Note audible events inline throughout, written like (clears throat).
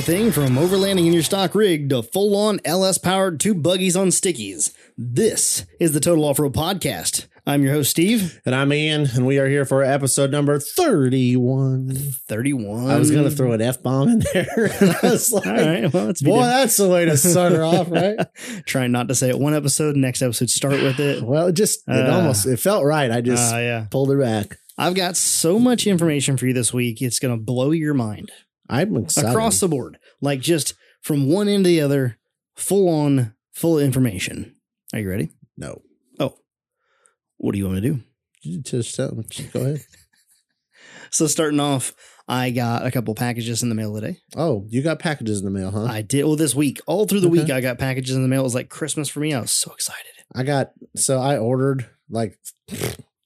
Everything from overlanding in your stock rig to full on LS powered tube buggies on stickies. This is the Total Off Road Podcast. I'm your host, Steve. And I'm Ian, and we are here for episode number 31. 31. I was going to throw an F bomb in there. (laughs) I was like, All right. Well, boy, that's the way to start her off, right? (laughs) Trying not to say it one episode, next episode, start with it. (sighs) Well, it just, it Uh, almost, it felt right. I just Uh, yeah. pulled her back. I've got so much information for you this week. It's going to blow your mind I'm excited. across the board. Like just from one end to the other, full on, full information. Are you ready? no. Oh, what do you want me to do? You Just, tell me. Just go ahead. (laughs) So starting off, I got a couple packages in the mail today. Oh, you got packages in the mail, huh? I did well this week. All through the Okay. week, I got packages in the mail. It was like Christmas for me. I was so excited. I got, so I ordered like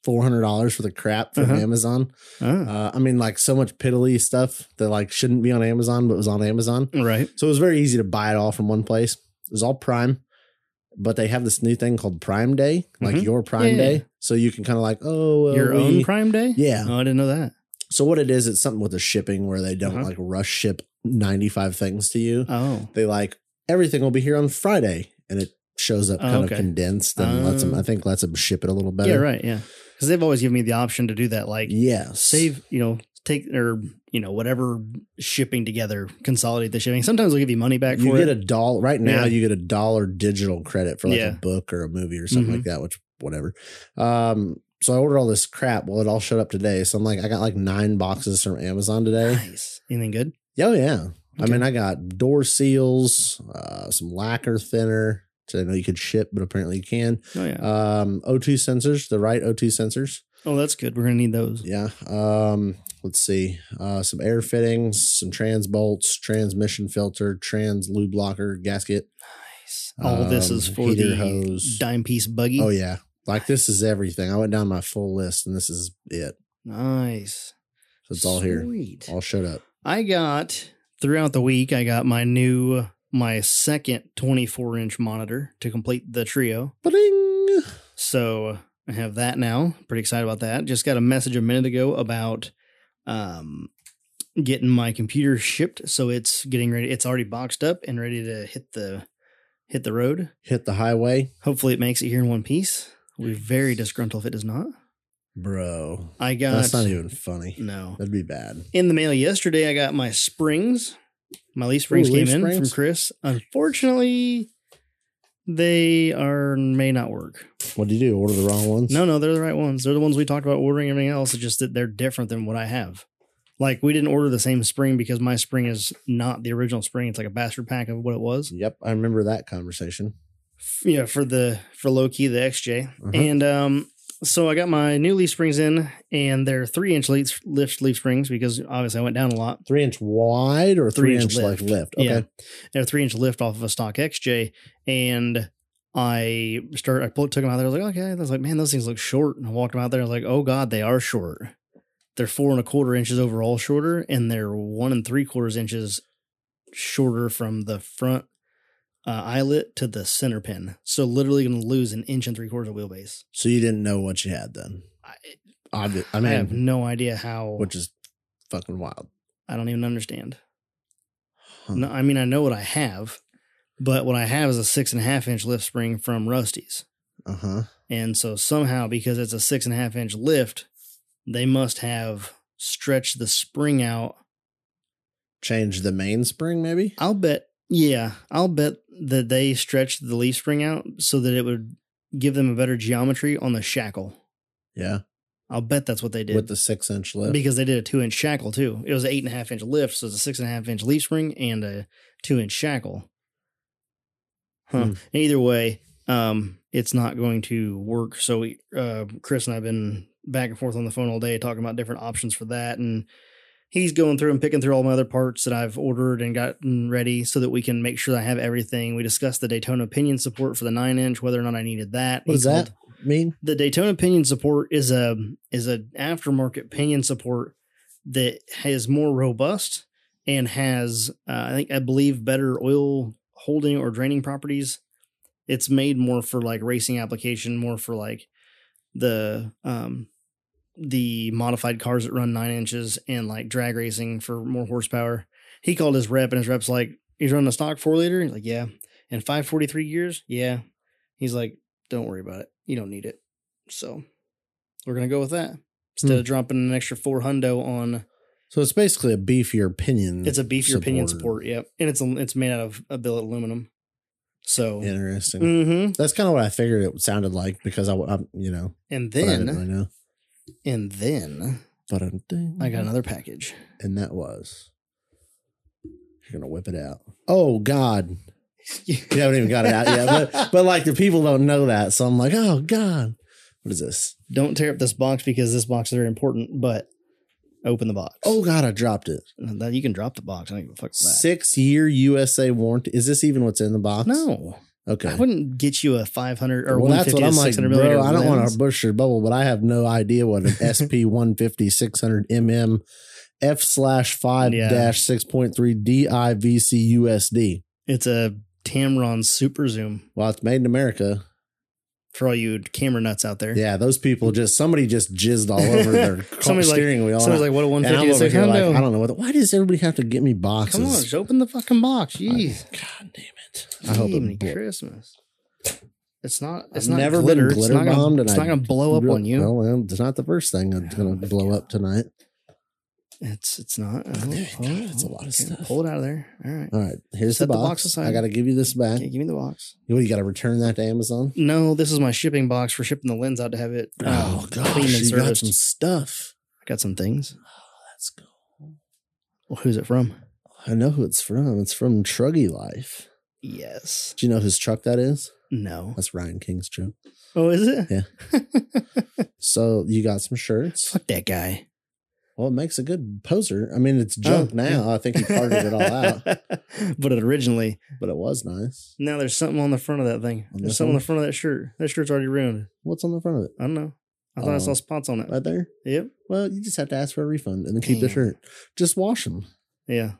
$400 for the crap from Uh-huh. Amazon. Oh, Uh, I mean, like so much piddly stuff that like shouldn't be on Amazon, but was on Amazon. right. So it was very easy to buy it all from one place. It was all Prime, but they have this new thing called Prime Day, like Mhm. your Prime Yeah. Day. So you can kind of like, oh, well, Your we- own Prime Day? Yeah. Oh, I didn't know that. So what it is, it's something with the shipping where they don't Uh-huh. like rush ship 95 things to you. Oh, They like everything will be here on Friday and it shows up Oh, kind okay. of condensed and lets them, Oh. I think lets them ship it a little better. yeah, right. Yeah. Because they've always given me the option to do that. Like, yeah, save, you know, take or, you know, whatever shipping together, consolidate the shipping. Sometimes they'll give you money back you for get it. a dollar right now. Yeah. You get a dollar digital credit for like Yeah. a book or a movie or something Mhm. like that, which whatever. Um, so I ordered all this crap. Well, it all showed up today. So I'm like, I got like nine boxes from Amazon today. nice. Anything good? Oh yeah. I mean, I got door seals, uh, some lacquer thinner. So I know you could ship, but apparently you can. Oh, yeah. Um, O2 sensors, the right O2 sensors. oh, that's good. We're going to need those. Yeah. Um, let's see. Uh, some air fittings, some trans bolts, transmission filter, trans lube blocker, gasket. Nice. All of this is Um, for the hose. dime piece buggy. Oh yeah. Like this is everything. I went down my full list and this is it. Nice. So it's all here. Sweet. All showed up. I got throughout the week, I got my new, my second 24 inch monitor to complete the trio. Ba-ding! So I have that now. Pretty excited about that. Just got a message a minute ago about um, getting my computer shipped. So it's getting ready. It's already boxed up and ready to hit the hit the road. Hit the highway. Hopefully it makes it here in one piece. We're very disgruntled if it does not. Bro. I got That's not even funny. no. That'd be bad. In the mail yesterday, I got my springs. My leaf springs Ooh, came leaf in springs? from Chris. Unfortunately, they are may not work. What did you do? Order the wrong ones? No, no, they're the right ones. They're the ones we talked about ordering. Everything else, it's just that they're different than what I have. Like we didn't order the same spring because my spring is not the original spring. It's like a bastard pack of what it was. Yep. I remember that conversation. Yeah, for the for low key the XJ, Uh-huh. and um, so I got my new leaf springs in, and they're three inch leaf lift leaf springs because obviously I went down a lot. Three inch wide or three, Three inch inch, like lift. lift? Okay. Yeah. They're three inch lift off of a stock XJ, and I started. I pulled, took them out there. I was like, okay. I was like, man, those things look short. And I walked them out there. I was like, oh god, they are short. They're four and a quarter inches overall shorter, and they're one and three quarters inches shorter from the front uh, eyelet to the center pin. So literally going to lose an inch and three quarters of wheelbase. So you didn't know what you had then? I, Obvi- I I, have no idea how. which is fucking wild. I don't even understand. Huh. No, I mean, I know what I have, but what I have is a six and a half inch lift spring from Rusty's. Uh huh. And so somehow, because it's a six and a half inch lift, they must have stretched the spring out. Change the mainspring, maybe. I'll bet, yeah, I'll bet that they stretched the leaf spring out so that it would give them a better geometry on the shackle. Yeah, I'll bet that's what they did. with the six inch lift. because they did a two inch shackle too. It was an eight and a half inch lift, so it's a six and a half inch leaf spring and a two inch shackle. Huh. Hmm. Either way, um, it's not going to work. So we, uh, Chris and I've been back and forth on the phone all day talking about different options for that, and he's going through and picking through all my other parts that I've ordered and gotten ready so that we can make sure I have everything. We discussed the Daytona pinion support for the nine inch, whether or not I needed that. what does that mean? the Daytona pinion support is a is an aftermarket pinion support that is more robust and has uh, I think I believe better oil holding or draining properties. It's made more for like racing application, more for like the um the modified cars that run nine inches and like drag racing for more horsepower. He called his rep, and his rep's like, he's running a stock four liter. He's like, yeah. And 543 gears, yeah. He's like, don't worry about it. You don't need it. So we're gonna go with that instead Hmm. of dropping an extra four hundo on. So it's basically a beefier pinion. It's a beefier pinion support. support. Yep, and it's it's made out of a billet aluminum. So, Interesting. hmm That's kind of what I figured it sounded like because I, am you know, and then I didn't then really know. and then I, got another package. and that was. You're gonna whip it out. Oh God, (laughs) you haven't even got it out yet. But but like the people don't know that, so I'm like, oh God, what is this? Don't tear up this box because this box is very important. But open the box. Oh God, I dropped it. you can drop the box. I don't give a fuck. Six year USA warranty. Is this even what's in the box? No, Okay. I wouldn't get you a 500 or well, that's what I'm like, millimeter. bro. I don't want to burst your bubble, but I have no idea what an (laughs) SP 150 600 mm f slash five Yeah. dash six point three DIVC USD. It's a Tamron Super Zoom Well, it's made in America. For all you camera nuts out there. Yeah, those people just somebody just jizzed all over their (laughs) car Somebody's like- steering wheel. Someone's like, "What a 150 I'm to over here like, 600?" I don't know what. Why does everybody have to get me boxes? Come on, just open the fucking box. Jeez, God damn it! I hope Jiminy it. Christmas. It's not. It's I've not never glitter. been It's glitter not gonna- bombed, and It's I not going to blow up Real- on you. Well, well, it's not the first thing that's going to oh blow up tonight. It's it's not. Oh, God, oh, it's a lot of stuff. Pull it out of there. All right. All right, here's the the box. box aside. I got to give you this back. Okay, give me the box. What, you got to return that to Amazon? No, this is my shipping box for shipping the lens out to have it Oh um, gosh, cleaned and you got some stuff. I got some things. Let's go. Well, who's it from? I know who it's from. It's from Truggy Life. Yes. Do you know whose truck that is? No. That's Ryan King's truck. Oh, is it? Yeah. (laughs) So you got some shirts. Fuck that guy. Well, it makes a good poser. I mean, it's junk Oh, now. I think he parted it all out, (laughs) but it originally, but it was nice. now there's something on the front of that thing. On There's something on the front of that shirt. That shirt's already ruined. What's on the front of it? I don't know. I thought I Oh. saw spots on it. Right there. Yep. Well, you just have to ask for a refund and then keep the shirt. Just wash them. Yeah.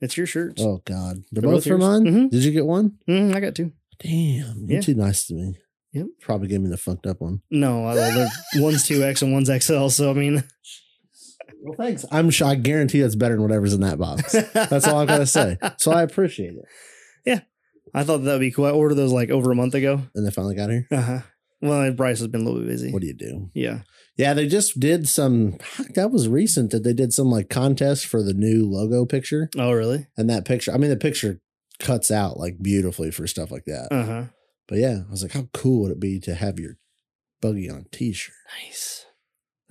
It's your shirts. Oh God, they're, They're both both for mine. Mhm. Did you get one? Mm, I got two. Damn, you're Yeah. too nice to me. Yep. Probably gave me the fucked up one. No, I, one's 2X and one's XL. So, I mean, (laughs) Well, thanks. I'm sure. I guarantee that's better than whatever's in that box. That's all I gotta say. So I appreciate it. Yeah. I thought that would be cool. I ordered those like over a month ago. And they finally got here. Uh huh. Well, Bryce has been a little bit busy. What do you do? yeah. Yeah, they just did some. That was recent that they did some like contest for the new logo picture, Oh, really? and that picture. I mean, the picture cuts out like beautifully for stuff like that. Uh huh. But yeah, I was like, how cool would it be to have your buggy on T-shirt? Nice.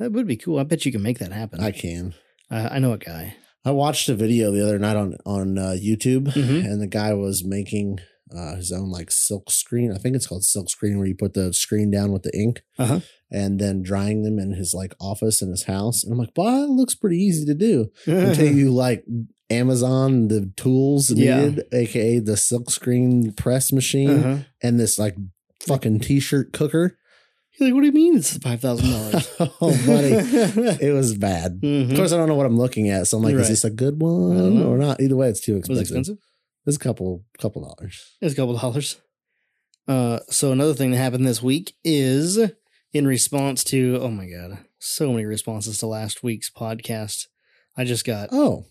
That would be cool. I bet you can make that happen. I can. I know a guy. I watched a video the other night on on uh, YouTube, Mhm. and the guy was making uh, his own like silk screen. I think it's called silk screen, where you put the screen down with the ink, Uh-huh. and then drying them in his like office in his house. And I'm like, well, it looks pretty easy to do until (laughs) you like Amazon the tools Yeah. needed, aka the silk screen press machine, uh-huh. and this like fucking t-shirt cooker. He's like, what do you mean it's five thousand dollars? (laughs) oh, buddy, it was bad. (laughs) Of course, I don't know what I'm looking at, so I'm like, Mm-hmm. Right. is this a good one or not? Either way, it's too expensive. it expensive? It's a couple couple dollars. It's a couple dollars. Uh, so another thing that happened this week is in response to oh my god, so many responses to last week's podcast. I just got Oh,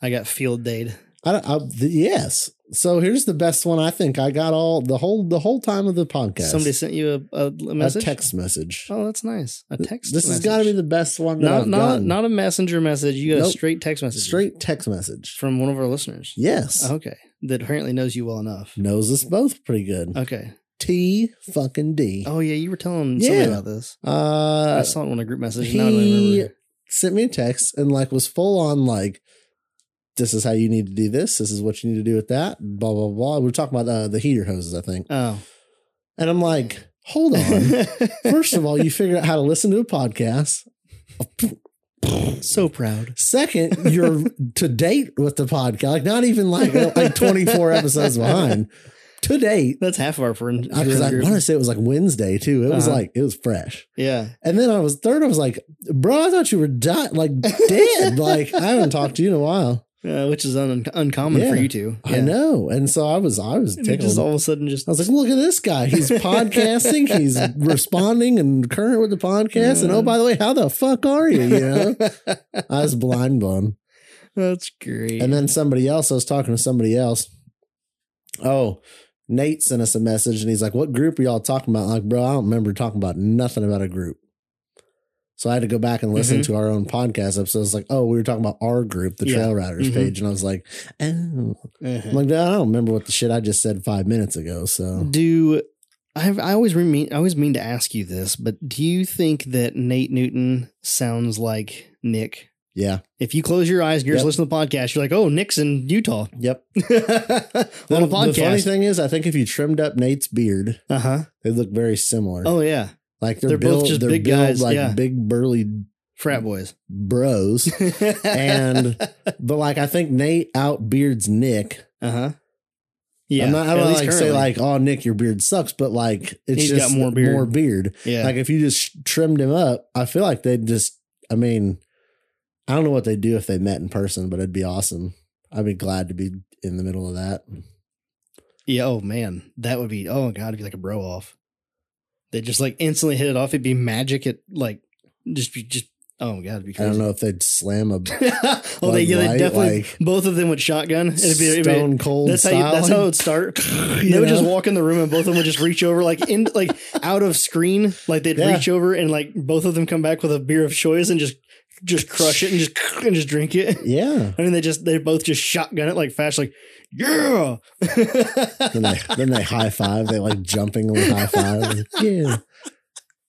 I got field dayed. I, I yes. So here's the best one. I think I got all the whole the whole time of the podcast. Somebody sent you a, a, a a text message. Oh, that's nice. A text. Message. This has got to be the best one not I've not gotten. not a messenger message. You got a straight text message. straight text message. from one of our listeners. Yes, Okay, that apparently knows you well enough. knows us both pretty good. Okay. T fucking D. Oh yeah, you were telling somebody about this. Uh, I saw it on a group message. Now I don't he remember. sent me a text and like was full on like this is how you need to do this this is what you need to do with that blah blah blah We are talking about uh, the heater hoses i think Oh. and i'm like hold on (laughs) first of all you figured out how to listen to a podcast so proud. second you're (laughs) to date with the podcast like not even like like 24 episodes behind to date That's half of our friend because i want to say it was like wednesday too it was Uh-huh. like it was fresh Yeah. And then I was third. I was like, "Bro, I thought you were di- like dead. (laughs) like I haven't talked to you in a while." Uh, which is un- uncommon for you two. I know. And so I was I was tickled. just all of a sudden just I was like, look at this guy. He's (laughs) podcasting. He's responding and current with the podcast. And oh, by the way, how the fuck are you? You know, (laughs) I was blind blown. that's great. And then somebody else, I was talking to somebody else. Oh, Nate sent us a message and he's like, What group are y'all talking about? I'm like, bro, I don't remember talking about nothing about a group. So I had to go back and listen Mhm. to our own podcast episodes. Like, oh, we were talking about our group, the Yeah. Trail Riders Mhm. page. And I was like, oh. Uh-huh. I'm like, I don't remember what the shit I just said five minutes ago. So Do I? I always mean I always mean to ask you this, but do you think that Nate Newton sounds like Nick? yeah. If you close your eyes and you're just Yep. listening to the podcast, you're like, "Oh, Nick's in Utah Yep. (laughs) on The, a the funny podcast." thing is, I think if you trimmed up Nate's beard, Uh huh. they look very similar. Oh yeah, like they're, they're both just they're big built guys, like yeah. big burly frat boys. bros. (laughs) And- (laughs) but like I think Nate outbeards Nick. uh huh. Yeah, I'm not, I don't like say like, oh Nick, your beard sucks, but like it's He's just got more beard. more beard. yeah. Like if you just trimmed him up, I feel like they'd just. I mean, I don't know what they'd do if they met in person, but it'd be awesome. I'd be glad to be in the middle of that. Yeah. Oh man, that would be. Oh god, it'd be like a bro off. They just like instantly hit it off. It'd be magic. At like just be just. Oh my god, I don't know if they'd slam a (laughs) oh, they yeah, they definitely like- both of them would shotgun. It'd be, it'd be stone cold. that's how you, that's how it would start. (laughs) They would just walk in the room and both of them would just reach over like in like out of screen, like they'd Yeah. reach over and like both of them come back with a beer of choice and just just crush it and just and just drink it. Yeah. (laughs) I mean, they just they both just shotgun it like fast, like yeah. Then they then they high five. They like jumpingly high five. Like, yeah.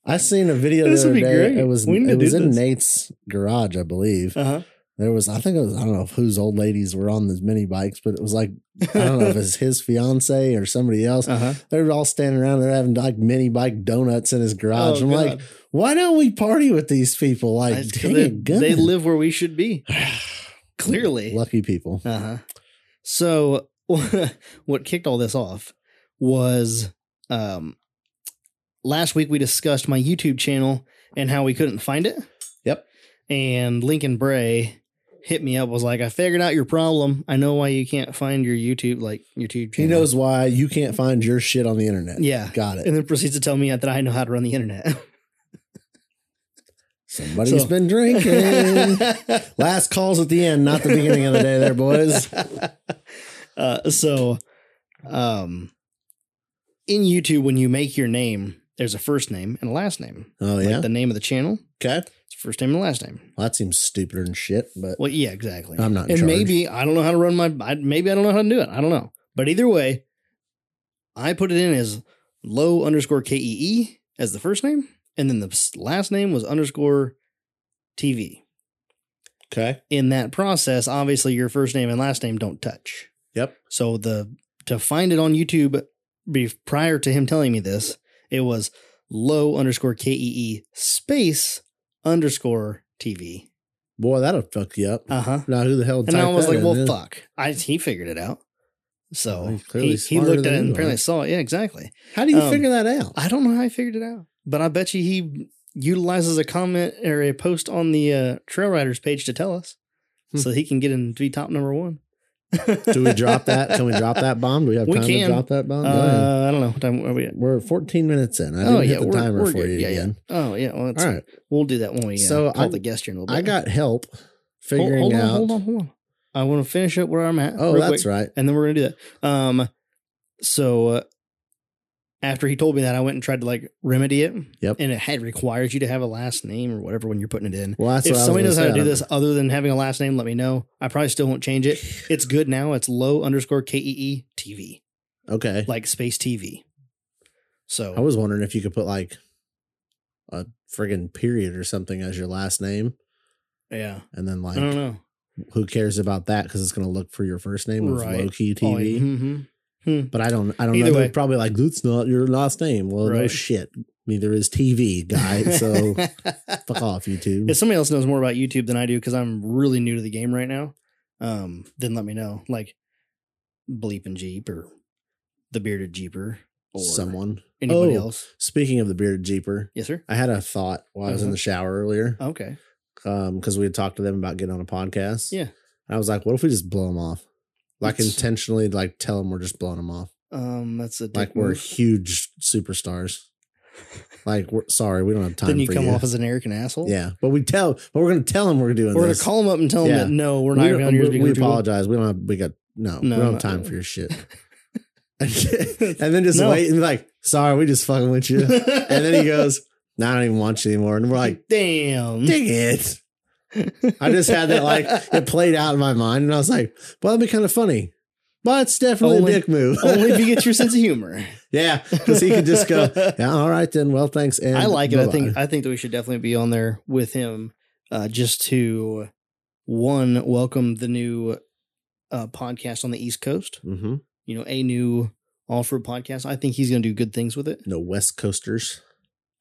I seen a video the This would other day. great. It was We need to it was in this. Nate's garage, I believe. uh-huh. There was I think it was I don't know whose old ladies were on those mini bikes, but it was like I don't know if it's his fiance or somebody else. (laughs) uh-huh. They were all standing around. They're having like mini bike donuts in his garage. Oh, I'm like, why don't we party with these people? Like, dang they, it, they live where we should be. (sighs) Clearly. lucky people. Uh huh. So (laughs) what kicked all this off was um last week we discussed my YouTube channel and how we couldn't find it. Yep. And Lincoln Bray hit me up was like, I figured out your problem. I know why you can't find your YouTube like your YouTube He knows why you can't find your shit on the internet. Yeah. Got it. And then proceeds to tell me that I know how to run the internet. (laughs) Somebody's So- been drinking. (laughs) Last calls at the end, not the beginning of the day, there, boys. (laughs) uh, so, um, in YouTube, when you make your name, there's a first name and a last name. Oh Like yeah. the name of the channel, Okay. it's first name and last name. Well, that seems stupider than shit, but Well, yeah, exactly. I'm not and charge. maybe I don't know how to run my. I, maybe I don't know how to do it. I don't know. But either way, I put it in as low underscore k e e as the first name, and then the last name was underscore TV. okay. In that process, obviously your first name and last name don't touch. Yep. So the to find it on YouTube be, prior to him telling me this, it was low underscore k e e space underscore TV. Boy, that'll fuck you up. Uh huh. now who the hell? And I was like, well, huh? fuck. I he figured it out. So Well, he, he looked at it and apparently saw it. Yeah, exactly. How do you um, figure that out? I don't know how I figured it out, but I bet you he utilizes a comment or a post on the uh, Trail Riders page to tell us, Hmm. so he can get in to be top number one. Do we drop that? Can we drop that bomb? Do we have We time to drop that bomb? Uh, I don't know what time are we at. We're 14 minutes in. I Oh, yeah, hit the we're- timer we're for good. you Yeah, yeah. Oh yeah, well, All right. we'll do that when we uh, So call I- the guest here in a little bit. I got help Hold- figuring hold, on, out. hold on, hold on. I want to finish up where I'm at. Oh, that's quick. right. and then we're gonna do that. Um, so uh, after he told me that, I went and tried to like remedy it. Yep. And it had required you to have a last name or whatever when you're putting it in. Well, that's if what I was somebody knows how to do this other than having a last name, let me know. I probably still won't change it. (sighs) It's good now. It's low underscore K E E TV, Okay. like space TV. So I was wondering if you could put like a friggin' period or something as your last name, yeah, and then like I don't know. who cares about that because it's going to look for your first name of Right. low key Oh, TV. Mm-hmm. Mhm. But I don't. I don't Either know. way. Probably like that's not your last name. Well, no shit. Neither is TV guy. So (laughs) fuck off, YouTube. if somebody else knows more about YouTube than I do, because I'm really new to the game right now, um, then let me know. Like Bleeping Jeep or the Bearded Jeeper or Someone. anybody Oh. else. Speaking of the bearded jeeper, Yes, sir. I had a thought while I was in Uh-huh. the shower earlier. Okay. Um, because we had talked to them about getting on a podcast. Yeah. And I was like, what if we just blow them off? Like It's- intentionally, like tell them we're just blowing them off. Um, that's a Like we're move. huge superstars. (laughs) like we're sorry, we don't have time Then you for come you. off as an arrogant asshole. yeah, but we tell, but we're gonna tell them we're doing We're gonna call them up and tell them Yeah. that no, we're not don't- going we, we apologize. We don't have. We got no. No, we don't have no. time for your shit. (laughs) (laughs) and then just No. wait and be like, sorry, we just fucking with you. And then he goes, no, I don't even want you anymore. And we're like, damn. dang it. I just had that like it played out in my mind, and I was like, "Well, that'd be kind of funny." But it's definitely Only- a dick move. Only if you get your sense of humor. (laughs) yeah, because he could just go, "Yeah, all right then. Well, thanks." And I like it. I bye-bye." think I think that we should definitely be on there with him, uh, just to one welcome the new uh, podcast on the East Coast. Mhm. You know, a new off road podcast. I think he's going to do good things with it. no West Coasters.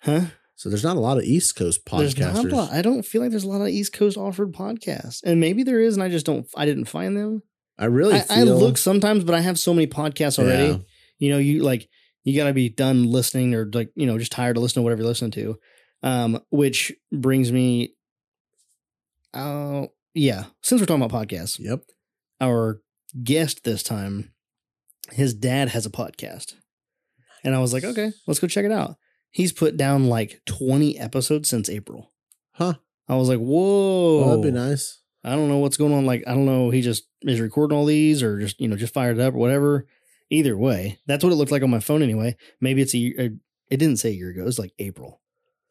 Huh? So there's not a lot of East Coast There's not a podcasters. lot. I don't feel like there's a lot of East Coast offered podcasts, and maybe there is, and I just don't. I didn't find them. I really I, feel I look sometimes, but I have so many podcasts already. Yeah. You know, you like you got to be done listening, or like you know, just tired of listening to whatever you're listening to. Um, which brings me, oh yeah, since we're talking about podcasts, Yep. our guest this time, his dad has a podcast, and I was like, okay, let's go check it out. He's put down like 20 episodes since April. Huh. I was like, whoa, Well, that'd be nice. I don't know what's going on. Like, I don't know. He just is recording all these or just, you know, just fired it up or whatever. Either way, that's what it looked like on my phone anyway. Maybe it's a year. It didn't say a year ago. It was like April,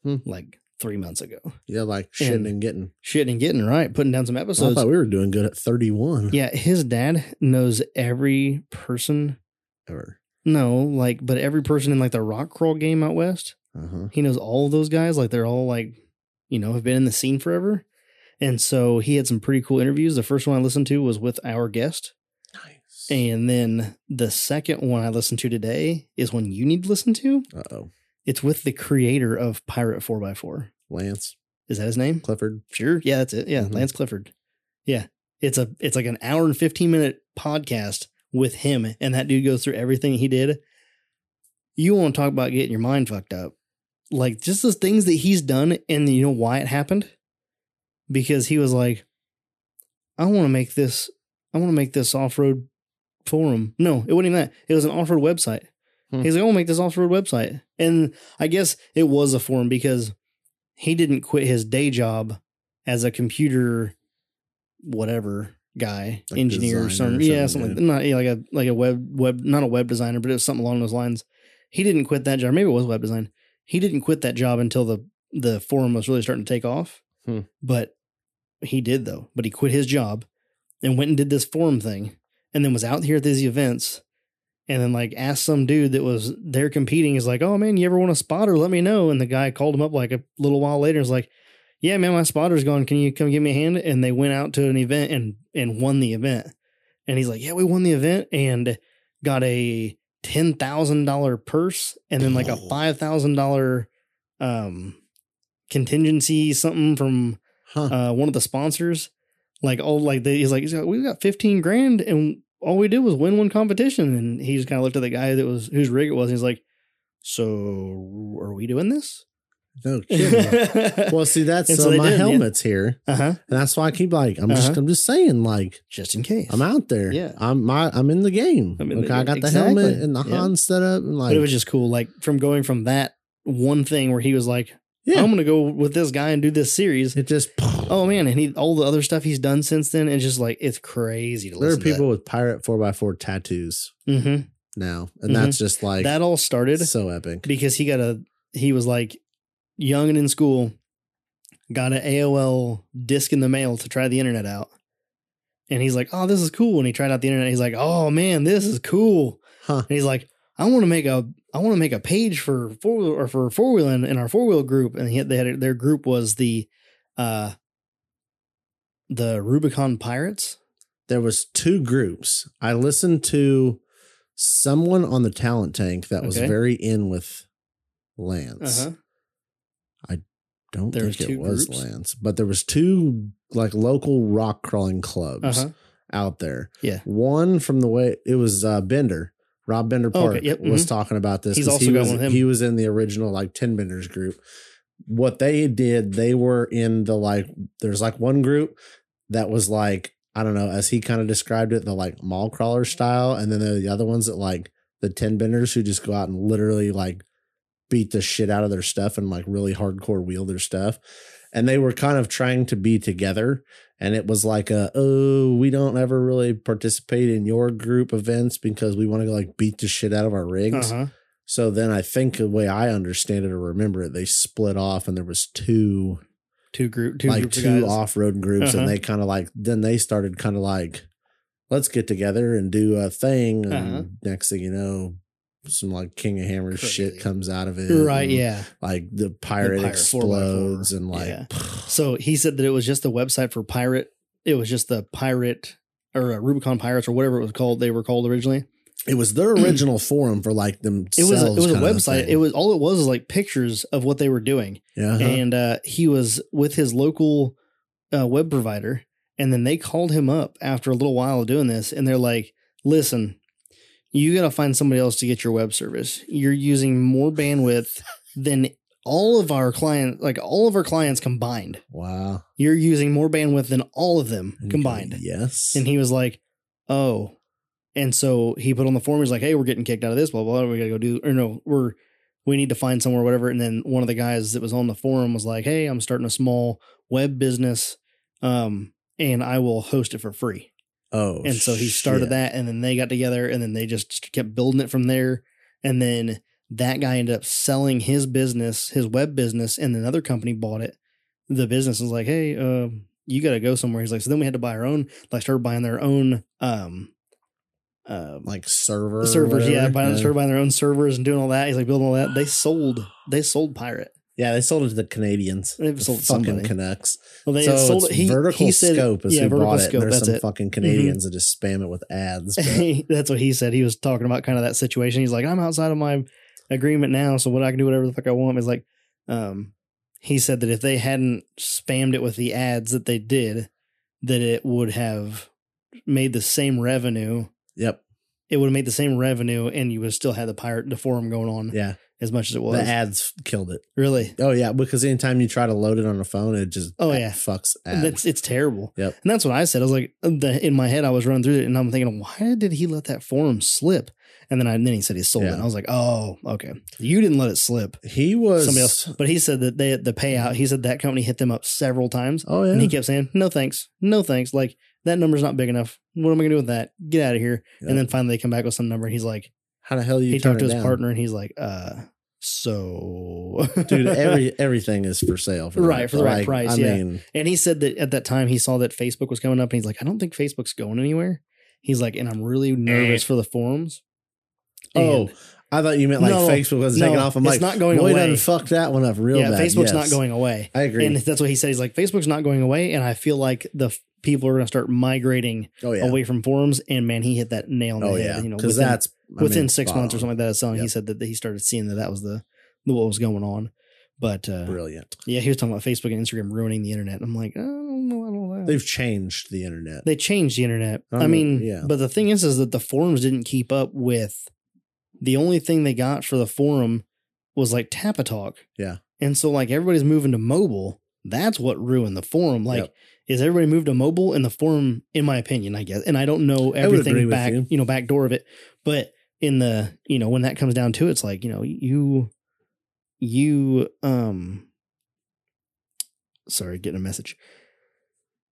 Hmm. like three months ago. Yeah, like shitting And- and getting. Shit and getting right, putting down some episodes. I thought we were doing good at 31. yeah, his dad knows every person. Ever. No, like, but every person in like the rock crawl game out west. Uh huh. He knows all of those guys. Like, they're all like, you know, have been in the scene forever. And so he had some pretty cool interviews. The first one I listened to was with our guest. Nice. And then the second one I listened to today is one you need to listen to. Uh oh. It's with the creator of Pirate 4x4. Lance Is that his name? Clifford. Sure. Yeah, that's it. Yeah, Mhm. Lance Clifford. Yeah. It's a it's like an hour and 15 minute podcast with him and that dude goes through everything he did. You want to talk about getting your mind fucked up. Like just the things that he's done and you know why it happened? Because he was like I want to make this I want to make this off-road forum. No, it wasn't even that. It was an off-road website. Hmm. He's like, I want to make this off-road website. And I guess it was a forum because he didn't quit his day job as a computer whatever guy, Like engineer or some or yeah, something, something like, not yeah, like a like a web web not a web designer, but it was something along those lines. He didn't quit that job. Maybe it was web design. He didn't quit that job until the the forum was really starting to take off. Hmm. But he did though. But he quit his job and went and did this forum thing and then was out here at these events and then like asked some dude that was there competing is like, "Oh man, you ever want a spotter? Let me know." And the guy called him up like a little while later. and was like, "Yeah, man, my spotter's gone. Can you come give me a hand?" And they went out to an event and and won the event. And he's like, "Yeah, we won the event and got a ten thousand dollar purse and then like a five thousand dollar um contingency something from Huh. uh, one of the sponsors. Like, oh, like they, he's like, he's like, we got fifteen grand, and all we did was win one competition. And he just kind of looked at the guy that was whose rig it was. And he's like, so are we doing this? No kidding. (laughs) well, see, that's And uh, my did, yeah. helmet's here, uh huh. and that's why I keep like I'm just Uh-huh. I'm just saying like Just in case. I'm out there. Yeah. I'm my I'm in the game. In the okay, I got the helmet and the Yeah. HANS set up and like but it was just cool. Like from going from that one thing where he was like, yeah. I'm gonna go with this guy and do this series. it just (laughs) Oh man, and he all the other stuff he's done since then. It's just like it's crazy to there are people with pirate four x four tattoos hmm now, and Mhm. that's just like that all started so epic. because he got a he was like young and in school got an AOL disc in the mail to try the internet out. And he's like, "Oh, this is cool." And he tried out the internet. He's like, "Oh man, this is cool." Huh. And he's like, "I want to make a I want to make a page for four wheel or for four wheeling in our four wheel group." And he they had their group was the uh the Rubicon Pirates. There was two groups. I listened to someone on the talent tank that was Okay. very in with Lance. Uh-huh. I don't There think it was groups? Lance, but there was two like local rock crawling clubs Uh-huh. out there. Yeah. One from the way it was uh, Bender, Rob Bender Oh, Park okay. Yep. was Mhm. talking about this. He's also he was, with him. He was in the original like Ten Benders group. What they did, they were in the like. There's like one group that was like I don't know, as he kind of described it, the like mall crawler style, and then there are the other ones that like the ten benders who just go out and literally like beat the shit out of their stuff and like really hardcore wheel their stuff. And they were kind of trying to be together. And it was like a, oh, we don't ever really participate in your group events because we want to like beat the shit out of our rigs. Uh-huh. So then I think the way I understand it or remember it, they split off and there was two Two group, two like two off road groups, Uh-huh. and they kind of like then they started kind of like let's get together and do a thing. And Uh-huh. next thing you know, some like King of Hammers shit Crazy. comes out of it. Right, yeah. Like the pirate, pirate 4x4, explodes and like yeah. (sighs) So he said that it was just the website for pirate. It was just the pirate or uh, Rubicon Pirates or whatever it was called. They were called originally. it was their (clears throat) original forum for like them. It was a, it was a website. It was all it was was like pictures of what they were doing. yeah. and uh, he was with his local uh, web provider and then they called him up after a little while of doing this and they're like listen you got to find somebody else to get your web service. You're using more bandwidth than all of our client like all of our clients combined. Wow. you're using more bandwidth than all of them And you go, combined. Yes. and he was like oh. And so he put on the forum he's like hey we're getting kicked out of this blah blah, blah. we gotta go do or no we're we need to find somewhere whatever. And then one of the guys that was on the forum was like hey i'm starting a small web business um and i will host it for free oh, and so he started shit. that and then they got together and then they just kept building it from there. And then that guy ended up selling his business his web business and another company bought it. The business was like hey um you got to go somewhere. He's like so then we had to buy our own like started buying their own um um like server servers yeah buying, started buying their own servers and doing all that. He's like building all that. They sold they sold pirate Yeah, they sold it to the Canadians. They The sold it to fucking somebody. Canucks. well they so sold it he, vertical he said scope is yeah, who vertical bought it. scope, There's some it. Mm-hmm. fucking Canadians that just spam it with ads. (laughs) that's what he said. He was talking about kind of that situation. He's like, I'm outside of my agreement now, so what I can do whatever the fuck I want. Is like, um, he said that if they hadn't spammed it with the ads that they did, that it would have made the same revenue. yep. It would have made the same revenue, and you would still have the pirate the forum going on Yeah. As much as it was. The ads killed it. really, Oh yeah, because anytime you try to load it on a phone, it just Oh, yeah. fucks ads. that's it's terrible. Yep. And that's what I said. I was like, uh, the, in my head, I was running through it, and I'm thinking, why did he let that forum slip? And then I then he said he sold it. And I was like, oh, okay. You didn't let it slip. he was somebody else. But he said that they the payout. He said that company hit them up several times, Oh yeah. and he kept saying, "No thanks, no thanks." Like that number's not big enough. What am I gonna do with that? Get out of here. Yep. And then finally they come back with some number. And he's like, How the hell you he talked to his down? partner, and he's like, uh, so, Dude, (laughs) every everything is for sale for the Right, for the right like, price, I yeah. mean, and he said that at that time he saw that Facebook was coming up, and he's like, I don't think Facebook's going anywhere. He's like, and I'm really nervous for the forums. oh, I thought you meant like No, Facebook was no, taking off. I'm it's like, not going boy, away. done fucked that one up real yeah, bad. Facebook's Yes. not going away. I agree. And that's what he said. He's like, Facebook's not going away, and I feel like the f- people are going to start migrating oh yeah. away from forums. And man, he hit that nail on the oh head. yeah. You know, Because within, that's I within mean, six months or something like that. Selling, he said that he started seeing that that was the what was going on. But uh, Brilliant. yeah, he was talking about Facebook and Instagram ruining the internet. I'm like, I don't know, I don't know. They've changed the internet. they changed the internet. I I, don't know, mean, yeah. but the thing is, is that the forums didn't keep up with. The only thing they got for the forum was like Tapatalk. Yeah. and so like everybody's moving to mobile. That's what ruined the forum. Like, Yep. Is everybody moved to mobile in the forum? In my opinion, I guess, and I don't know I would agree everything back, you. you know, back door of it, but in the you know when that comes down to it, it's like you know you you um sorry getting a message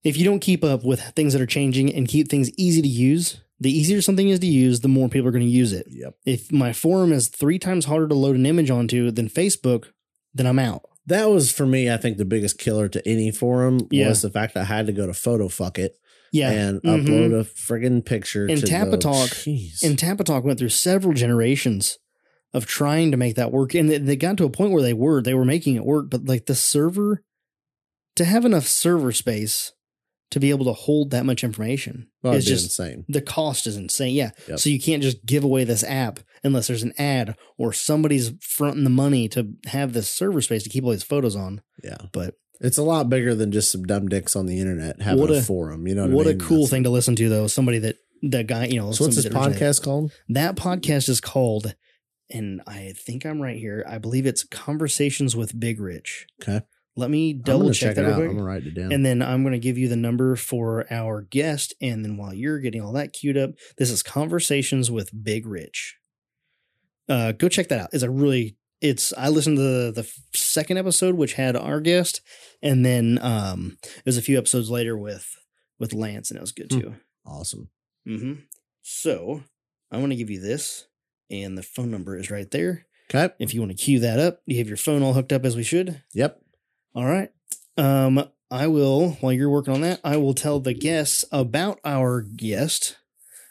if you don't keep up with things that are changing and keep things easy to use the easier something is to use the more people are going to use it Yep. if my forum is three times harder to load an image onto than facebook then i'm out That was for me, I think the biggest killer to any forum Yeah. was the fact that I had to go to Photobucket yeah and Mhm. upload a friggin' picture And Go, Jeez. and tapatalk went through several generations of trying to make that work and they- they got to a point where they were they were making it work but like the server to have enough server space to be able to hold that much information well, is just insane. the cost is insane. Yeah. Yep. So you can't just give away this app unless there's an ad or somebody's fronting the money to have this server space to keep all these photos on. Yeah. But It's a lot bigger than just some dumb dicks on the internet having What a, a- forum. You know what, what I a mean? cool That's- thing to listen to, though. Somebody that that guy, you know. So what's this somebody that originated- podcast called? That podcast is called, and I think I'm right here. I believe it's Conversations with Big Rich. Okay. Let me double check, check, that real out. quick. I'm gonna write it down. And then I'm going to give you the number for our guest. And then while you're getting all that queued up, this is Conversations with Big Rich. Uh, go check that out. It's a really, it's, I listened to the, the second episode, which had our guest. And then um, was a few episodes later with, with Lance, and it was good Hmm. too. awesome. Mm-hmm. So I want to give you this, and the phone number is right there. Okay. If you want to cue that up, you have your phone all hooked up as we should. Yep. All right. Um, I will, while you're working on that, I will tell the guests about our guest,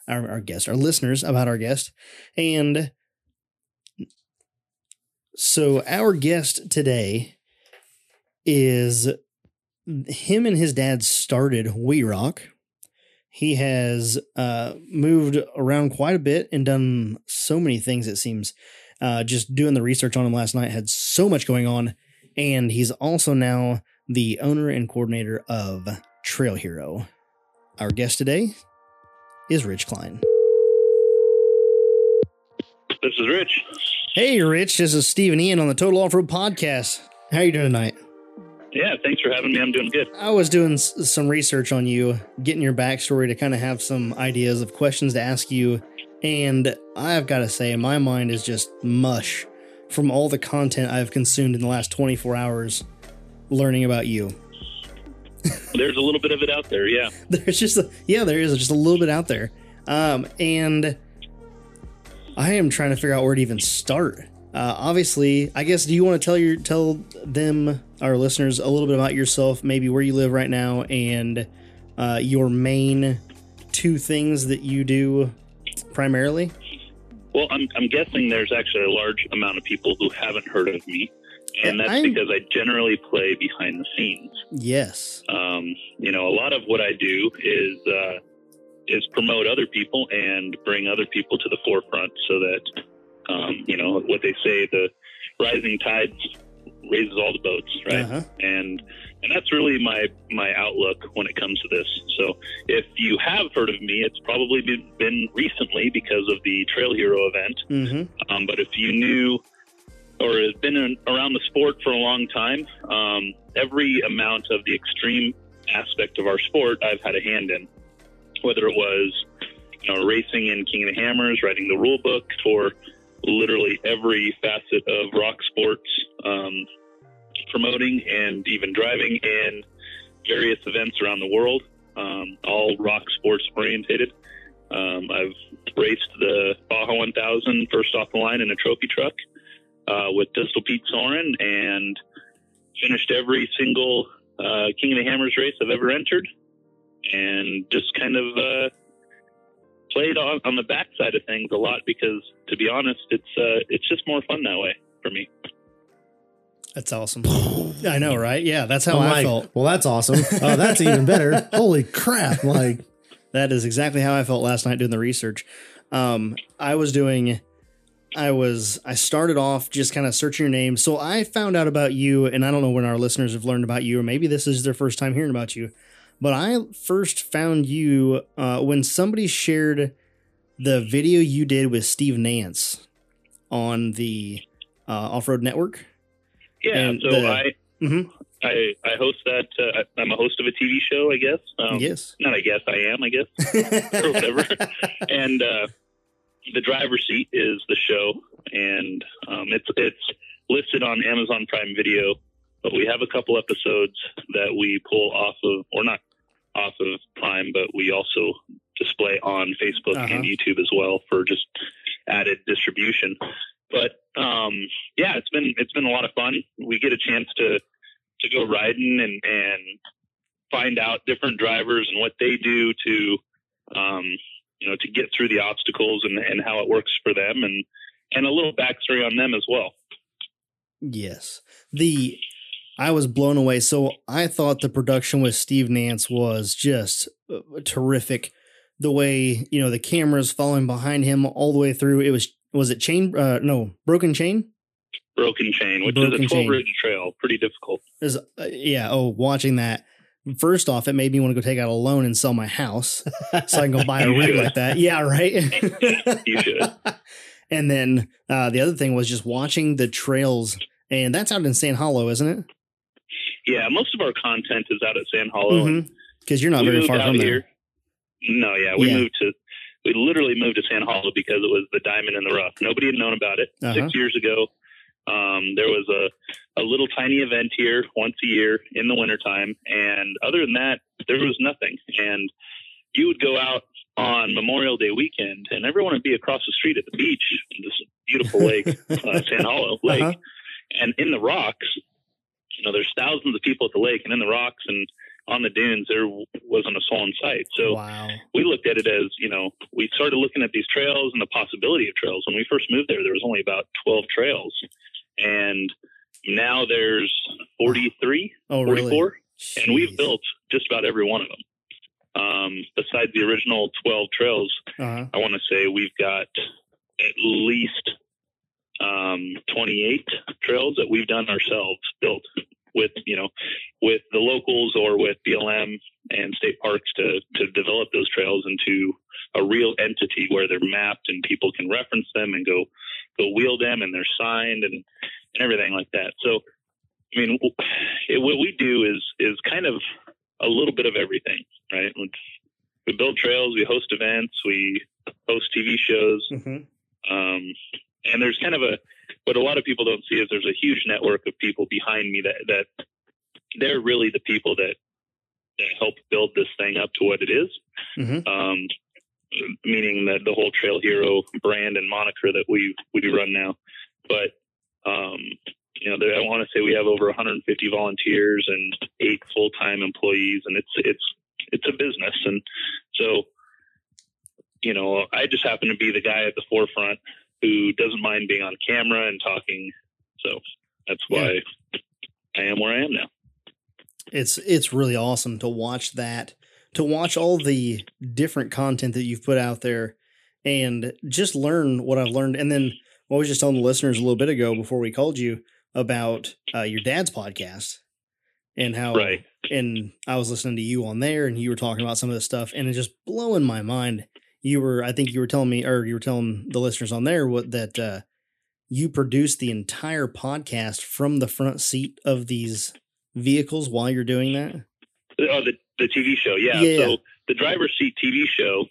our, our guest, our listeners about our guest. And so our guest today is him and his dad started W.E. Rock. He has uh, moved around quite a bit and done so many things, it seems. Uh, just doing the research on him last night had so much going on and he's also now the owner and coordinator of Trail Hero. Our guest today is Rich Klein. This is Rich. Hey, Rich, this is Steve and Ian on the Total Off Road Podcast. How are you doing tonight? Yeah, thanks for having me. I'm doing good. I was doing s- some research on you, getting your backstory to kind of have some ideas of questions to ask you, and I've got to say, my mind is just mush from all the content I've consumed in the last 24 hours learning about you. (laughs) There's a little bit of it out there. Yeah. (laughs) there's just a, yeah there is just a little bit out there um and i am trying to figure out where to even start uh obviously i guess do you want to tell your tell them our listeners a little bit about yourself maybe where you live right now and uh your main two things that you do primarily Well, I'm, I'm guessing there's actually a large amount of people who haven't heard of me, and that's I'm- because I generally play behind the scenes. yes Um, you know, a lot of what I do is uh, is promote other people and bring other people to the forefront, so that um, you know what they say: the rising tide raises all the boats, right? uh-huh and and that's really my my outlook when it comes to this. So if you have heard of me, it's probably been, been recently because of the Trail Hero event. mm-hmm Um, but if you knew or have been in, around the sport for a long time, um, every amount of the extreme aspect of our sport, I've had a hand in. Whether it was you know racing in King of the Hammers, writing the rule book, or literally every facet of rock sports. Um, promoting and even driving in various events around the world, um, all rock sports orientated. Um, I've raced the Baja 1000 first off the line in a trophy truck uh, with Pistol Pete Sohren and finished every single uh, King of the Hammers race I've ever entered and just kind of uh, played on, on the backside of things a lot because, to be honest, it's uh, it's just more fun that way for me. That's awesome i know right yeah that's how I'm i like, felt well, that's awesome. Oh, that's even better. (laughs) Holy crap! Like, That is exactly how I felt last night doing the research. Um, I was doing, I was, I started off just kind of searching your name. So I found out about you, and I don't know when our listeners have learned about you, or maybe this is their first time hearing about you. But I first found you uh, when somebody shared the video you did with Steve Nance on the uh, Off Road Network. Yeah, And so the- I, Mhm. I I host that. Uh, I'm a host of a TV show, I guess. Um, yes. Not I guess I am. I guess or whatever. (laughs) and uh, the driver's seat is the show, and um, it's it's listed on Amazon Prime Video. But we have a couple episodes that we pull off of, or not off of Prime, but we also display on Facebook Uh-huh. and YouTube as well for just added distribution. But um, yeah, it's been it's been a lot of fun. We get a chance to to go riding and and find out different drivers and what they do to um, you know to get through the obstacles and, and how it works for them and and a little backstory on them as well. Yes. The I was blown away. So I thought the production with Steve Nance was just uh, terrific. The way, you know, the cameras following behind him all the way through. It was was it chain uh no, broken chain? Broken chain, which Broken is a 12 chain. ridge trail, pretty difficult. Is uh, yeah, oh, watching that First off, it made me want to go take out a loan and sell my house (laughs) so I can go buy a rig like that. Yeah, right. (laughs) You should. (laughs) And then uh, the other thing was just watching the trails, and that's out in Sand Hollow, isn't it? yeah, most of our content is out at Sand Hollow. Because you're not very far from there. here. No, yeah, we Yeah. moved to we literally moved to Sand Hollow because it was the diamond in the rough. Nobody had known about it. Uh-huh. Six years ago, um, there was a, a little tiny event here once a year in the wintertime. And other than that, there was nothing. And you would go out on Memorial Day weekend and everyone would be across the street at the beach, in this beautiful lake, (laughs) uh, Sand Hollow Lake. Uh-huh. And in the rocks, you know, there's thousands of people at the lake and in the rocks and on the dunes, there wasn't a soul in sight. So wow. we looked at it as you know we started looking at these trails and the possibility of trails when we first moved there there was only about 12 trails and now there's 43 Oh, 44 really? and we've built just about every one of them um, besides the original 12 trails Uh-huh. i want to say we've got at least um, 28 trails that we've done ourselves built with you know with the locals or with BLM and state parks to to develop those trails into a real entity where they're mapped and people can reference them and go go wheel them and they're signed and and everything like that. So I mean w- it, what we do is is kind of a little bit of everything, right? We build trails, we host events, we host TV shows, Mhm. um, and there's kind of a what a lot of people don't see is there's a huge network of people behind me that that they're really the people that that help build this thing up to what it is. Mhm. Um, meaning that the whole Trail Hero brand and moniker that we we run now. But um, you know, I want to say we have over 150 volunteers and eight full time employees, and it's it's it's a business, and so you know, I just happen to be the guy at the forefront who doesn't mind being on camera and talking. So that's why I am where I am now. It's it's really awesome to watch that, to watch all the different content that you've put out there, and just learn what I've learned. And then what I was just telling the listeners a little bit ago before we called you about uh, your dad's podcast and how Right. and I was listening to you on there, and you were talking about some of this stuff, and it's just blowing my mind. You were, I think, you were telling me, or you were telling the listeners on there, what that uh, you produced the entire podcast from the front seat of these vehicles while you're doing that. Oh, the the TV show, yeah. Yeah. So the driver's seat TV show,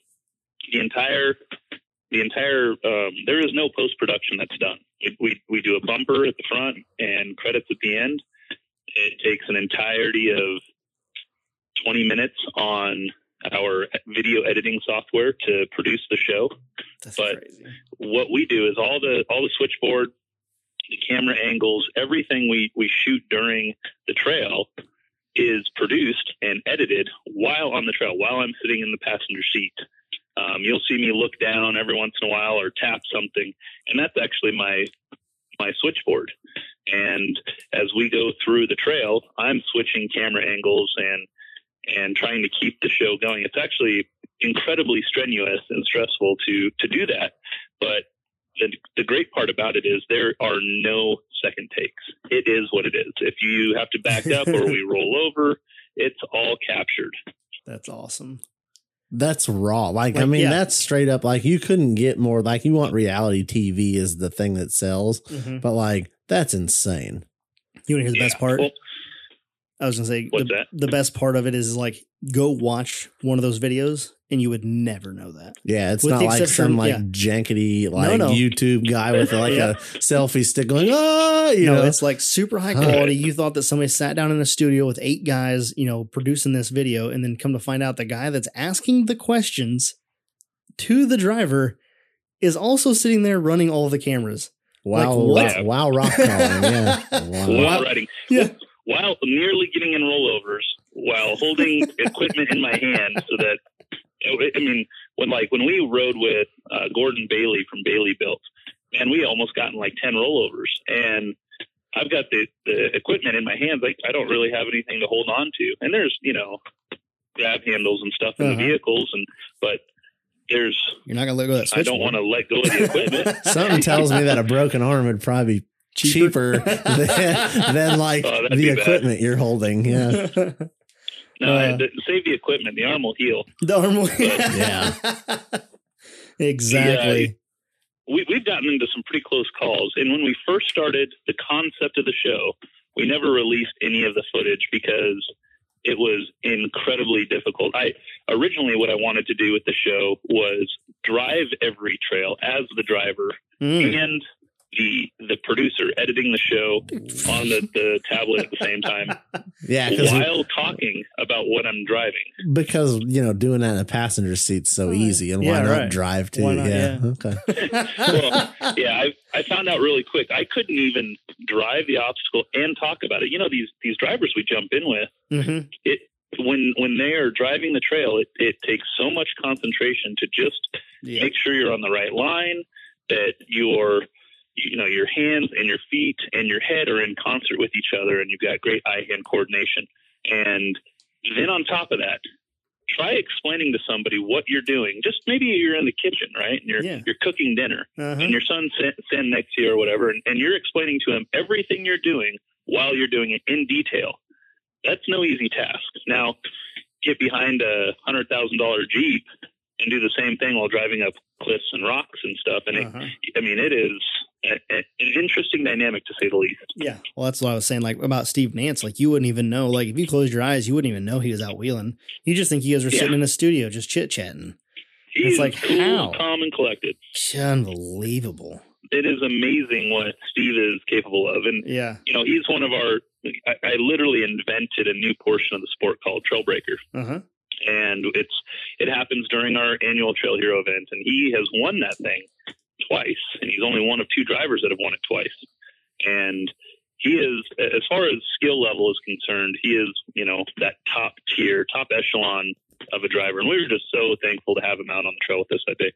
the entire the entire um, there is no post production that's done. We, we we do a bumper at the front and credits at the end. It takes an entirety of twenty minutes on our video editing software to produce the show. That's But- crazy. what we do is all the all the switchboard, the camera angles, everything we we shoot during the trail is produced and edited while on the trail, while I'm sitting in the passenger seat. Um, you'll see me look down every once in a while or tap something, and that's actually my my switchboard. And as we go through the trail, I'm switching camera angles and and trying to keep the show going. It's actually incredibly strenuous and stressful to to do that. But the, the great part about it is there are no second takes. It is what it is. If you have to back up or we (laughs) roll over, it's all captured. That's awesome. That's raw. Like, I mean, yeah. that's straight up like you couldn't get more like you want reality TV is the thing that sells, Mhm. but like that's insane. You want to hear the best part? Well, I was gonna say What's the, that? the best part of it is like go watch one of those videos and you would never know that. Yeah, it's With not like some like yeah. jankety like no. YouTube guy with like (laughs) Yeah. a selfie stick going, oh, you no, know. it's like super high Huh. quality. You thought that somebody sat down in a studio with eight guys, you know, producing this video, and then come to find out the guy that's asking the questions to the driver is also sitting there running all the cameras. wow, what? rock, wow, rock calling. Yeah. (laughs) Wow. while riding, Yeah. While nearly getting in rollovers, while holding (laughs) equipment in my hand, so that I mean, when like when we rode with uh, Gordon Bailey from Bailey Built, man, we almost gotten like ten rollovers, and I've got the the equipment in my hands. Like I don't really have anything to hold on to, and there's you know grab handles and stuff in Uh-huh. the vehicles, and but there's You're not gonna let go of that. I don't want to let go of the equipment. (laughs) Something tells me that a broken arm would probably be cheaper, (laughs) than, than like Oh, the be bad. equipment you're holding. Yeah. No, Uh, the, save the equipment. The arm will heal. the arm. Will. yeah. (laughs) exactly. we, we've gotten into some pretty close calls. And when we first started the concept of the show, we never released any of the footage because it was incredibly difficult. I originally what I wanted to do with the show was drive every trail as the driver Mm. and the the producer editing the show on the, the tablet at the same time (laughs) Yeah, because while talking about what I'm driving. because you know doing that in the passenger seat's so Right. easy, and why Yeah, not drive too? Not? yeah. Yeah. okay. (laughs) (laughs) Well, yeah, I, I found out really quick. I couldn't even drive the obstacle and talk about it. You know, these these drivers we jump in with, Mhm. it when when they are driving the trail, it, it takes so much concentration to just Yeah. make sure you're on the right line, that your you know your hands and your feet and your head are in concert with each other, and you've got great eye hand coordination. And then on top of that, try explaining to somebody what you're doing. Just maybe you're in the kitchen, right? And you're Yeah. you're cooking dinner Uh-huh. and your son's standing next to you or whatever, and, and you're explaining to him everything you're doing while you're doing it in detail. That's no easy task. Now, get behind a hundred thousand dollar Jeep and do the same thing while driving up cliffs and rocks and stuff. And Uh-huh. I mean, it is a, a, an interesting dynamic to say the least. Yeah. Well, that's what I was saying, like about Steve Nance. Like you wouldn't even know. Like if you closed your eyes, you wouldn't even know he was out wheeling. You just think you guys were Yeah. sitting in a studio just chit chatting. He's like, cool, how? calm, and collected. Unbelievable. It is amazing what Steve is capable of, and Yeah. you know, he's one of our. I, I literally invented a new portion of the sport called Trailbreaker. Uh huh. and it's it happens during our annual Trail Hero event, and he has won that thing twice, and he's only one of two drivers that have won it twice. And he is, as far as skill level is concerned, he is you know that top tier, top echelon of a driver, and we were just so thankful to have him out on the trail with us that day.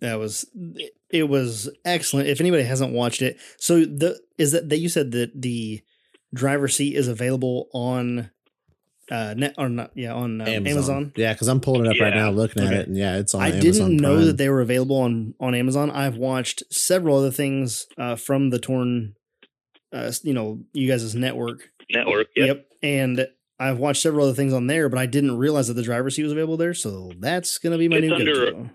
That was it was excellent. If anybody hasn't watched it, so the is that that you said that the driver seat is available on uh net or not yeah on uh, Amazon. Yeah, because I'm pulling it up right now, looking at it, and yeah, it's on. Amazon. I Amazon didn't know Prime. that they were available on on Amazon. I've watched several other things uh, from the Torn, uh, you know, you guys' network. Network, yep. and I've watched several other things on there, but I didn't realize that the driver's seat was available there. So that's gonna be my It's new under- go-to.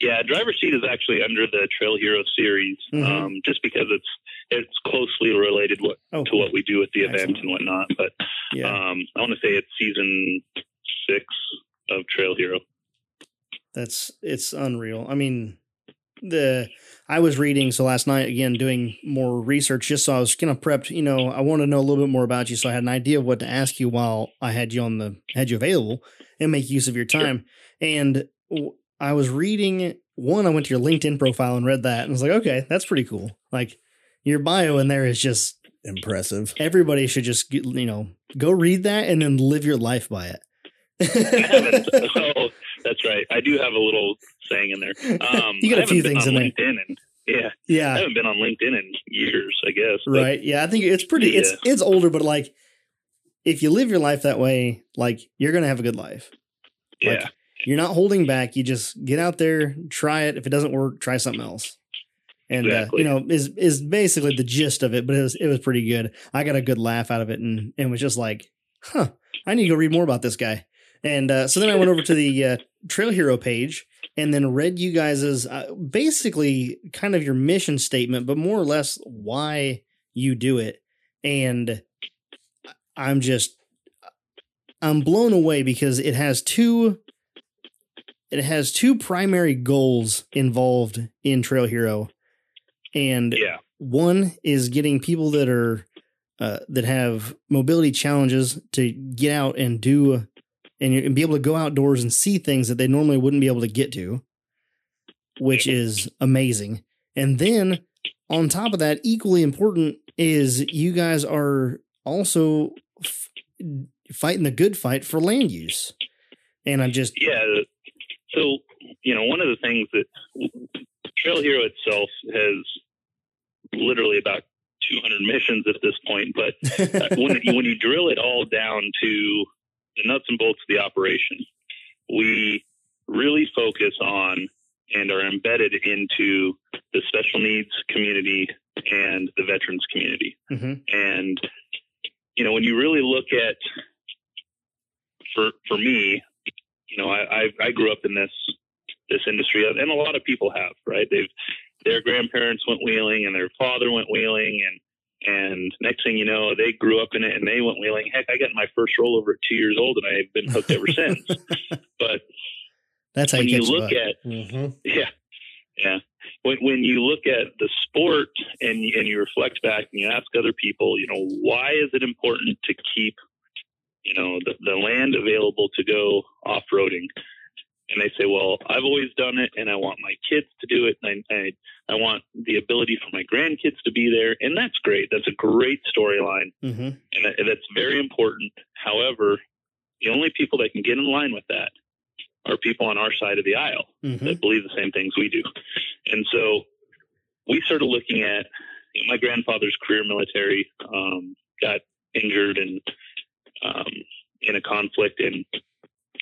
Yeah, driver's seat is actually under the Trail Hero series, Mhm. um, just because it's it's closely related what, Oh, to what we do at the event Excellent. and whatnot. But yeah, Um, I want to say it's season six of Trail Hero. that's it's unreal. I mean, the I was reading so last night again doing more research just so I was kind of prepped. You know, I want to know a little bit more about you, so I had an idea of what to ask you while I had you on the had you available and make use of your Sure. time. And I was reading one. I went to your LinkedIn profile and read that, and was like, okay, that's pretty cool. Like your bio in there is just impressive. everybody should just you know go read that and then live your life by it. oh, (laughs) (laughs) that's right. I do have a little saying in there. (laughs) Um, you got a few things in there, LinkedIn and yeah, yeah. I haven't been on LinkedIn in years. I guess. right. Yeah, I think it's pretty. It's it's older, but like if you live your life that way, like you're gonna have a good life. Yeah. You're not holding back. You just get out there, try it. If it doesn't work, try something else. And Exactly. uh, you know is is basically the gist of it, but it was it was pretty good. I got a good laugh out of it, and and was just like, huh, I need to go read more about this guy. And uh, so then I went over to the uh, Trail Hero page and then read you guys's uh, basically kind of your mission statement, but more or less why you do it. And I'm just I'm blown away because it has two it has two primary goals involved in Trail Hero. And yeah. one is getting people that are uh, that have mobility challenges to get out and do and, and be able to go outdoors and see things that they normally wouldn't be able to get to, which is amazing. And then on top of that, equally important is you guys are also f- fighting the good fight for land use. And I'm just Yeah. So, you know, one of the things that Trail Hero itself has literally about 200 missions at this point, but uh, when, when you drill it all down to the nuts and bolts of the operation, we really focus on and are embedded into the special needs community and the veterans community. Mhm. And you know, when you really look at for for me, you know, I I, I grew up in this this industry, and a lot of people have, right? They've their grandparents went wheeling, and their father went wheeling, and And next thing you know, they grew up in it and they went wheeling. Heck, I got my first rollover at two years old and I've been hooked ever since. (laughs) But That's how when you you look bug. at Mm-hmm. yeah, yeah. When when you look at the sport and and you reflect back and you ask other people, you know, why is it important to keep, you know, the, the land available to go off roading? And they say, well, I've always done it, and I want my kids to do it, and I, I I want the ability for my grandkids to be there, and that's great. That's a great storyline hmm and that's very important. However, the only people that can get in line with that are people on our side of the aisle hmm that believe the same things we do. And so we started looking at you know, my grandfather's career military um, got injured and um, in a conflict, and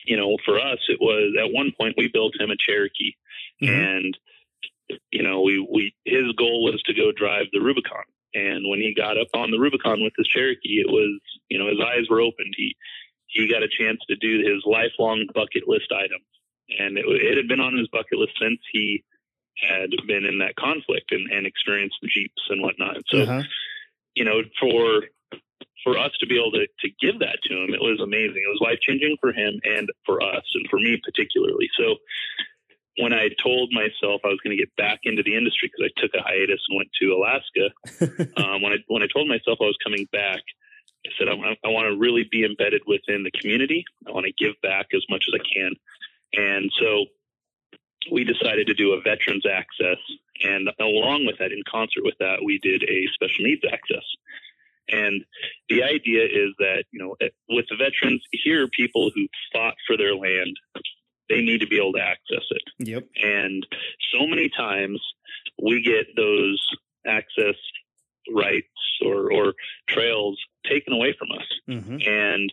you know, for us, it was at one point we built him a Cherokee, Mhm. and you know, we we his goal was to go drive the Rubicon. And when he got up on the Rubicon with his Cherokee, it was you know his eyes were opened. He he got a chance to do his lifelong bucket list item, and it, it had been on his bucket list since he had been in that conflict and, and experienced the jeeps and whatnot. So Uh-huh. you know, for for us to be able to, to give that to him, it was amazing. It was life changing for him and for us, and for me particularly. So when I told myself I was going to get back into the industry because I took a hiatus and went to Alaska, (laughs) um, when I when I told myself I was coming back, I said I, I want to really be embedded within the community. I want to give back as much as I can, and so we decided to do a veterans access, and along with that, in concert with that, we did a special needs access. And the idea is that you know, with the veterans, here are people who fought for their land. They need to be able to access it. Yep. And so many times we get those access rights or, or trails taken away from us. hmm And,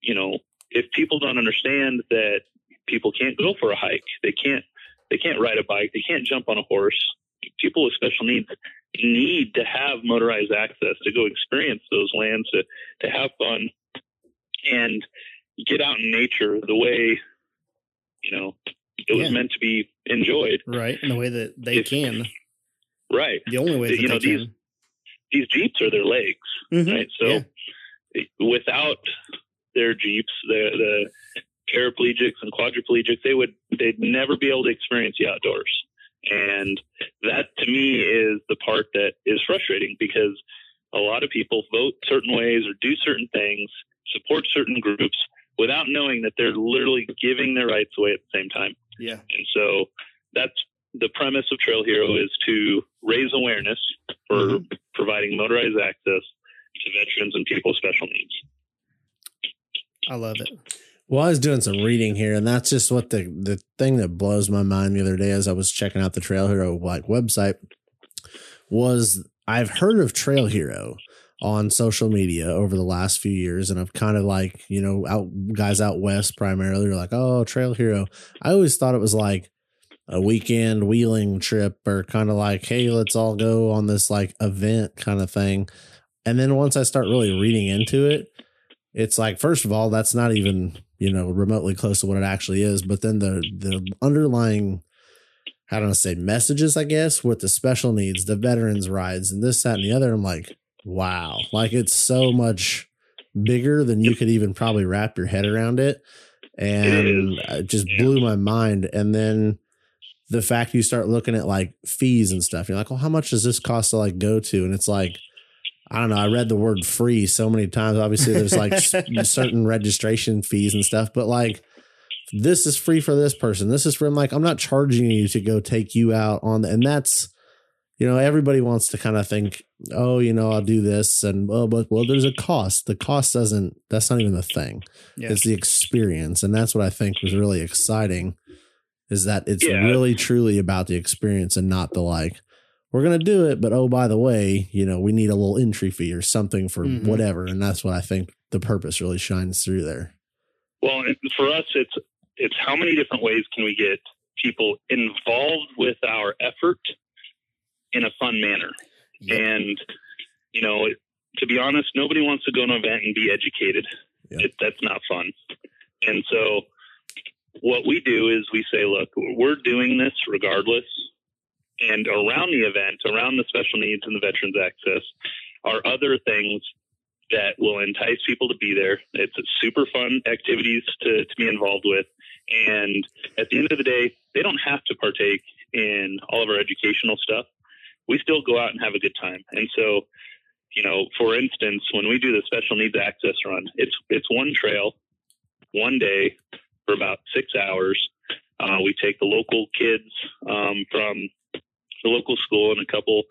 you know, if people don't understand that people can't go for a hike, they can't, they can't ride a bike, they can't jump on a horse. People with special needs need to have motorized access to go experience those lands, to, to have fun and get out in nature the way, you know, it was meant to be enjoyed. Right. In the way that they If- can. Right. The only way that you know, they these- These Jeeps are their legs. can. Mhm. right? So Yeah. without their Jeeps, the the paraplegics and quadriplegics, they would they'd never be able to experience the outdoors. And that to me is the part that is frustrating because a lot of people vote certain ways or do certain things, support certain groups without knowing that they're literally giving their rights away at the same time. Yeah. And so that's the premise of Trail Hero is to raise awareness for Mhm. providing motorized access to veterans and people with special needs. I love it. Well, I was doing some reading here, and that's just what the the thing that blows my mind the other day as I was checking out the Trail Hero like website was I've heard of Trail Hero on social media over the last few years, and I've kind of like you know out guys out west primarily are like, oh, Trail Hero. I always thought it was like a weekend wheeling trip or kind of like, hey, let's all go on this like event kind of thing. And then once I start really reading into it, it's like first of all that's not even you know remotely close to what it actually is. But then the the underlying how do i say messages i guess with the special needs the veterans rides and this that and the other i'm like wow. Like it's so much bigger than you could even probably wrap your head around it. And is. it just Yeah. blew my mind. And then the fact you start looking at like fees and stuff you're like well how much does this cost to like go to? And it's like I don't know. I read the word free so many times. Obviously, there's like (laughs) certain registration fees and stuff, but like this is free for this person. This is for I'm like I'm not charging you to go take you out on, the, and that's you know everybody wants to kind of think, oh, you know, I'll do this, and well, but well, there's a cost. The cost doesn't. That's not even the thing. Yeah. It's the experience, and that's what I think was really exciting. Is that it's Yeah. really truly about the experience and not the like we're gonna do it, but oh by the way, you know, we need a little entry fee or something for Mhm. whatever, and that's what I think the purpose really shines through there. Well, for us, it's it's how many different ways can we get people involved with our effort in a fun manner? Yep. And you know, to be honest, nobody wants to go to an event and be educated. Yeah. It, that's not fun. And so, what we do is we say, look, we're doing this regardless. And around the event, around the special needs and the veterans access, are other things that will entice people to be there. It's super fun activities to, to be involved with. And at the end of the day, they don't have to partake in all of our educational stuff. We still go out and have a good time. And so, you know, for instance, when we do the special needs access run, it's it's one trail, one day for about six hours. Uh, we take the local kids um, from the local school and a couple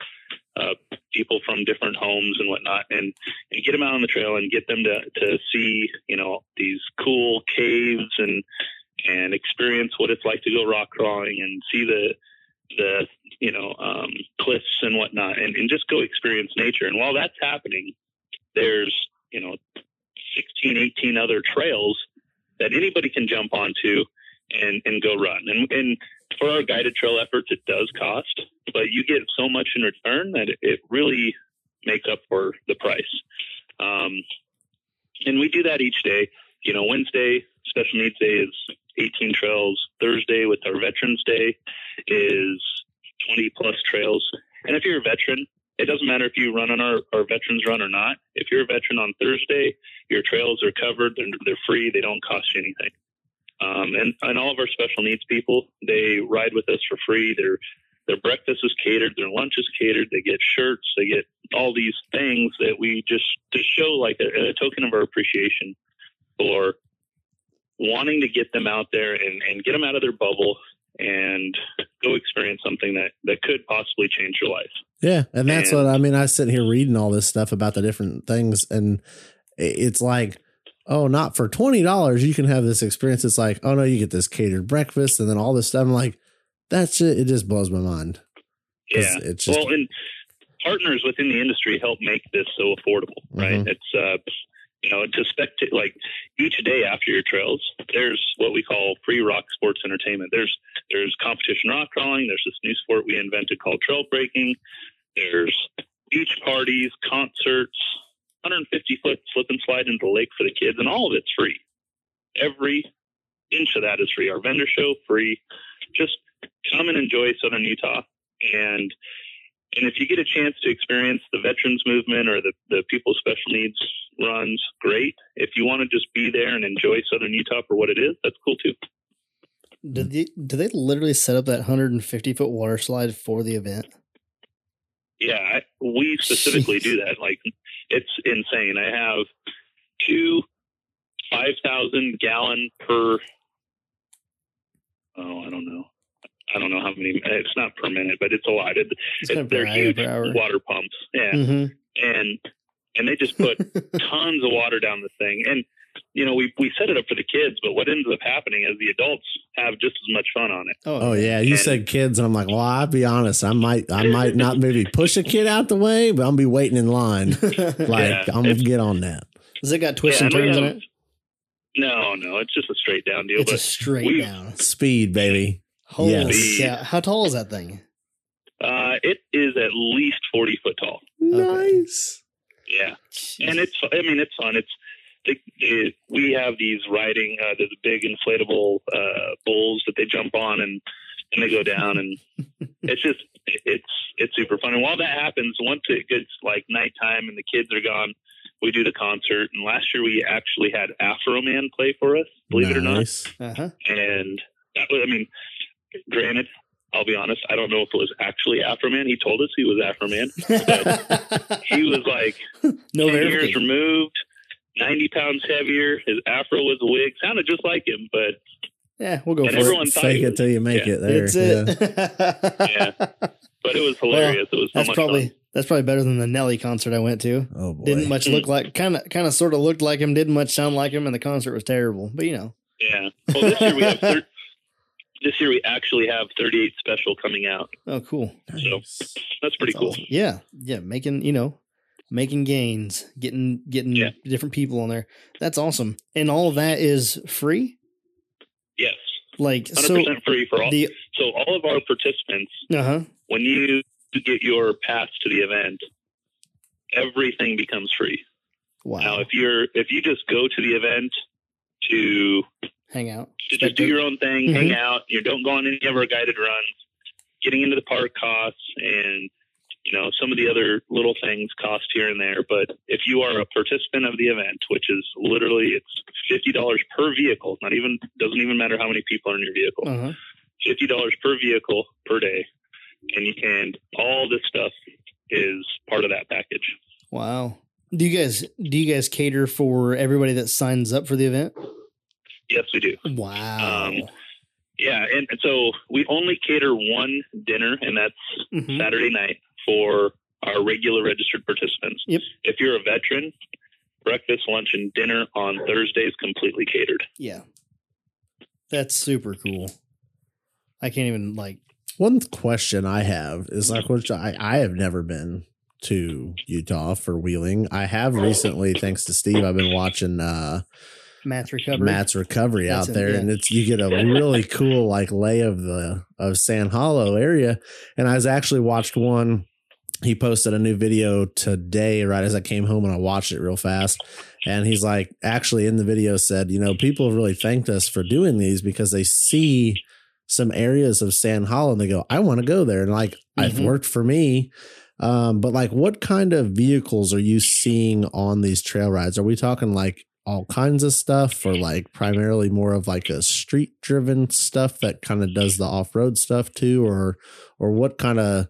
uh, people from different homes and whatnot, and and get them out on the trail and get them to to see you know these cool caves and and experience what it's like to go rock crawling and see the the you know um, cliffs and whatnot, and, and just go experience nature. And while that's happening, there's you know 16, 18 other trails that anybody can jump onto and and go run. And and for our guided trail efforts, it does cost, but you get so much in return that it, really makes up for the price. Um, and we do that each day. You know, Wednesday special needs day is 18 trails. Thursday with our Veterans Day is 20 plus trails. And if you're a veteran, it doesn't matter if you run on our, our veterans run or not. If you're a veteran on Thursday, your trails are covered. They're, they're free. They don't cost you anything. Um, and, and all of our special needs people, they ride with us for free. Their their breakfast is catered, their lunch is catered. They get shirts, they get all these things that we just to show like a, a token of our appreciation for wanting to get them out there and, and get them out of their bubble and go experience something that that could possibly change your life. Yeah, and that's And- what I mean. I sit here reading all this stuff about the different things, and it's like, oh, not for twenty dollars you can have this experience. It's like, oh no, you get this catered breakfast, and then all this stuff. I'm like, that's it. It just blows my mind. Yeah. it's just well, and partners within the industry help make this so affordable, right? Mhm. It's uh, you know, to spectate like each day after your trails, there's what we call free rock sports entertainment. There's there's competition rock crawling. There's this new sport we invented called trail breaking. There's beach parties, concerts, 150 foot slip and slide into the lake for the kids, and all of it's free. Every inch of that is free. Our vendor show free. Just come and enjoy Southern Utah and and if you get a chance to experience the veterans movement or the, the people special needs runs, great. If you want to just be there and enjoy Southern Utah for what it is, that's cool too. Did they, did they literally set up that 150 foot water slide for the event? Yeah, I, we specifically do that. (laughs) Like, it's insane. I have two 5,000 gallon per, oh, I don't know. I don't know how many, it's not per minute, but it's a lot. It, It's it, they're huge water pumps. Yeah. hmm And, and they just put (laughs) tons of water down the thing. And you know, we we set it up for the kids, but what ends up happening is the adults have just as much fun on it. Oh yeah, you And- said kids, and I'm like, well, I'll be honest, I might, I might not maybe push a kid out the way, but I'll be waiting in line. (laughs) Like Yeah, I'm gonna get on that. Does it got twists Yeah, and and turns in it? No, no, it's just a straight down deal. It's a straight we- down. Speed, baby. Holy Yes. cow. How tall is that thing? uh, it is at least forty foot tall. Nice. Yeah, and it's I mean it's fun. It's it, it, we have these riding uh, the big inflatable uh, bulls that they jump on and and they go down and (laughs) it's just it's it's super fun. And while that happens, once it gets like nighttime and the kids are gone, we do the concert. And last year we actually had Afroman play for us, believe it or not. Uh-huh. And that was, I mean, granted, I'll be honest, I don't know if it was actually Afroman. He told us he was Afroman. (laughs) He was like no 10 years removed, 90 pounds heavier. His afro was a wig. Sounded just like him, but Yeah, we'll go and for everyone it. Fake it till you make yeah. it. There. It's yeah. (laughs) it. but it was hilarious. it was so That's much probably fun. that's probably better than the Nelly concert I went to. Oh boy. Didn't much look mm-hmm. like kind of kind of sort of looked like him. Didn't much sound like him, and the concert was terrible. But you know, Yeah. Well, this year we have (laughs) thir- this year we actually have 38 special coming out. oh cool, Nice. That's pretty That's cool. awesome. Yeah, yeah, making you know making gains, getting getting Yeah. different people on there. That's awesome, and all of that is free. Yes. Like 100% so, free for all. the So all of our participants, uh huh. when you get your pass to the event, everything becomes free. Wow, Now, if you're if you just go to the event to hang out. to just do your own thing, hang Mhm. out. You don't go on any of our guided runs. Getting into the park costs, and you know, some of the other little things cost here and there. But if you are a participant of the event, which is literally it's fifty dollars per vehicle, not even doesn't even matter how many people are in your vehicle, Uh-huh. fifty dollars per vehicle per day, and you can all this stuff is part of that package. Wow. Do you guys do you guys cater for everybody that signs up for the event? Yes, we do. Wow. Um, Yeah, and, so we only cater one dinner, and that's Mhm. Saturday night for our regular registered participants. Yep. If you're a veteran, breakfast, lunch, and dinner on Thursday is completely catered. Yeah. That's super cool. I can't even like One question I have is like, which I, I have never been to Utah for wheeling. I have recently, thanks to Steve, I've been watching uh, Matt's recovery. Matt's recovery That's out it, there, yeah. and it's you get a really cool like lay of the of Sand Hollow area. And I was actually watched one. He posted a new video today, right as I came home, and I watched it real fast. And he's like, actually, in the video said, you know, people have really thanked us for doing these because they see some areas of Sand Hollow and they go, I want to go there. And like, I've Mhm. worked for me. Um, but like, what kind of vehicles are you seeing on these trail rides? Are we talking like all kinds of stuff or like primarily more of like a street driven stuff that kind of does the off road stuff too? Or, or what kind of,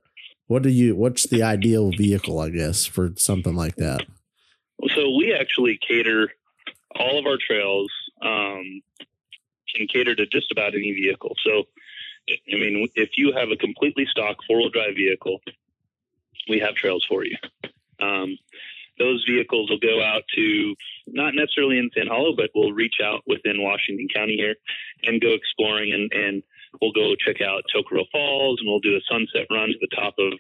what do you, what's the ideal vehicle, I guess, for something like that? So we actually cater all of our trails um, can cater to just about any vehicle. So, I mean, if you have a completely stock four wheel drive vehicle, we have trails for you. Um, those vehicles will go out to not necessarily in Sand Hollow, but we'll reach out within Washington County here and go exploring and, and we'll go check out Toquerville Falls and we'll do a sunset run to the top of,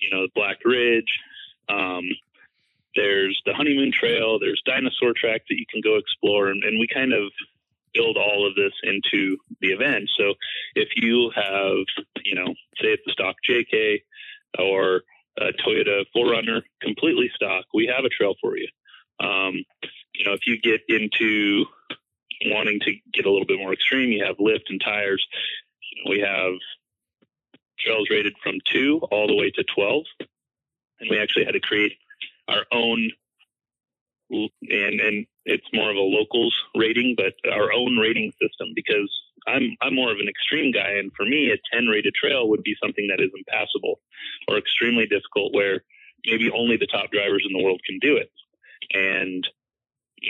you know, Black Ridge. Um, there's the honeymoon trail there's dinosaur track that you can go explore and, and we kind of build all of this into the event so if you have you know say it's a stock jk or a toyota 4runner completely stock we have a trail for you um, you know if you get into wanting to get a little bit more extreme you have lift and tires we have trails rated from two all the way to 12 and we actually had to create our own and and it's more of a locals rating but our own rating system because i'm i'm more of an extreme guy. And for me a 10 rated trail would be something that is impassable or extremely difficult where maybe only the top drivers in the world can do it. And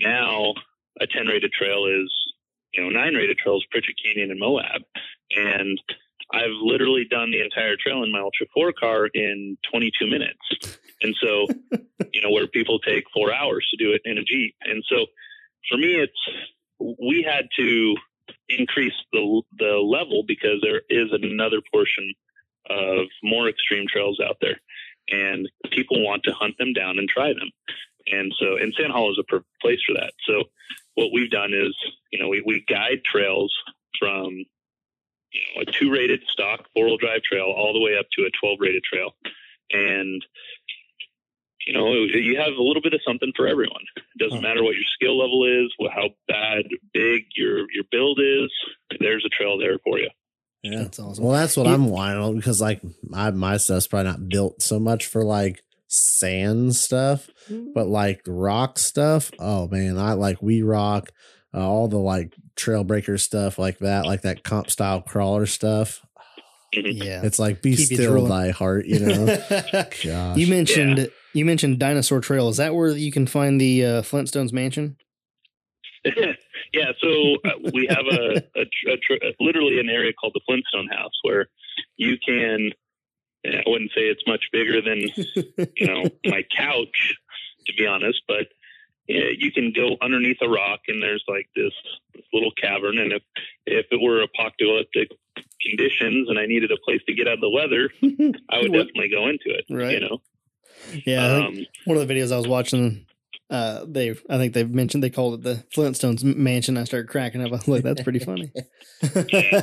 now a 10 rated trail is you know 9 rated trails pritchett canyon and moab and I've literally done the entire trail in my Ultra 4 car in 22 minutes. And so, (laughs) you know, where people take four hours to do it in a Jeep. And so for me, it's, we had to increase the, the level because there is another portion of more extreme trails out there and people want to hunt them down and try them. And so, and Sand Hollow is a perfect place for that. So what we've done is, you know, we, we guide trails from you know, a two rated stock four wheel drive trail all the way up to a 12 rated trail. And, you know, you have a little bit of something for everyone. It doesn't matter what your skill level is, how bad, big your, your build is. There's a trail there for you. Yeah. That's awesome. Well, that's what You- I'm wanting because like my my stuff's probably not built so much for like sand stuff, mm-hmm. but like rock stuff. Oh man, I like W.E. Rock uh, all the like trailbreaker stuff like that, like that comp style crawler stuff. yeah. It's like be Keep still thrilling. thy heart, you know. (laughs) Gosh. you mentioned you mentioned Dinosaur Trail. Is that where you can find the uh, Flintstones mansion? (laughs) yeah, so uh, we have a, a, tr- a tr- literally an area called the Flintstone House where you can. I wouldn't say it's much bigger than you know (laughs) my couch, to be honest, but yeah, you can go underneath a rock and there's like this, this little cavern, and if if it were apocalyptic conditions and I needed a place to get out of the weather, (laughs) I would definitely go into it. Right. You know. Yeah, Um, one of the videos I was watching, uh, they I think they've mentioned they called it the Flintstones mansion. I started cracking up. I was like, that's pretty funny. (laughs) Yeah,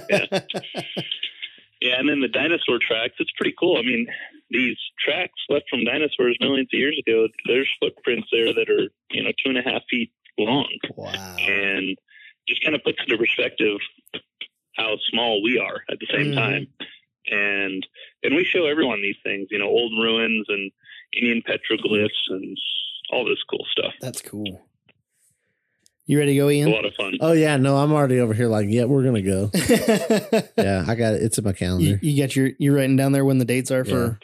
Yeah, and then the dinosaur tracks, it's pretty cool. I mean, these tracks left from dinosaurs millions of years ago, there's footprints there that are, you know, two and a half feet long. wow. And just kind of puts into perspective how small we are at the same Mhm. time. and and we show everyone these things, you know, old ruins and Indian petroglyphs and all this cool stuff. That's cool. You ready to go, It's a Ian? lot of fun. Oh yeah, no, I'm already over here. Like, yeah, we're gonna go. (laughs) Yeah, I got it. It's in my calendar. you got your you writing down there when the dates are for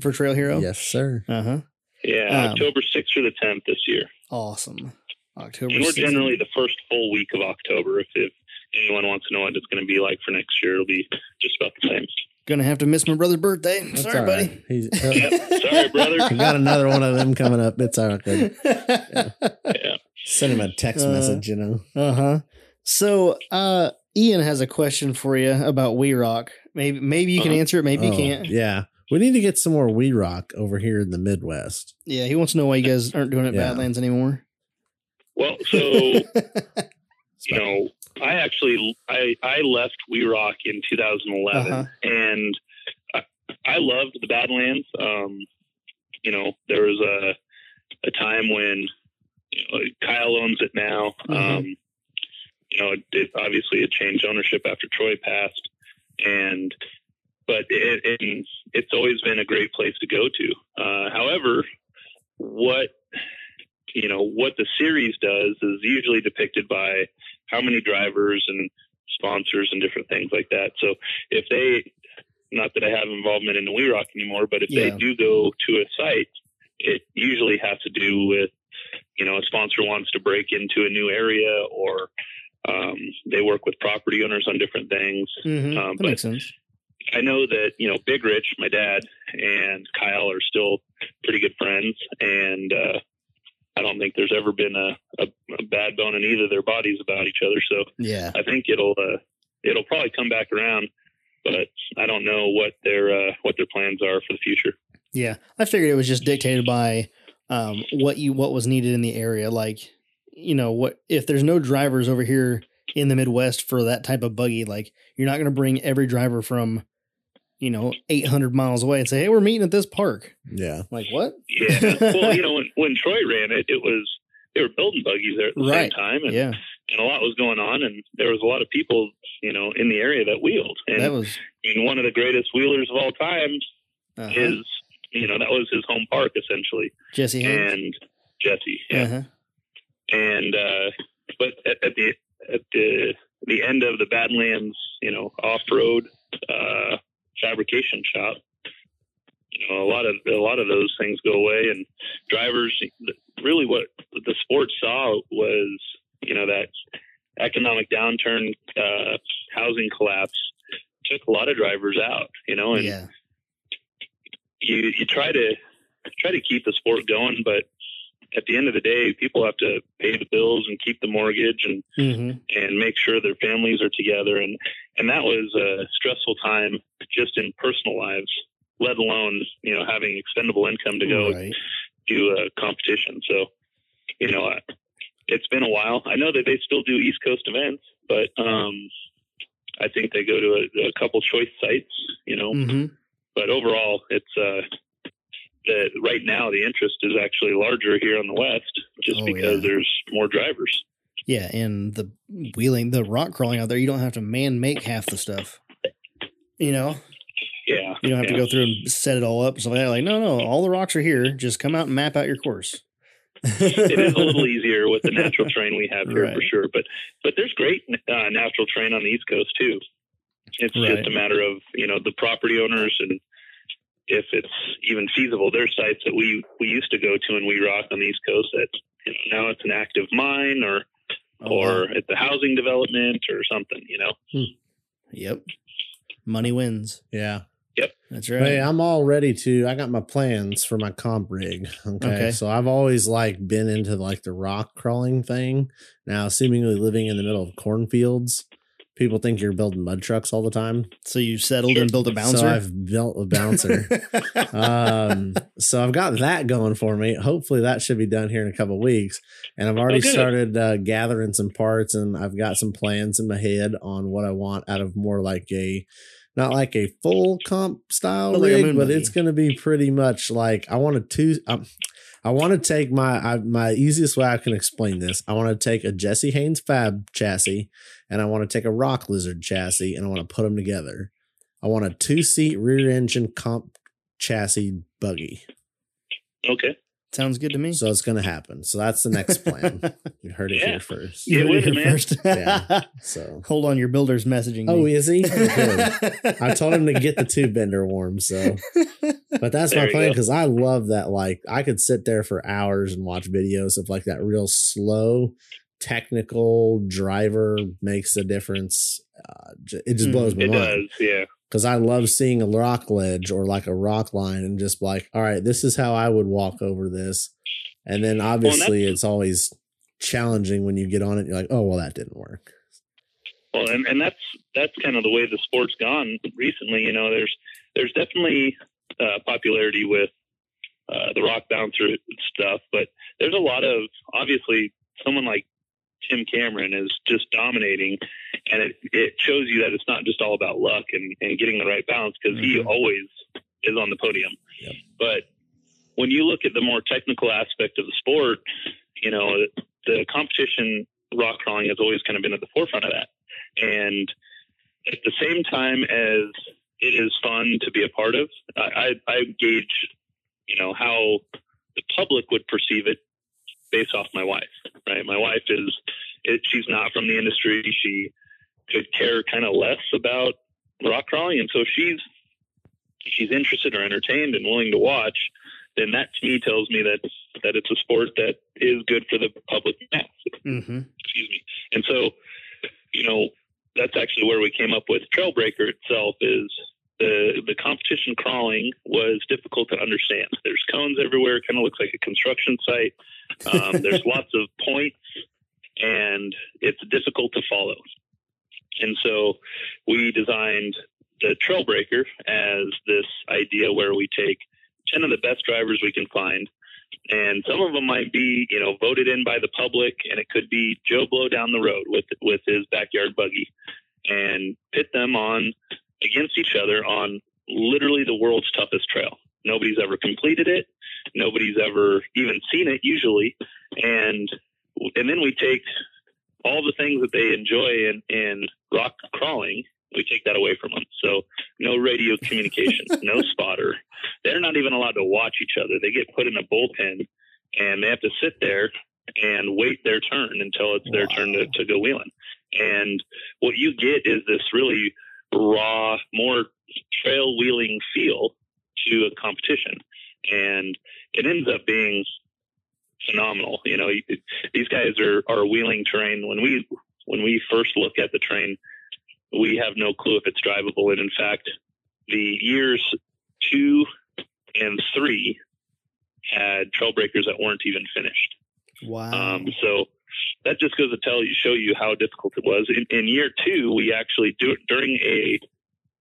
for Trail Hero? Yes, sir. Uh huh. Yeah, Um, October sixth through the tenth this year, Awesome. October. and we're 6th. generally the first full week of October. If, if anyone wants to know what it's going to be like for next year, it'll be just about the same. gonna have to miss my brother's birthday. That's Sorry, all buddy. right. He's, (laughs) (laughs) Yep. Sorry, brother. we got another one of them coming up. It's all right. Yeah. Send him a text Uh, message, you know. Uh huh. So, uh, Ian has a question for you about W.E. Rock. Maybe maybe you can Uh-huh. answer it. Maybe you Oh, can't. Yeah. We need to get some more W.E. Rock over here in the Midwest. Yeah, he wants to know why you guys aren't doing it at Yeah. Badlands anymore. Well, so (laughs) you know, I actually I I left W.E. Rock in 2011, Uh-huh. and I, I loved the Badlands. Um, you know, there was a a time when you know, Kyle owns it now. Mhm. Um, you know, it, it obviously it changed ownership after Troy passed, and but it, it, it's always been a great place to go to. Uh, however, what you know what the series does is usually depicted by how many drivers and sponsors and different things like that. So if they, not that I have involvement in the W.E. Rock anymore, but if Yeah. they do go to a site, it usually has to do with, you know, a sponsor wants to break into a new area or um, they work with property owners on different things. Mhm. Um, that makes sense. I know that you know Big Rich, my dad, and Kyle are still pretty good friends, and uh, I don't think there's ever been a, a, a bad bone in either of their bodies about each other. So Yeah. I think it'll uh, it'll probably come back around, but I don't know what their uh, what their plans are for the future. Yeah. I figured it was just dictated by um, what you what was needed in the area. Like, you know, what if there's no drivers over here in the Midwest for that type of buggy, like you're not gonna bring every driver from, you know, eight hundred miles away and say, Hey, we're meeting at this park. Yeah. Like what? Yeah, well, you know, when, (laughs) when Troy ran it, it was they were building buggies there at the Right. same time, and, Yeah. and a lot was going on, and there was a lot of people, you know, in the area that wheeled. And That was I mean, one of the greatest wheelers of all time uh is you know that was his home park essentially Jesse Haines. and jesse yeah. Uh-huh. and uh but at, at the at the the end of the badlands you know off-road uh fabrication shop you know a lot of a lot of those things go away and drivers really what the sport saw was you know that economic downturn uh housing collapse took a lot of drivers out you know and Yeah. You you try to try to keep the sport going, but at the end of the day, people have to pay the bills and keep the mortgage and hmm and make sure their families are together and and that was a stressful time just in personal lives, let alone you know having expendable income to go Right. do a competition. So you know it's been a while. I know that they still do East Coast events, but um, I think they go to a, a couple choice sites. You know, hmm but overall, it's uh, the right now the interest is actually larger here on the west, just Oh, because yeah. there's more drivers. Yeah, and the wheeling, the rock crawling out there, you don't have to man make half the stuff. You know, Yeah, you don't have yeah. to go through and set it all up. and stuff like that. Like, no, no, all the rocks are here. Just come out and map out your course. It is a little (laughs) easier with the natural terrain we have here for sure, but but there's great uh, natural terrain on the East Coast too. It's Right. just a matter of you know the property owners and if it's even feasible. There's sites that we we used to go to and W.E. Rock on the East Coast that you know, now it's an active mine or Oh, or wow. it's a housing development or something. You know. Hmm. Yep. Money wins. Yeah. Yep. That's right. Hey, I'm all ready to. I got my plans for my comp rig. Okay? Okay. So I've always like been into like the rock crawling thing. Now, seemingly living in the middle of cornfields, people think you're building mud trucks all the time. so you settled and built a bouncer. So I've built a bouncer. (laughs) (laughs) um, so I've got that going for me. Hopefully that should be done here in a couple of weeks. And I've already Oh, good. started uh, gathering some parts, and I've got some plans in my head on what I want out of more like a, not like a full comp style like rig, but it's going to be pretty much like I want to two. Um, I want to take my I, my easiest way I can explain this. I want to take a Jesse Haines Fab chassis, and I want to take a Rock Lizard chassis, and I want to put them together. I want a two seat rear engine comp chassis buggy. Okay. Sounds good to me. So it's going to happen. So that's the next plan. (laughs) You heard it Yeah. here first. Yeah, You heard it it, man. first. (laughs) Yeah. (laughs) So, Hold on, your builder's messaging oh, me. is he? I told him to get the tube bender warm. So, but that's There my plan because I love that. Like, I could sit there for hours and watch videos of like that real slow, technical driver makes a difference. Uh, it just Mm, blows my It mind does. Yeah. because I love seeing a rock ledge or like a rock line and just like, all right, this is how I would walk over this. And then obviously it's always challenging when you get on it. You're like, oh, well, that didn't work. Well, and, and that's that's kind of the way the sport's gone recently. You know, there's there's definitely uh, popularity with uh, the rock bouncer stuff, but there's a lot of obviously someone like Tim Cameron is just dominating, and it it shows you that it's not just all about luck and, and getting the right balance because he Mhm. always is on the podium. Yep. But when you look at the more technical aspect of the sport, you know, the competition rock crawling has always kind of been at the forefront of that. And at the same time as it is fun to be a part of, I, I, I gauge, you know, how the public would perceive it based off my wife, right? My wife is, it, she's not from the industry. She could care kind of less about rock crawling. And so she's, she's interested or entertained and willing to watch, then that to me tells me that, that it's a sport that is good for the public mass hmm excuse me. And so, you know, that's actually where we came up with Trailbreaker itself is the the competition crawling was difficult to understand. There's cones everywhere, it kind of looks like a construction site. Um, (laughs) there's lots of points and it's difficult to follow. And so we designed the Trailbreaker as this idea where we take 10 of the best drivers we can find and some of them might be, you know, voted in by the public, and it could be Joe Blow down the road with with his backyard buggy, and pit them on against each other on literally the world's toughest trail. Nobody's ever completed it. Nobody's ever even seen it usually, and and then we take all the things that they enjoy in in rock crawling. We take that away from them. So no radio communication, (laughs) no spotter, they're not even allowed to watch each other. They get put in a bullpen and they have to sit there and wait their turn until it's their Wow. turn to, to go wheeling. And what you get is this really raw, more trail wheeling feel to a competition. And it ends up being phenomenal. You know, these guys are, are wheeling terrain. When we, when we first look at the train, we have no clue if it's drivable. And in fact, the years two and three had trail breakers that weren't even finished. Wow. Um, so that just goes to tell you, show you how difficult it was. In, in year two, we actually do during a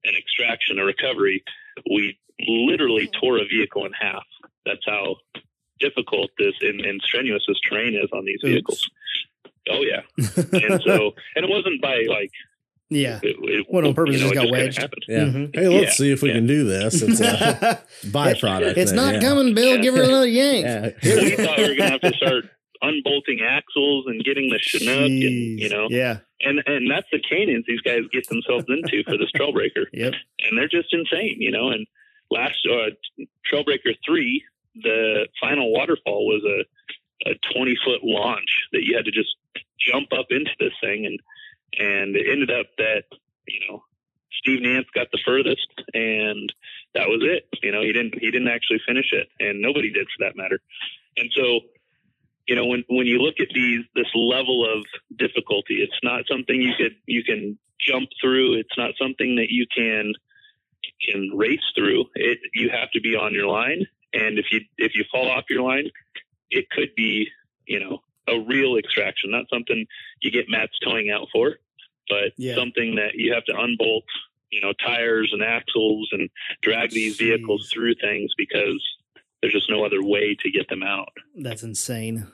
an extraction, a recovery, we literally tore a vehicle in half. That's how difficult this and, and strenuous this terrain is on these Oops. vehicles. Oh yeah, and so (laughs) and it wasn't by like yeah. it, it, What, on purpose, you know, just got wedged? happened. Yeah. Mhm. Hey, let's Yeah. see if we Yeah. can do this. It's a (laughs) byproduct. it's then, not yeah. coming, Bill. Give her another (laughs) yank. Yeah. we thought we were going to have to start unbolting axles and getting the Chinook, and you know, Yeah. and and that's the canyons these guys get themselves into for this Trailbreaker, (laughs) Yep. and they're just insane, you know. And last uh, Trailbreaker three, the final waterfall was a a twenty foot launch that you had to just jump up into this thing, and and it ended up that you know Steve Nance got the furthest, and that was it. You know, he didn't he didn't actually finish it, and nobody did for that matter. And so, you know, when when you look at these this level of difficulty, it's not something you could you can jump through. It's not something that you can can race through. It you have to be on your line, and if you if you fall off your line, it could be you know a real extraction, not something you get mats towing out for, but Yeah. something that you have to unbolt, you know, tires and axles and drag these vehicles through things because there's just no other way to get them out. That's insane.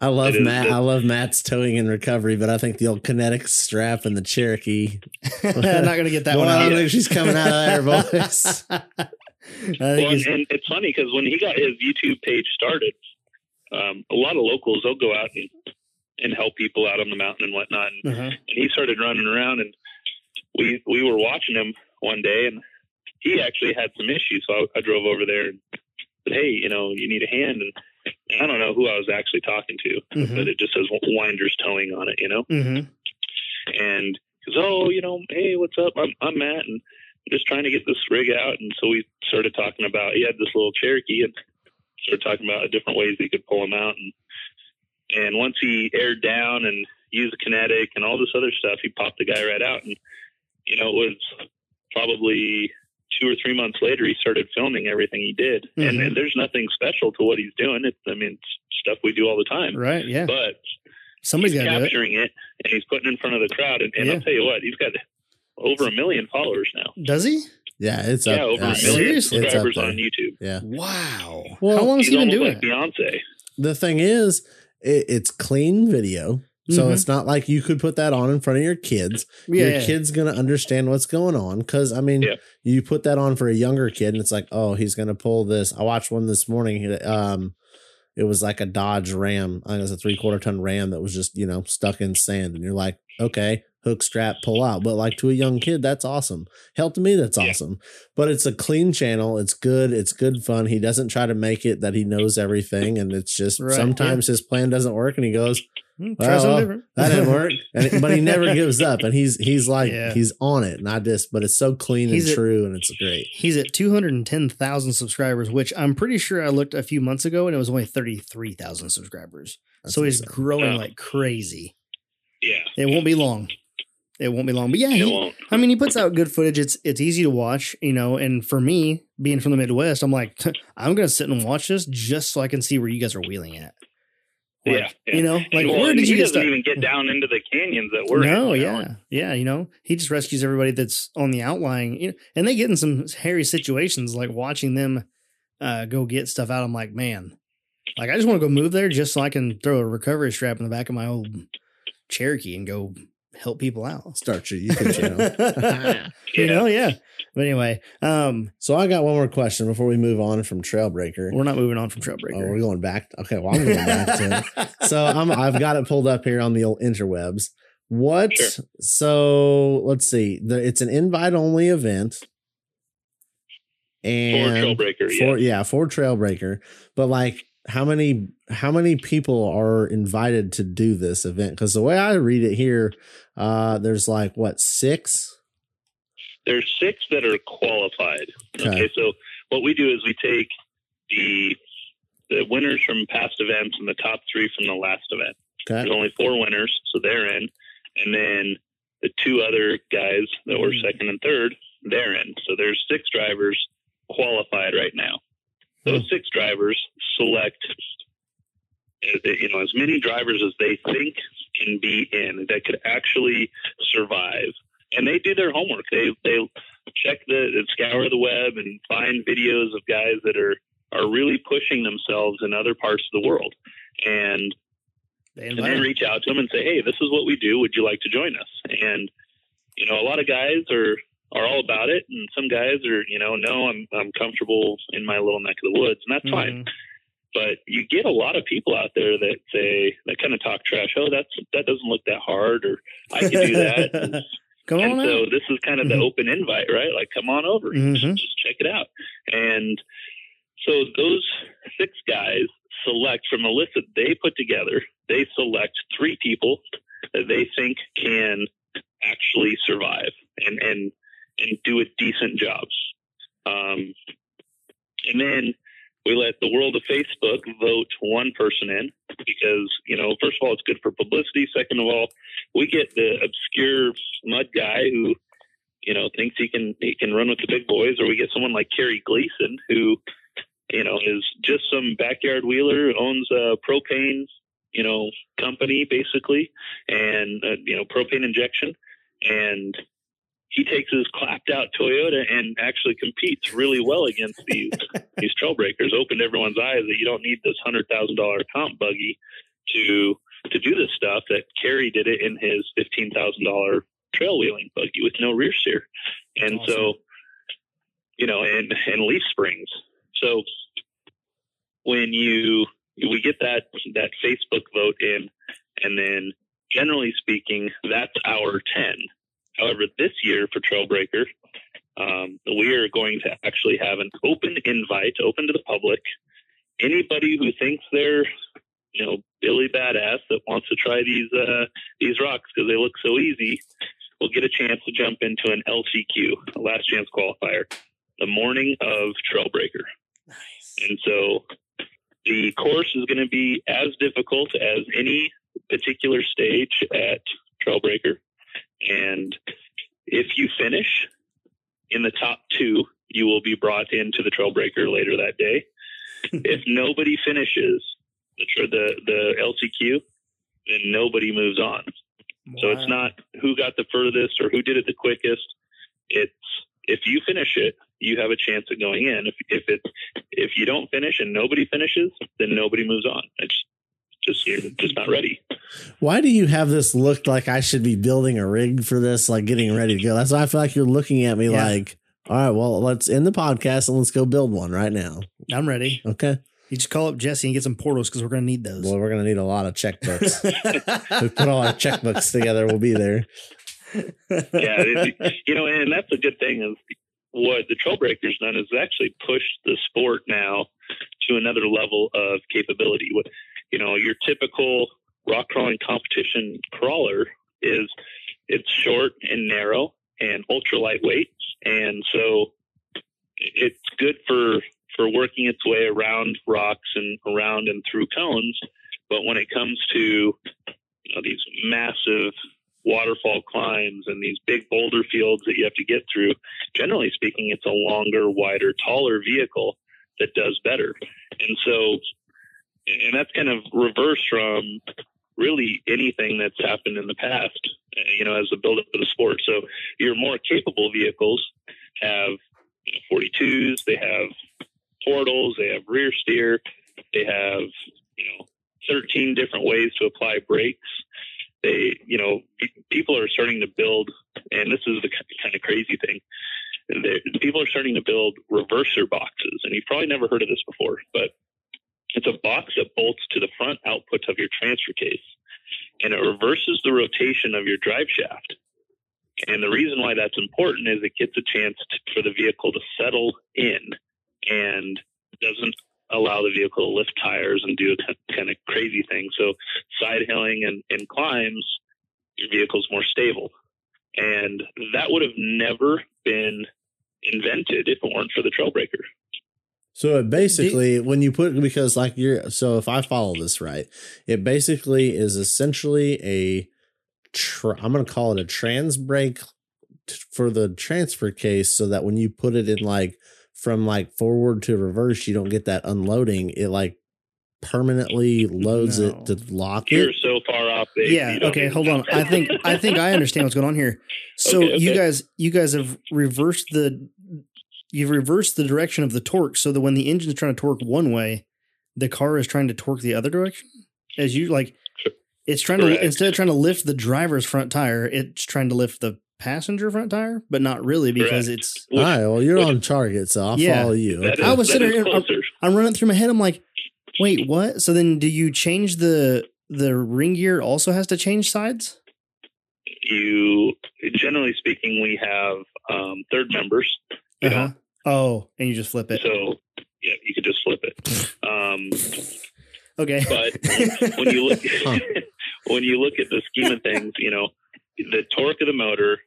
I love It is Matt. the- I love Matt's towing and recovery, but I think the old kinetic strap and the Cherokee. (laughs) I'm not going to get that Boy, one I don't think she's coming out of there, boys. (laughs) Well, and, it's- and it's funny because when he got his YouTube page started, um, a lot of locals they'll go out and, and help people out on the mountain and whatnot. And, uh-huh. and he started running around and we we were watching him one day, and he actually had some issues. So I, I drove over there and said, "Hey, you know, you need a hand." And I don't know who I was actually talking to, Mhm. but it just says Winders Towing on it, you know. Mm-hmm. And he goes, "Oh, you know, hey, what's up? I'm I'm Matt, and I'm just trying to get this rig out." And so we started talking about. He had this little Cherokee, and started talking about different ways he could pull him out. And and once he aired down and used kinetic and all this other stuff, he popped the guy right out. And you know, it was probably two or three months later, he started filming everything he did. And, Mhm. and there's nothing special to what he's doing. It's, I mean, it's stuff we do all the time. Right. Yeah. But Somebody's he's got it. capturing it. and he's putting it in front of the crowd. And, and Yeah. I'll tell you what, he's got over a million followers now. Does he? Yeah, it's yeah, up. over yeah, a million Seriously? subscribers on YouTube. Yeah. Wow. Well, How long has he been doing like it? Beyonce. The thing is, it, it's clean video. So Mhm. it's not like you could put that on in front of your kids. Yeah. your kid's gonna understand what's going on because I mean, Yeah. you put that on for a younger kid, and it's like, oh, he's gonna pull this. I watched one this morning. Um, it was like a Dodge Ram. I think it was a three quarter ton Ram that was just you know stuck in sand, and you're like, okay, hook strap, pull out. But like to a young kid, that's awesome. Hell, to me, that's Yeah. awesome. But it's a clean channel. It's good. It's good fun. He doesn't try to make it that he knows everything, and it's just Right, sometimes his plan doesn't work, and he goes, Hmm, try Well, something well, different. that didn't work. (laughs) And but he never gives up, and he's he's like Yeah. he's on it, and I just but it's so clean He's and a- true, and it's great. He's at 210,000 subscribers, which I'm pretty sure I looked a few months ago and it was only 33,000 subscribers. That's so he's insane. growing like crazy. Yeah. It won't be long. It won't be long. But yeah, It he, won't. I mean, he puts out good footage. It's it's easy to watch, you know. And for me, being from the Midwest, I'm like, (laughs) I'm gonna sit and watch this just so I can see where you guys are wheeling at. Like, Yeah, yeah. you know, like Well, where did he you get doesn't even get down into the canyons that we're no, yeah, yeah. You know, he just rescues everybody that's on the outlying, you know, and they get in some hairy situations. Like watching them uh, go get stuff out. I'm like, man, like I just want to go move there just so I can throw a recovery strap in the back of my old Cherokee and go help people out. Start your YouTube channel. (laughs) You know, yeah. But anyway, um, so I got one more question before we move on from Trailbreaker. we're not moving on from Trailbreaker. Oh, we're going back. Okay, well I'm going back to it. (laughs) So I'm I've got it pulled up here on the old interwebs. What? Sure. So let's see. The, it's an invite only event. For And Trailbreaker, for yeah. yeah for trailbreaker but like how many how many people are invited to do this event because the way i read it here uh there's like what six There's six that are qualified. Okay. Okay. so what we do is we take the the winners from past events and the top three from the last event. There's only four winners, so they're in, and then the two other guys that were Mm. second and third, they're in. So there's six drivers qualified right now. Those six drivers select, uh, you know, as many drivers as they think can be in that could actually survive, and they do their homework. They they check the scour the web and find videos of guys that are are really pushing themselves in other parts of the world, and They and then reach out to them and say, "Hey, this is what we do. Would you like to join us?" And you know, a lot of guys are are all about it, and some guys are, you know, no, I'm I'm comfortable in my little neck of the woods, and that's fine. Mm-hmm. But you get a lot of people out there that say that kind of talk trash. Oh, that's that doesn't look that hard, or I can do that. (laughs) And, Come and on so out. this is kind of the Mhm. open invite, right? Like, come on over, Mhm. just, just check it out. And so those six guys select from a list that they put together. They select three people that they think can actually survive and and and do a decent job. Um, and then we let the world of Facebook vote one person in because you know first of all it's good for publicity. Second of all, we get the obscure mud guy who you know thinks he can he can run with the big boys, or we get someone like Kerry Gleason who you know is just some backyard wheeler owns a propane you know company basically and uh, you know propane injection and he takes his clapped out Toyota and actually competes really well against these (laughs) these trailbreakers. Opened everyone's eyes that you don't need this hundred thousand dollar comp buggy to to do this stuff. That Kerry did it in his fifteen thousand dollar trail wheeling buggy with no rear steer, and so you know, and and leaf springs. So when you we get that that Facebook vote in, and then generally speaking, that's our ten However, this year for Trailbreaker, um, we are going to actually have an open invite, open to the public. Anybody who thinks they're, you know, Billy Badass that wants to try these uh, these rocks because they look so easy, will get a chance to jump into an LCQ, a last chance qualifier, the morning of Trailbreaker. Nice. And so the course is going to be as difficult as any particular stage at Trailbreaker. And if you finish in the top two, you will be brought into the Trailbreaker later that day. (laughs) if nobody finishes the, the, the LCQ, then nobody moves on. So it's not who got the furthest or who did it the quickest. It's if you finish it, you have a chance of going in. If if it if you don't finish and nobody finishes, then nobody moves on. It's just you're just not ready. Why do you have this look like I should be building a rig for this, like getting ready to go? That's why I feel like you're looking at me Yeah. like, all right, well, let's end the podcast and let's go build one right now. I'm ready. Okay. You just call up Jesse and get some portals because we're going to need those. Well, we're going to need a lot of checkbooks. (laughs) we put all our checkbooks together. We'll be there. Yeah, it, you know, and that's a good thing is what the Trailbreakers done is actually pushed the sport now to another level of capability. You know, your typical rock crawling competition crawler is it's short and narrow and ultra lightweight, and so it's good for for working its way around rocks and around and through cones. But when it comes to you know, these massive waterfall climbs and these big boulder fields that you have to get through, generally speaking, it's a longer, wider, taller vehicle that does better. And so, and that's kind of reverse from really anything that's happened in the past, you know, as a build up of the sport. So your more capable vehicles have you know, 42s, they have portals, they have rear steer, they have, you know, 13 different ways to apply brakes they, you know, people are starting to build, and this is the kind of crazy thing. People are starting to build reverser boxes, and you've probably never heard of this before, but it's a box that bolts to the front output of your transfer case, and it reverses the rotation of your drive shaft. And the reason why that's important is it gets a chance to, for the vehicle to settle in and doesn't allow the vehicle to lift tires and do a kind of crazy thing. So side hilling and, and climbs, your vehicle's more stable. And that would have never been invented if it weren't for the Trailbreaker. So it basically, when you put, because like you're, so if I follow this right, it basically is essentially a, tr- I'm going to call it a trans brake t- for the transfer case so that when you put it in like from like forward to reverse, you don't get that unloading. It like permanently loads No. it to lock You're it. so far off base. yeah. Okay. Hold on. I think I think I understand what's going on here. (laughs) So Okay, you guys you guys have reversed the you've reversed the direction of the torque so that when the engine's trying to torque one way, the car is trying to torque the other direction. As you like, it's trying Correct. to instead of trying to lift the driver's front tire, it's trying to lift the passenger front tire, but not really because Correct. it's. All Which- right. Well, you're which- on target, so I'll Yeah. follow you. that Okay. I was sitting is here- closer. I'm running through my head. I'm like, wait, what? So then, do you change the the ring gear? Also has to change sides. You, generally speaking, we have um, third members. You Uh-huh. know, Oh, and you just flip it. So yeah, you could just flip it. Um, Okay. but when (laughs) you look Huh. (laughs) (laughs) when you look at the scheme of things, you know, the torque of the motor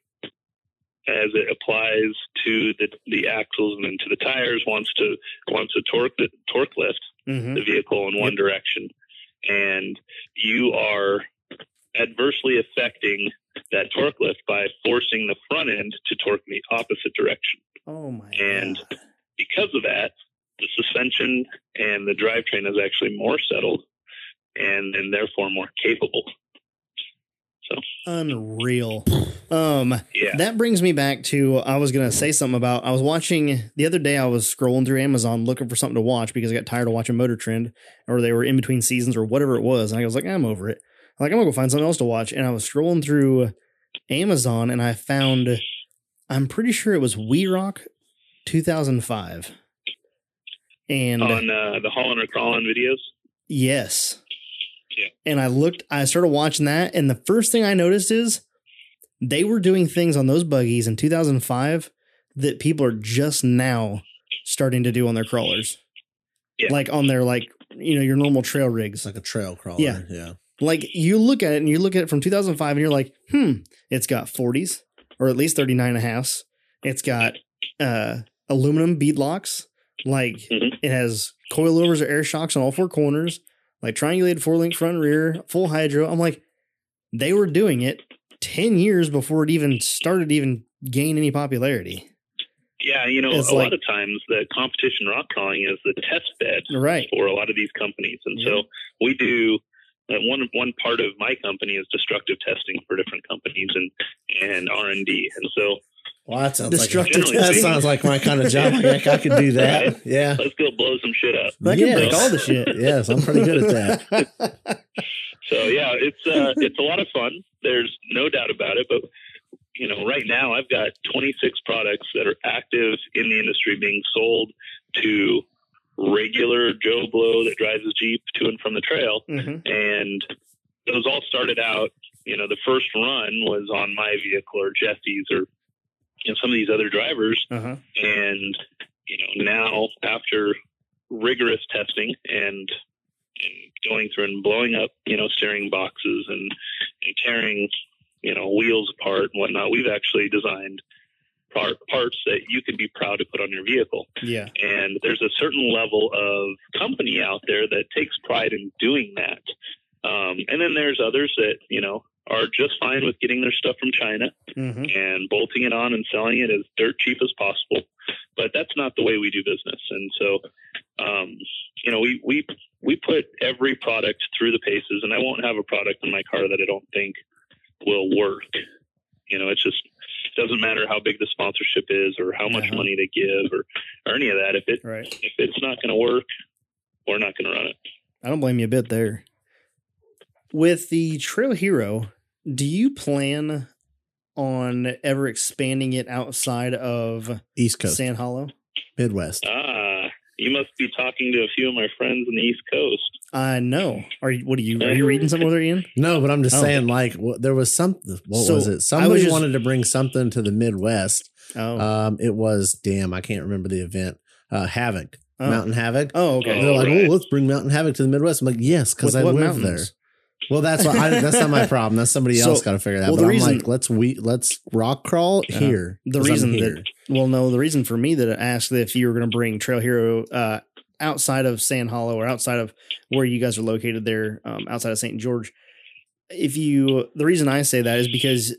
as it applies to the the axles and then to the tires wants to wants to torque the torque lift hmm the vehicle in one Yep. direction, and you are adversely affecting that torque lift by forcing the front end to torque in the opposite direction. Oh my And- god. Because of that, the suspension and the drivetrain is actually more settled and, and therefore more capable. So Unreal. Um Yeah. that brings me back to I was gonna say something about I was watching the other day I was scrolling through Amazon looking for something to watch because I got tired of watching Motor Trend or they were in between seasons or whatever it was. And I was like, I'm over it. I'm like, I'm gonna go find something else to watch. And I was scrolling through Amazon and I found I'm pretty sure it was W.E. Rock 2005. And On uh, the Holland or Crawlin videos. Yes. Yeah. And I looked, I started watching that, and the first thing I noticed is they were doing things on those buggies in 2005 that people are just now starting to do on their crawlers. Yeah. Like on their like you know your normal trail rigs. Like a trail crawler. Yeah. Yeah. Like you look at it and you look at it from 2005 and you're like, hmm, it's got 40s or at least 39 and a halfs. It's got uh, aluminum bead locks. Like Mhm. it has coilovers or air shocks on all four corners, like triangulated four link front and rear, full hydro. I'm like, they were doing it 10 years before it even started to even gain any popularity. Yeah, you know, It's a like- lot of times the competition rock crawling is the test bed Right. for a lot of these companies, and Yeah. so we do. One one part of my company is destructive testing for different companies and and R and D, and so Well, that sounds Destructive like that sounds like my kind of job. Like, I could do (laughs) that. Yeah. let's go blow some shit up. I can Yes. break all the shit. Yes, I'm pretty good at that. (laughs) So yeah, it's uh, it's a lot of fun. There's no doubt about it. But you know, right now I've got 26 products that are active in the industry being sold to regular Joe Blow that drives his Jeep to and from the trail, Mhm. and those all started out. You know, the first run was on my vehicle or Jesse's or you know some of these other drivers, Uh-huh. and you know now after rigorous testing and and going through and blowing up you know steering boxes and and tearing you know wheels apart and whatnot we've actually designed part, parts that you can be proud to put on your vehicle Yeah. and there's a certain level of company out there that takes pride in doing that um, and then there's others that you know are just fine with getting their stuff from china hmm and bolting it on and selling it as dirt cheap as possible. But that's not the way we do business. And so, um, you know, we, we, we put every product through the paces and I won't have a product in my car that I don't think will work. You know, it's just, doesn't matter how big the sponsorship is or how much Uh-huh. money they give or, or any of that. If it, Right. if it's not going to work, we're not going to run it. I don't blame you a bit there. With the Trail Hero, do you plan on ever expanding it outside of East Coast, Sand Hollow? Midwest. Ah, you must be talking to a few of my friends in the East Coast. I know. Are you? What are you? Are you reading something over there, Ian? No, but I'm just Oh. saying, like, wh- there was some. What So, was I it? was Somebody just- wanted to bring something to the Midwest. Oh, Um, it was damn, I can't remember the event. Uh, Havoc, oh. Mountain Havoc. Oh, okay. They're like, right. oh, let's bring Mountain Havoc to the Midwest. I'm like, yes, because I live mountains? there. Well, that's what I, that's not my (laughs) problem. That's somebody So, else got to figure that. well, but reason- I'm like, let's we let's rock crawl Uh, here. the reason here. that well, no, the reason for me that I asked if you were going to bring Trail Hero uh, outside of Sand Hollow or outside of where you guys are located there, um, outside of St. George. If you, the reason I say that is because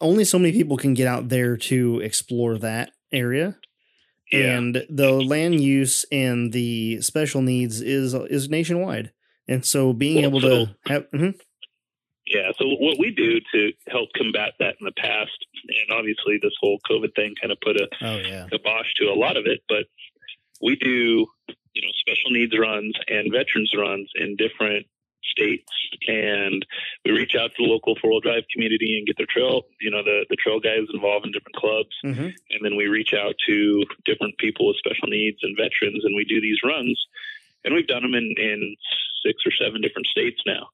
only so many people can get out there to explore that area. Yeah. and the land use and the special needs is is nationwide and so being Well, able so- to have mhm. Yeah. So what we do to help combat that in the past, and obviously this whole COVID thing kind of put a oh yeah kibosh to a lot of it, but we do, you know, special needs runs and veterans runs in different states, and we reach out to the local four wheel drive community and get their trail, you know, the the trail guys involved in different clubs, hmm and then we reach out to different people with special needs and veterans, and we do these runs, and we've done them in in six or seven different states now,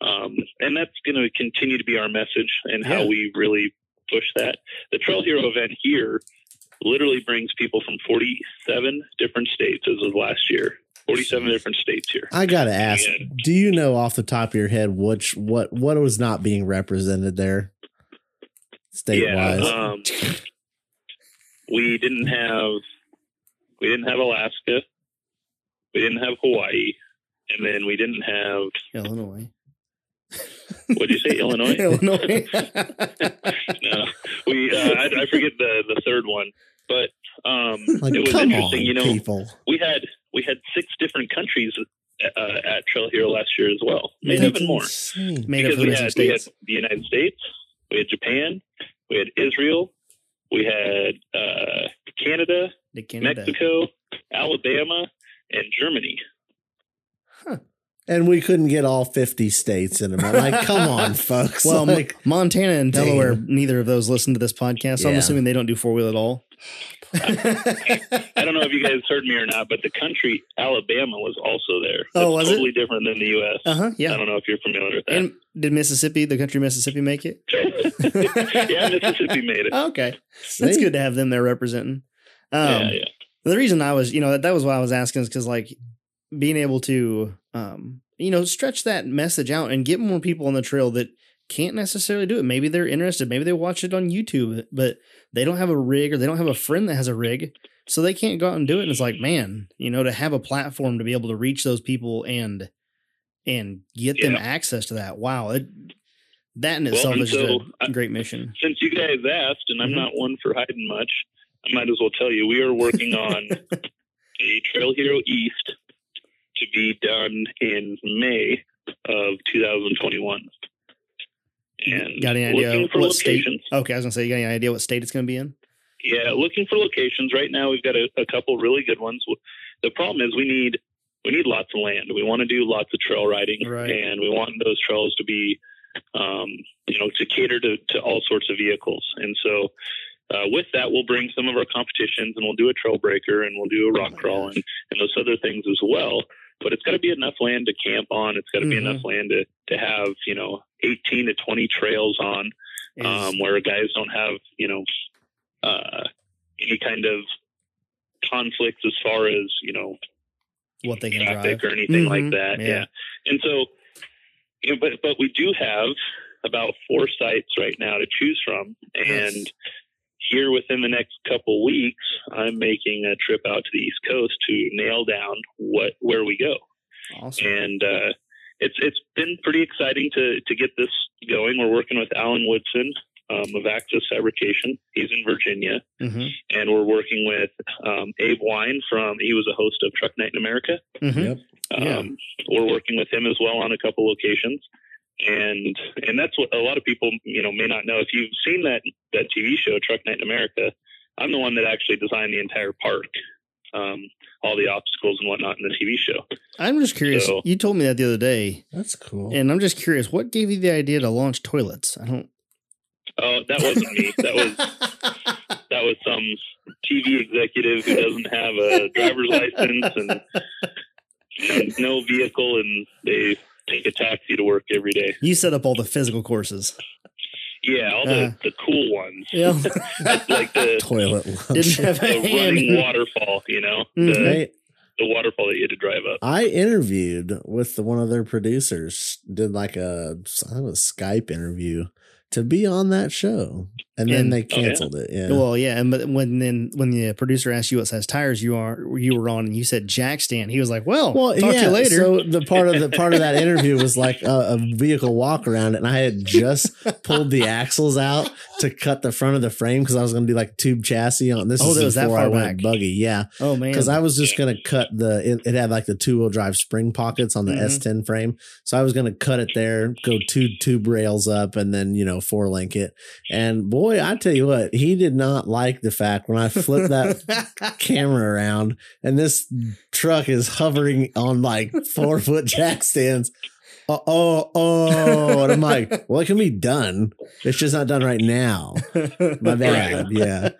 um, and that's going to continue to be our message and how we really push that. The Trail Hero event here literally brings people from 47 different states as of last year. 47 different states here. I gotta ask, Yeah. do you know off the top of your head which what what was not being represented there, state wise? Yeah, um, we didn't have we didn't have Alaska, we didn't have Hawaii, and then we didn't have illinois what did you say Illinois? (laughs) illinois (laughs) no, we uh, I, I forget the the third one, but um, (laughs) like, it was interesting. on, you know, people. we had we had six different countries uh, at Trail Hero last year as well, maybe even more. insane. made up because we had, we had the United States, we had Japan, we had Israel, we had uh, Canada, canada Mexico, Alabama, and Germany. and we couldn't get all 50 states in them. I'm like, come (laughs) on, folks. Well, like, Montana and Damn. Delaware, neither of those listen to this podcast. So I'm assuming they don't do four wheel at all. I don't know if you guys heard me or not, but the country Alabama was also there. Oh, That's was it? different than the U.S. Uh huh. Yeah. I don't know if you're familiar with that. And did Mississippi, the country Mississippi, make it? (laughs) yeah, Mississippi made it. (laughs) Okay, that's see? good to have them there representing. Um, yeah, yeah. The reason I was, you know, that, that was why I was asking is because like being able to, um, you know, stretch that message out and get more people on the trail that can't necessarily do it. Maybe they're interested. Maybe they watch it on YouTube, but they don't have a rig or they don't have a friend that has a rig. So they can't go out and do it. And it's like, man, you know, to have a platform to be able to reach those people and and get them access to that. Wow. It, that in Well, itself and is so, a I- great mission. Since you guys asked, and I'm Mhm. not one for hiding much, I might as well tell you we are working on (laughs) a Trail Hero East to be done in May of 2021. And Got any idea looking for what state? Okay, I was gonna say, you got any idea what state it's gonna be in? Yeah, looking for locations. Right now, we've got a, a couple really good ones. The problem is we need we need lots of land. We want to do lots of trail riding, Right. and we want those trails to be, um, you know, to cater to, to all sorts of vehicles. And so, uh, with that, we'll bring some of our competitions, and we'll do a trail breaker, and we'll do a rock Oh crawl, and, and those other things as well. But it's got to be enough land to camp on. It's got to be Mhm. enough land to to have you know 18 to 20 trails on um, where guys don't have you know uh, any kind of conflicts as far as you know what they can traffic drive. or anything Mhm, like that. yeah. Yeah. and so you know, but but we do have about four sites right now to choose from, and Nice. Here within the next couple weeks, I'm making a trip out to the East Coast to nail down what where we go Awesome. and uh, it's it's been pretty exciting to to get this going. We're working with Alan Woodson um, of Access Fabrication. He's in Virginia, hmm and we're working with um, Abe Wine from. He was a host of Truck Night in America. hmm Yep. Yeah. Um, We're working with him as well on a couple locations. And and that's what a lot of people you know may not know. If you've seen that that TV show Truck Night in America, I'm the one that actually designed the entire park, um, all the obstacles and whatnot in the TV show. I'm just curious. So- you told me that the other day, That's cool. and I'm just curious. What gave you the idea to launch toilets? I don't. Oh, that wasn't me. That was (laughs) that was some TV executive who doesn't have a driver's license and, and no vehicle, and they take a taxi to work every day. you set up all the physical courses. Yeah, all the, Uh. the cool ones, Yeah. (laughs) like the (laughs) Toilet. Didn't have a the running waterfall. You know, Mhm. the, Hey, the waterfall that you had to drive up. I interviewed with the, one of their producers, did like a, I think it was Skype interview to be on that show. And then And- they Oh, yeah? canceled it. Yeah. Well, yeah, and but when then when the producer asked you what size tires you are you were on, and you said jack stand, he was like, "Well, Well, talk yeah. to you later." So the part of the (laughs) part of that interview was like a, a vehicle walk around, and I had just pulled the axles out to cut the front of the frame because I was going to do like tube chassis on this. Oh, is that was that before I far went back. buggy, yeah. oh man, Because I was just going to cut the. It, it had like the two wheel drive spring pockets on the Mhm. S10 frame, so I was going to cut it there, go two tube rails up, and then you know four link it. And boy, I tell you what, he did not like the fact when I flipped that (laughs) camera around and this truck is hovering on like four foot jack stands. Oh, oh, oh. And I'm like, well, it can be done. It's just not done right now. My bad. Yeah.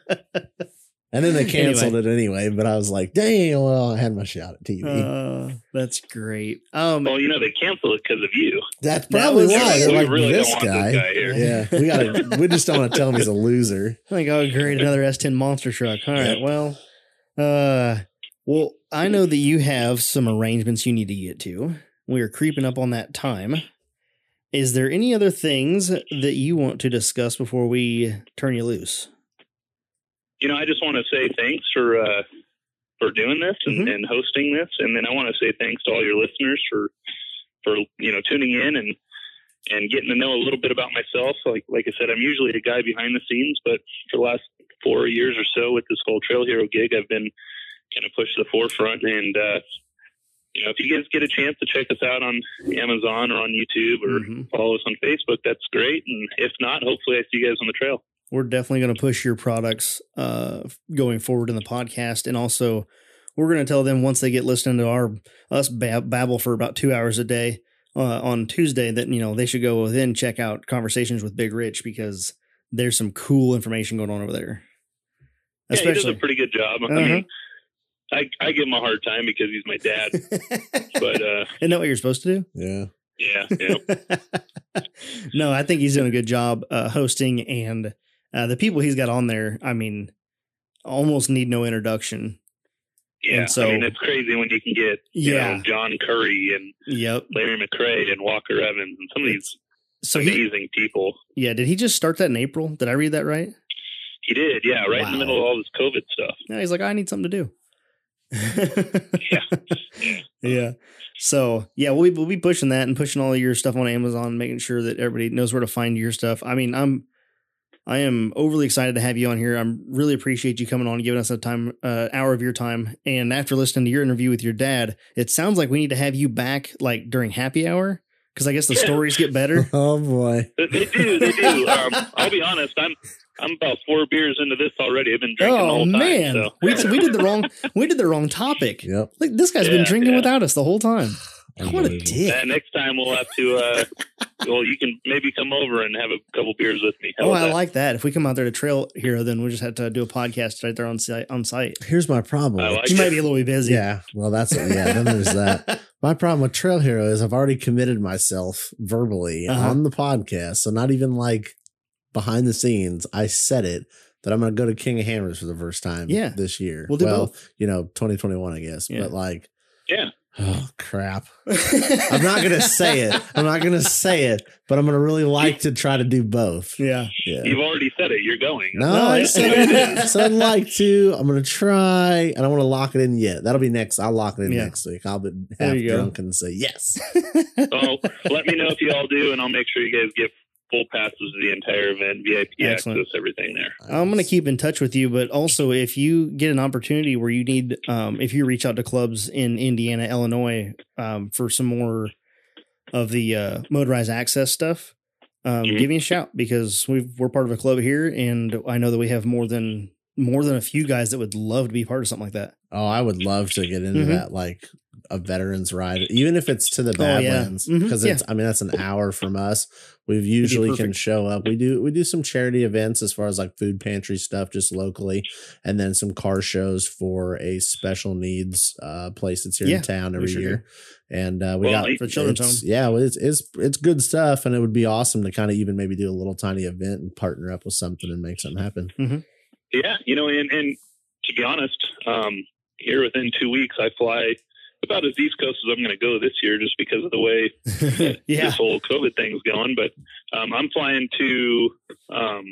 And then they (laughs) canceled it anyway, but I was like, dang, well, I had my shot at TV. Uh, that's great. Um, Well, you know, they canceled it because of you. That's probably was- why. They're like, really this guy. this guy. Yeah. We got to, we just don't want to tell him he's a loser. (laughs) like, oh, great, another S10 monster truck. All right, well, uh, well, I know that you have some arrangements you need to get to. We are creeping up on that time. Is there any other things that you want to discuss before we turn you loose? You know, I just want to say thanks for uh, for doing this and, Mhm. and hosting this, and then I want to say thanks to all your listeners for for you know tuning in and and getting to know a little bit about myself. Like like I said, I'm usually a guy behind the scenes, but for the last four years or so with this whole Trail Hero gig, I've been kind of pushed to the forefront. And uh, you know, if you guys get a chance to check us out on Amazon or on YouTube or Mhm. follow us on Facebook, that's great. And if not, hopefully I see you guys on the trail. We're definitely going to push your products uh, going forward in the podcast and also we're going to tell them once they get listening to our us bab- babble for about two hours a day uh, on Tuesday that you know they should go then check out conversations with Big Rich because there's some cool information going on over there. Yeah, he does a pretty good job. I Uh-huh. mean, I, I give him a hard time because he's my dad, but uh, (laughs) isn't that what you're supposed to do? Yeah. yeah, yeah. (laughs) no, I think he's doing a good job uh, hosting, and uh, the people he's got on there. I mean, almost need no introduction. Yeah, And so- I mean it's crazy when you can get you Yeah. know, John Curry and Yep. Larry McRae and Walker Evans and some of these So he, amazing people. yeah, did he just start that in April? Did I read that right? He did, yeah, right in the middle of all this COVID stuff. Yeah, he's like, I need something to do. (laughs) Yeah. (laughs) yeah. So yeah, we'll be, we'll be pushing that and pushing all of your stuff on Amazon, making sure that everybody knows where to find your stuff. I mean, I'm I am overly excited to have you on here. I'm really appreciate you coming on and giving us a time uh, hour of your time. And after listening to your interview with your dad, it sounds like we need to have you back like during happy hour because I guess the Yeah. stories get better. (laughs) Oh boy. They they do, they do. Um, I'll be honest, I'm I'm about four beers into this already. I've been drinking the oh whole time. man, so. we we did the wrong (laughs) we did the wrong topic. Yep. Like this guy's been drinking yeah. without us the whole time. (sighs) What a dick. Uh, next time we'll have to. Uh, well, you can maybe come over and have a couple beers with me. How Oh, I that? like that. If we come out there to Trail Hero, then we just have to do a podcast right there on site. On site, Here's my problem. I like you it. might be a little bit busy. yeah. Well, that's yeah. Then there's that. (laughs) My problem with Trail Hero is I've already committed myself verbally Uh-huh. on the podcast. So not even like behind the scenes. I said it that I'm going to go to King of Hammers for the first time Yeah. this year. We'll do well, both. you know, 2021, I guess. Yeah. But like, Yeah. Oh crap. (laughs) I'm not going to say it. I'm not going to say it, but I'm going to really like to try to do both. yeah. Yeah. You've already said it. You're going. No, No, I yeah. said, I said I'd like to. I'm gonna try. I don't want to lock it in yet. That'll be next. I'll lock it in Yeah. next week. I'll be half you go. drunk and say yes. (laughs) So let me know if you all do, and I'll make sure you guys get full passes to the entire event, VIP Excellent. access, everything there. I'm going to keep in touch with you, but also if you get an opportunity where you need, um, if you reach out to clubs in Indiana, Illinois, um, for some more of the uh, motorized access stuff, um, Mhm. give me a shout because we've, we're part of a club here, and I know that we have more than more than a few guys that would love to be part of something like that. Oh, I would love to get into Mhm. that, like a veterans ride, even if it's to the Oh, yeah. Badlands, Mhm, because it's. I mean, that's an hour from us. We've usually can show up. We do. We do some charity events as far as like food pantry stuff, just locally, and then some car shows for a special needs uh, place that's here Yeah, in town every sure do. year. And uh, we Well, got for children's it's- home. Yeah, well, it's it's it's good stuff, and it would be awesome to kind of even maybe do a little tiny event and partner up with something and make something happen. Yeah, you know, and, and to be honest, um, here within two weeks, I fly about as East Coast as I'm going to go this year, just because of the way (laughs) yeah. this whole COVID thing's going. But um, I'm flying to um,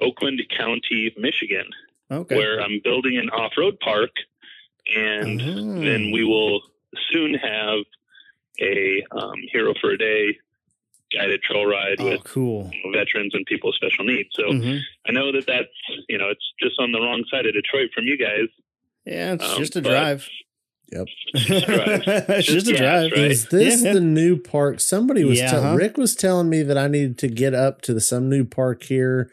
Oakland County, Michigan, Okay. where I'm building an off-road park, and Oh. then we will soon have a um, Hero for a Day guided trail ride Oh, with cool. veterans and people with special needs. So Mhm. I know that that's you know it's just on the wrong side of Detroit from you guys. Yeah, it's Um, just a drive. Yep. it's just a gas, drive. right? Is this Yeah. the new park? Somebody was Yeah, tell- huh? Rick was telling me that I needed to get up to the, some new park here.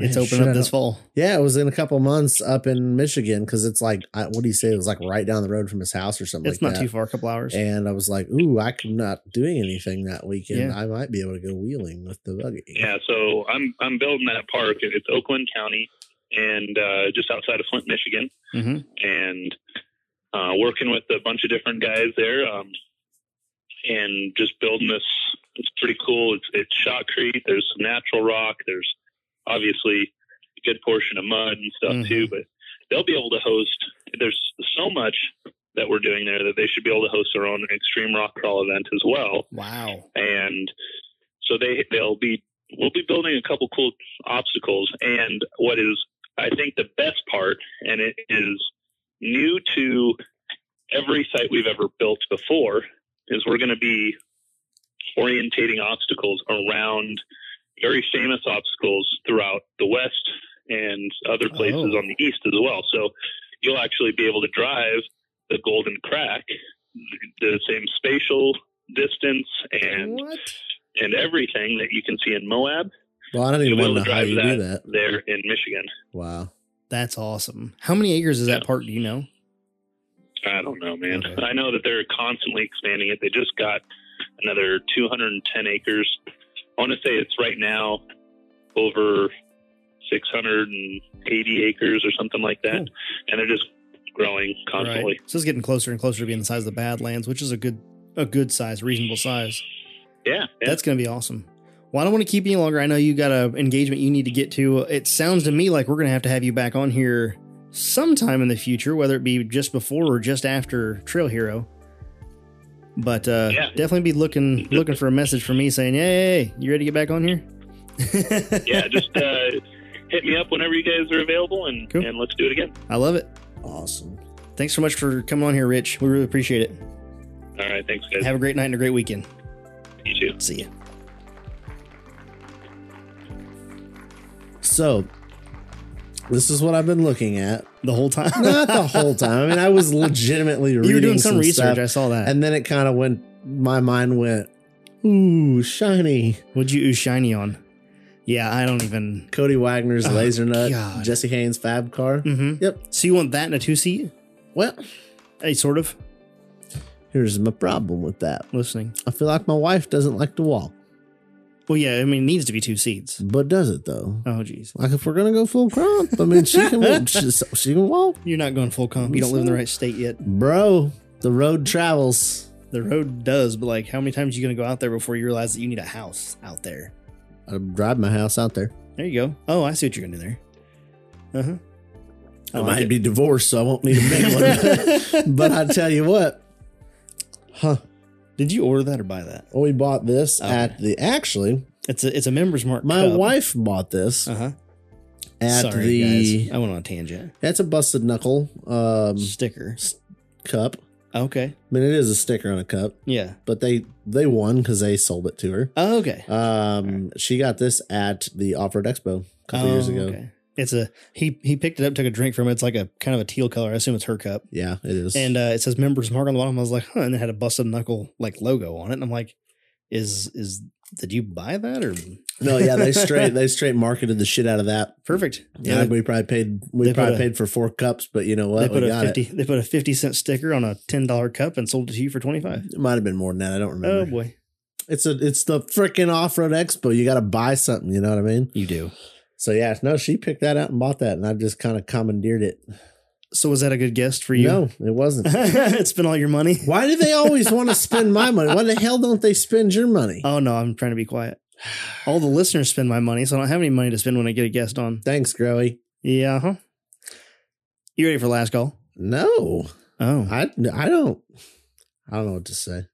It's Man, opening up this fall. Yeah, it was in a couple months up in Michigan because it's like I, what do you say? It was like right down the road from his house or something. It's like not that. too far, a couple hours. And I was like, "Ooh, I'm not doing anything that weekend. Yeah. I might be able to go wheeling with the buggy." Yeah, so I'm I'm building that park. It's Oakland County, and uh, just outside of Flint, Michigan, hmm and uh, working with a bunch of different guys there, um, and just building this. It's pretty cool. It's it's shotcrete. There's some natural rock. There's obviously a good portion of mud and stuff Mhm. too, but they'll be able to host. There's so much that we're doing there that they should be able to host their own extreme rock crawl event as well. Wow. and so they they'll be we'll be building a couple cool obstacles and what is i think the best part and it is new to every site we've ever built before is we're going to be orientating obstacles around very famous obstacles throughout the west and other places Oh. on the east as well so you'll actually be able to drive the golden crack the same spatial distance and what? and everything that you can see in Moab Well, I don't even want to to know how drive you do that. there in Michigan. Wow. That's awesome. How many acres is that Yeah. park? Do you know? I don't know, man. Okay. I know that they're constantly expanding it. They just got another 210 acres. I want to say it's right now over 680 acres or something like that, Cool. and they're just growing constantly. Right. So it's getting closer and closer to being the size of the Badlands, which is a good a good size, reasonable size. Yeah, yeah. That's going to be awesome. Well, I don't want to keep you any longer. I know you got an engagement you need to get to. It sounds to me like we're going to have to have you back on here sometime in the future, whether it be just before or just after Trail Hero. But uh, Yeah. definitely be looking looking for a message from me saying, "Hey, you ready to get back on here?" (laughs) yeah, just uh, hit me up whenever you guys are available, and Cool. and let's do it again. I love it. Awesome. Thanks so much for coming on here, Rich. We really appreciate it. All right, thanks, guys. Have a great night and a great weekend. you too. See you. So, this is what I've been looking at. The whole time. (laughs) Not the whole time. I mean, I was legitimately reading you were doing some, research. stuff, I saw that. and then it kind of went. My mind went, "Ooh, shiny." What'd you ooh shiny on? Yeah, I don't even. Cody Wagner's Oh, Laser Nut, God. Jesse Haines Fab Car. hmm Yep. So you want that in a two seat? Well, Hey, sort of here's my problem with that. listening. I feel like my wife doesn't like to walk, Well, yeah, I mean, it needs to be two seats. but does it though? Oh, geez. Like if we're gonna go full crump, I mean, she can walk. (laughs) She, she can walk, You're not going full comp. You don't live in the right state yet. bro. The road travels. The road does, but like, how many times are you to go out there before you realize that you need a house out there? I drive my house out there. There you go. Oh, I see what you're to do there. Uh huh. I might be divorced, so I won't need a big (laughs) one. (laughs) but I tell you what, huh? Did you order that or buy that? We bought this Okay. at the actually. It's a it's a members mark. My wife bought this Uh huh. at Sorry, the. guys. I went on a tangent. That's a busted knuckle um, Sticker. cup. Okay. I mean, it is a sticker on a cup, Yeah. but they they won because they sold it to her. Oh, okay. Um, she got this at the Off Road Expo a couple Oh, years ago. Okay. It's a he he picked it up, took a drink from it. It's like a kind of a teal color. I assume it's her cup. Yeah, it is. And uh, it says members mark on the bottom. I was like, huh, and it had a busted knuckle like logo on it. And I'm like, is is did you buy that or no, yeah, they (laughs) straight they straight marketed the shit out of that. perfect? Yeah, we probably paid we probably a- paid for four cups, but you know what? they put We a got fifty it. they put a fifty cent sticker on a ten dollar cup and sold it to you for twenty five. It might have been more than that. I don't remember. Oh boy, It's a it's the freaking off road expo. You got to buy something. You know what I mean? you do. So yeah, no, she picked that out and bought that, and I just kind of commandeered it. So was that a good guest for you? No, it wasn't. (laughs) it's been all your money. Why do they always (laughs) want to spend my money? Why the hell don't they spend your money? Oh no, I'm trying to be quiet. All the listeners spend my money, so I don't have any money to spend when I get a guest on. Thanks, Growy. Yeah, huh? You ready for last call? No, Oh, I I don't I don't know what to say.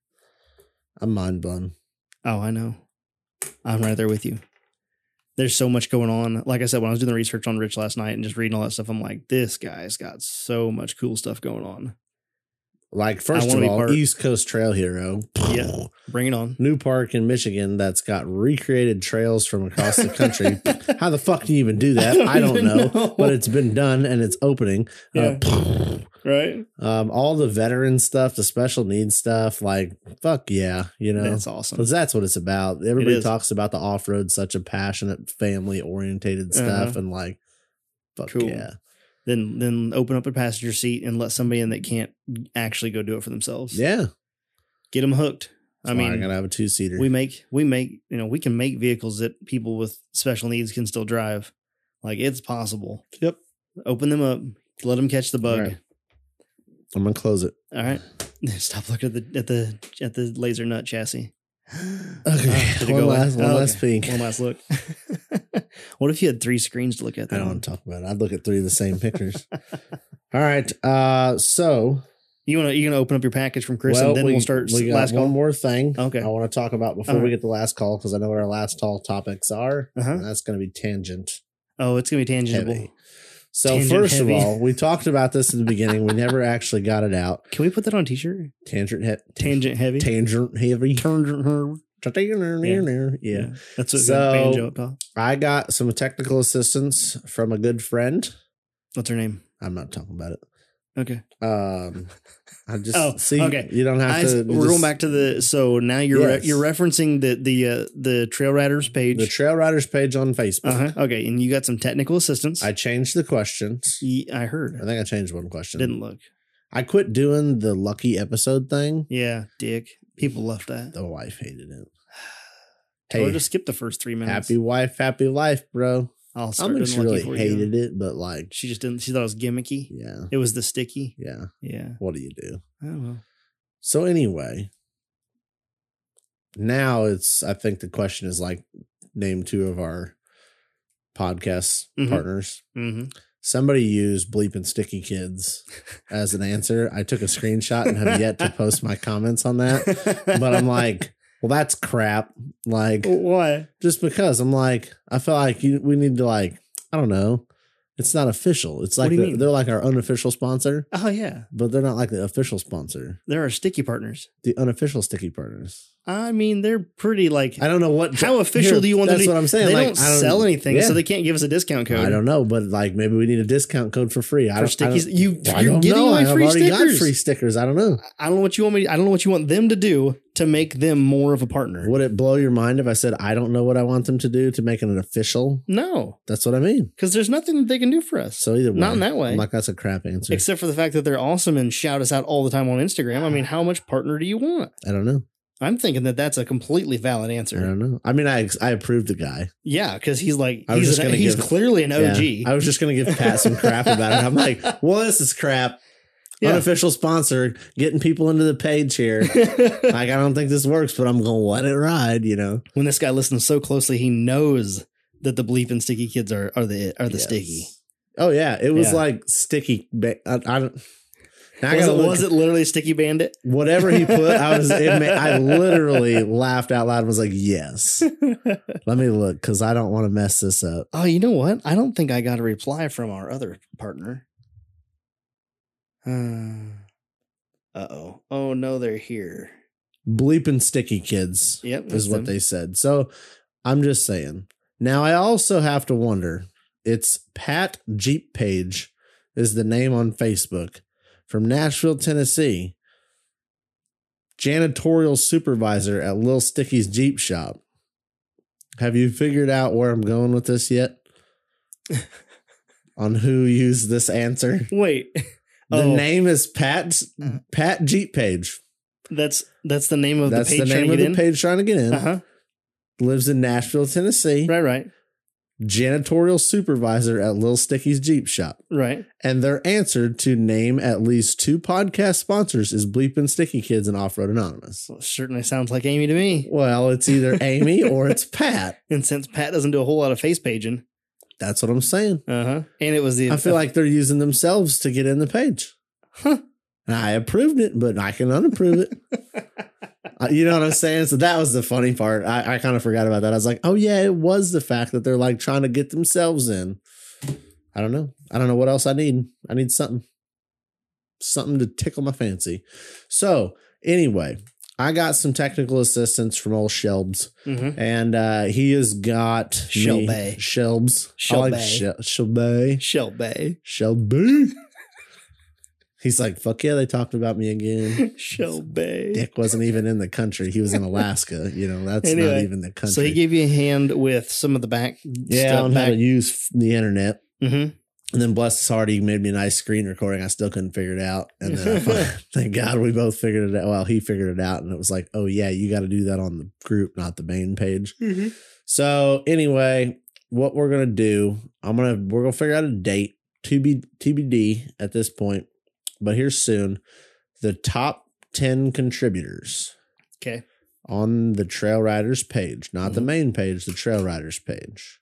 I'm mind blown. oh, I know. I'm right there with you. There's so much going on. Like I said, when I was doing the research on Rich last night and just reading all that stuff, I'm like, this guy's got so much cool stuff going on. Like first of all, East Coast Trail Hero. Yeah. (laughs) Bring it on. New park in Michigan that's got recreated trails from across the country. (laughs) How the fuck do you even do that? I don't (laughs) even know, know. but it's been done and it's opening. Yeah. Uh, Right? um, all the veteran stuff, the special needs stuff, like fuck yeah, you know, That's awesome. because that's what it's about. Everybody is. talks about the off road, such a passionate, family orientated stuff, Uh-huh. and like, fuck Cool. yeah, Then then open up a passenger seat and let somebody in that can't actually go do it for themselves. yeah. Get them hooked. I That's why mean, I gotta have a two seater. we make we make you know we can make vehicles that people with special needs can still drive like it's possible Yep. open them up let them catch the bug right. I'm gonna close it. all right (laughs) stop looking at the at the at the laser nut chassis (sighs) Okay, Ah, did it one last, one Oh, last okay. one last look (laughs) what if you had three screens to look at I don't on? want to talk about it. I'd look at three of the same pictures. (laughs) All right. Uh, so you want to you gonna open up your package from chris well, and then we, will start We last one call more thing. Okay. I want to talk about before All we get the last call because I know what our last call topics are. Uh-huh. And that's going to be tangent oh it's gonna be tangential heavy. So Tangent first heavy. of all, we talked about this in the beginning. We never (laughs) actually got it out. can we put that on a t-shirt Tangent he- tangent heavy Tangent heavy. tangent heavy Yeah. yeah. that's what So- banjo up. I got some technical assistance from a good friend. what's her name I'm not talking about it. okay Um, I just Oh, see. okay. You don't have I, to. we're going back to the so now you're Yes. re- you're referencing the the uh, the Trail Riders page. the Trail Riders page on Facebook. uh-huh. Okay, and you got some technical assistance. I changed the questions. I heard. I think I changed one question. Didn't look. I quit doing the lucky episode thing. Yeah, dick. People love that. The wife hated it. (sighs) Her Hey, to skip the first three minutes. happy wife, happy life, bro. I'll start doing she really hated you. it, but like, She just didn't. She thought it was gimmicky. yeah, It was the sticky. yeah. Yeah. What do you do? I don't know. So anyway, now it's I think the question is like name two of our podcast Mhm. partners. Mm-hmm. Somebody used bleep and sticky kids as an answer. I took a screenshot and have yet to post my comments on that. But I'm like, well, that's crap. Like why? just because I'm like, I feel like you, we need to like, I don't know. It's not official. It's like the- they're like our unofficial sponsor, Oh yeah, but they're not like the official sponsor. there are our sticky partners. The unofficial sticky partners. I mean, they're pretty like. I don't know what. How (laughs) official Here, do you want them That's to what I'm saying. They Like, don't, I sell anything, yeah. so they can't give us a discount code. I don't know, but like maybe we need a discount code for free. I for don't, stickies. I you don't, I you're don't know. I've free already stickers. got free stickers. I don't know. I don't know what you want me. I don't know what you want them to do to make them more of a partner. Would it blow your mind if I said I don't know what I want them to do to make it an official? No, That's what I mean. because there's nothing that they can do for us. So either way, Not in that way. I'm like that's a crap answer. Except for the fact that they're awesome and shout us out all the time on Instagram. I ah. mean, how much partner do you want? I don't know. I'm thinking that that's a completely valid answer. I don't know. I mean, I I approved the guy. Yeah, because he's like I was he's, just an, he's give- clearly an OG. Yeah. I was just gonna give Pat some crap about it. I'm like, (laughs) well, this is crap. Yeah. Unofficial sponsor, getting people into the page (laughs) here. like, I don't think this works, but I'm gonna let it ride. You know. when this guy listens so closely, he knows that the bleep and sticky kids are are the are the Yes. sticky. Oh yeah, it was Yeah. like sticky. Ba- I, I don't. I Was it, look- was it literally sticky bandit? whatever he put. I was. It I (laughs) literally laughed out loud. and Was like, yes. (laughs) Let me look because I don't want to mess this up. Oh, you know what? I don't think I got a reply from our other partner. Uh oh. Oh no, they're here. Bleeping sticky kids Yep, is what them. they said. So I'm just saying. Now I also have to wonder. It's Pat Jeep Page is the name on Facebook from Nashville, Tennessee. Janitorial supervisor at Lil Sticky's Jeep shop. Have you figured out where I'm going with this yet? (laughs) on who used this answer? Wait. The (laughs) Oh. name is Pat Pat Jeep Page. That's that's the name of That's the the, page trying name to of the in. page trying to get in. Uh-huh. Lives in Nashville, Tennessee. Right, right, Janitorial supervisor at Lil Sticky's Jeep shop. right. And their answer to name at least two podcast sponsors is Bleepin' Sticky Kids and Off Road Anonymous. Well, certainly sounds like Amy to me. Well, it's either (laughs) Amy or it's Pat. And since Pat doesn't do a whole lot of face paging, That's what I'm saying. uh huh, and it was the I feel like they're using themselves to get in the page. Huh. And I approved it, but I can unapprove it. (laughs) Uh, you know what I'm saying? So that was the funny part. I, I kind of forgot about that. I was like, oh yeah, it was the fact that they're like trying to get themselves in. I don't know. I don't know what else I need. I need something, something to tickle my fancy. So anyway, I got some technical assistance from old Shelbs, Mhm. and uh, he has got Shelby. Shelbs. I like Shelby. Shel- Shelby. Shelby. He's like, fuck yeah, they talked about me again. (laughs) Shelby. Dick wasn't even in the country. He was in Alaska. You know, that's not even the country. So he gave you a hand with some of the back. yeah, on how to use the internet. hmm And then bless his heart, he made me a nice screen recording. I still couldn't figure it out. And then I fin- (laughs) thank God we both figured it out. Well, he figured it out. And it was like, oh yeah, you got to do that on the group, not the main page. hmm So anyway, what we're gonna do, I'm gonna we're gonna figure out a date to be TBD at this point, but here's soon the top ten contributors Okay. on the Trail Riders page, not the Mhm. main page, the Trail Riders page.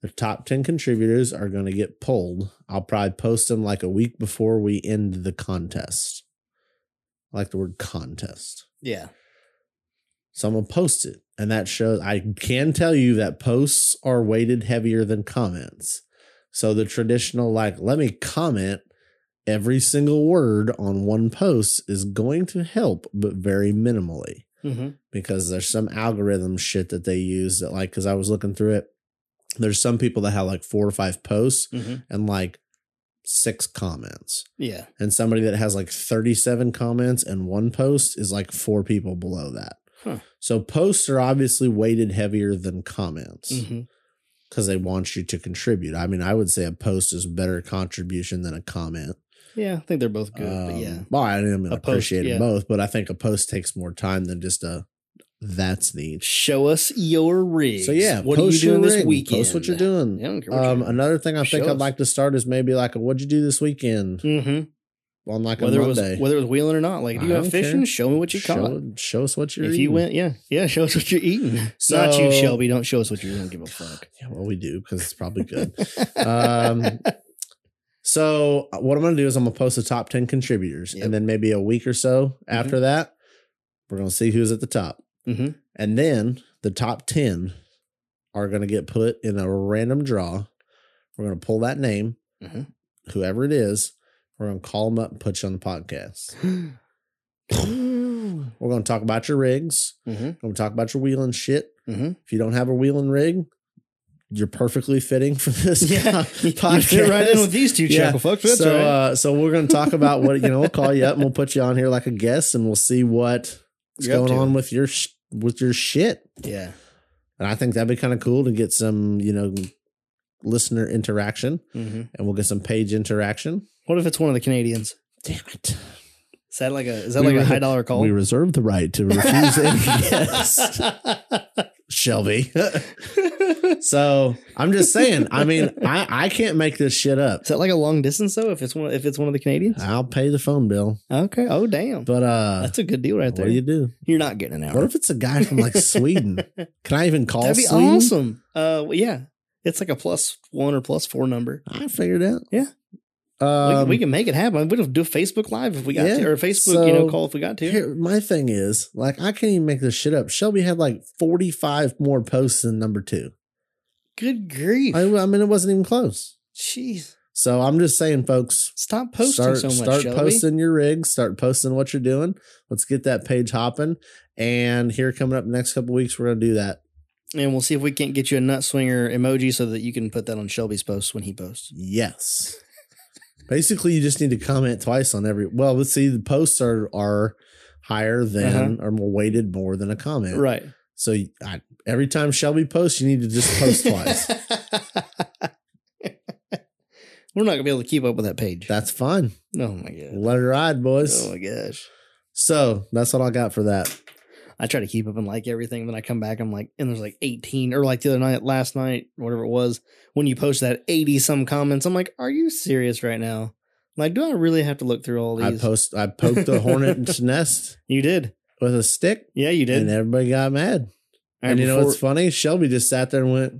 The top 10 contributors are going to get pulled. I'll probably post them like a week before we end the contest. I like the word contest. Yeah. So I'm gonna post it. And that shows I can tell you that posts are weighted heavier than comments. So the traditional, like, let me comment every single word on one post is going to help, but very minimally. hmm Because there's some algorithm shit that they use that, like, because I was looking through it, there's some people that have like four or five posts hmm and like six comments. Yeah. And somebody that has like 37 comments and one post is like four people below that. Huh. So posts are obviously weighted heavier than comments because they want you to contribute. I mean, I would say a post is better contribution than a comment. Yeah, I think they're both good. but Um, yeah, well, I am post, appreciate yeah. both, but I think a post takes more time than just a. That's neat. show us your rigs. So yeah, what are you doing this weekend? Post what you're doing. Yeah, I don't care what Um, you're another thing I think Show I'd us. like to start is maybe like a what'd you do this weekend Mm-hmm. on like Whether a it was Monday. whether it was wheeling or not, like if I you go don't fishing, care. show me what you caught. show, show us what you're if eating. you went, yeah, yeah, (laughs) show us what you're eating. not you, Shelby. Don't show us what you're doing. Give a fuck. (sighs) Yeah, well, we do because it's probably good. um, (laughs) so uh, what I'm going to do is I'm going to post the top 10 contributors Yep. and then maybe a week or so after that, we're going to see who's at the top. Mhm. And then the top 10 are going to get put in a random draw. We're going to pull that name, Mhm. whoever it is. We're going to call them up and put you on the podcast. (gasps) We're going to talk about your rigs. Mhm. We're going to talk about your wheeling shit. Mhm. If you don't have a wheeling rig, you're perfectly fitting for this Yeah, (laughs) you podcast. fit right in with these two Yeah. chuckle fucks. That's so, right. uh, so we're going to talk about what you know. We'll call you up and we'll put you on here like a guest, and we'll see what's You're going on with your sh- with your shit. yeah. And I think that'd be kind of cool to get some you know listener interaction, hmm and we'll get some page interaction. What if it's one of the Canadians? Damn it! Is that like a is that We like a high dollar call? We reserve the right to refuse any (laughs) guest, (laughs) Shelby. (laughs) (laughs) so I'm just saying. I mean, I I can't make this shit up. Is that like a long distance though? If it's one if it's one of the Canadians? I'll pay the phone bill, Okay. Oh damn. but uh, That's a good deal right there. what do you do? You're not getting an hour. What if it's a guy from like (laughs) Sweden? Can I even call That'd be Sweden? awesome. Uh, yeah, it's like a plus one or plus four number. I figured out. Yeah. We, Um, can, we can make it happen. We can do Facebook Live if we got Yeah, to, or Facebook, you know, call if we got to. here, my thing is, like, I can't even make this shit up. Shelby had like 45 more posts than number two. Good grief! I, I mean, it wasn't even close. Jeez, So I'm just saying, folks, stop posting start, so much, start Shelby. posting your rigs, start posting what you're doing. Let's get that page hopping. And here coming up next couple weeks, we're going to do that. and we'll see if we can't get you a nut swinger emoji so that you can put that on Shelby's posts when he posts. Yes. Basically, you just need to comment twice on every. Well, let's see. The posts are are higher than uh-huh. or more weighted more than a comment. Right. So I, every time Shelby posts, you need to just post twice. (laughs) We're not gonna be able to keep up with that page. That's fine. oh my god. Let it ride, boys. Oh my gosh. So that's what I got for that. I try to keep up and like everything. Then I come back, I'm like, and there's like 18 or like the other night, last night, whatever it was, when you post that 80 some comments, I'm like, are you serious right now? Like, do I really have to look through all these? I post. I poked the hornet's (laughs) nest you did. with a stick, Yeah, you did. and everybody got mad. Right, and you know what's funny? Shelby just sat there and went,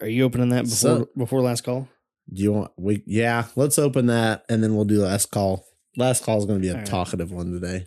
Are you opening that before So- before last call? "Do you want? We yeah, let's open that, and then we'll do last call. Last call is going to be a All right. talkative one today."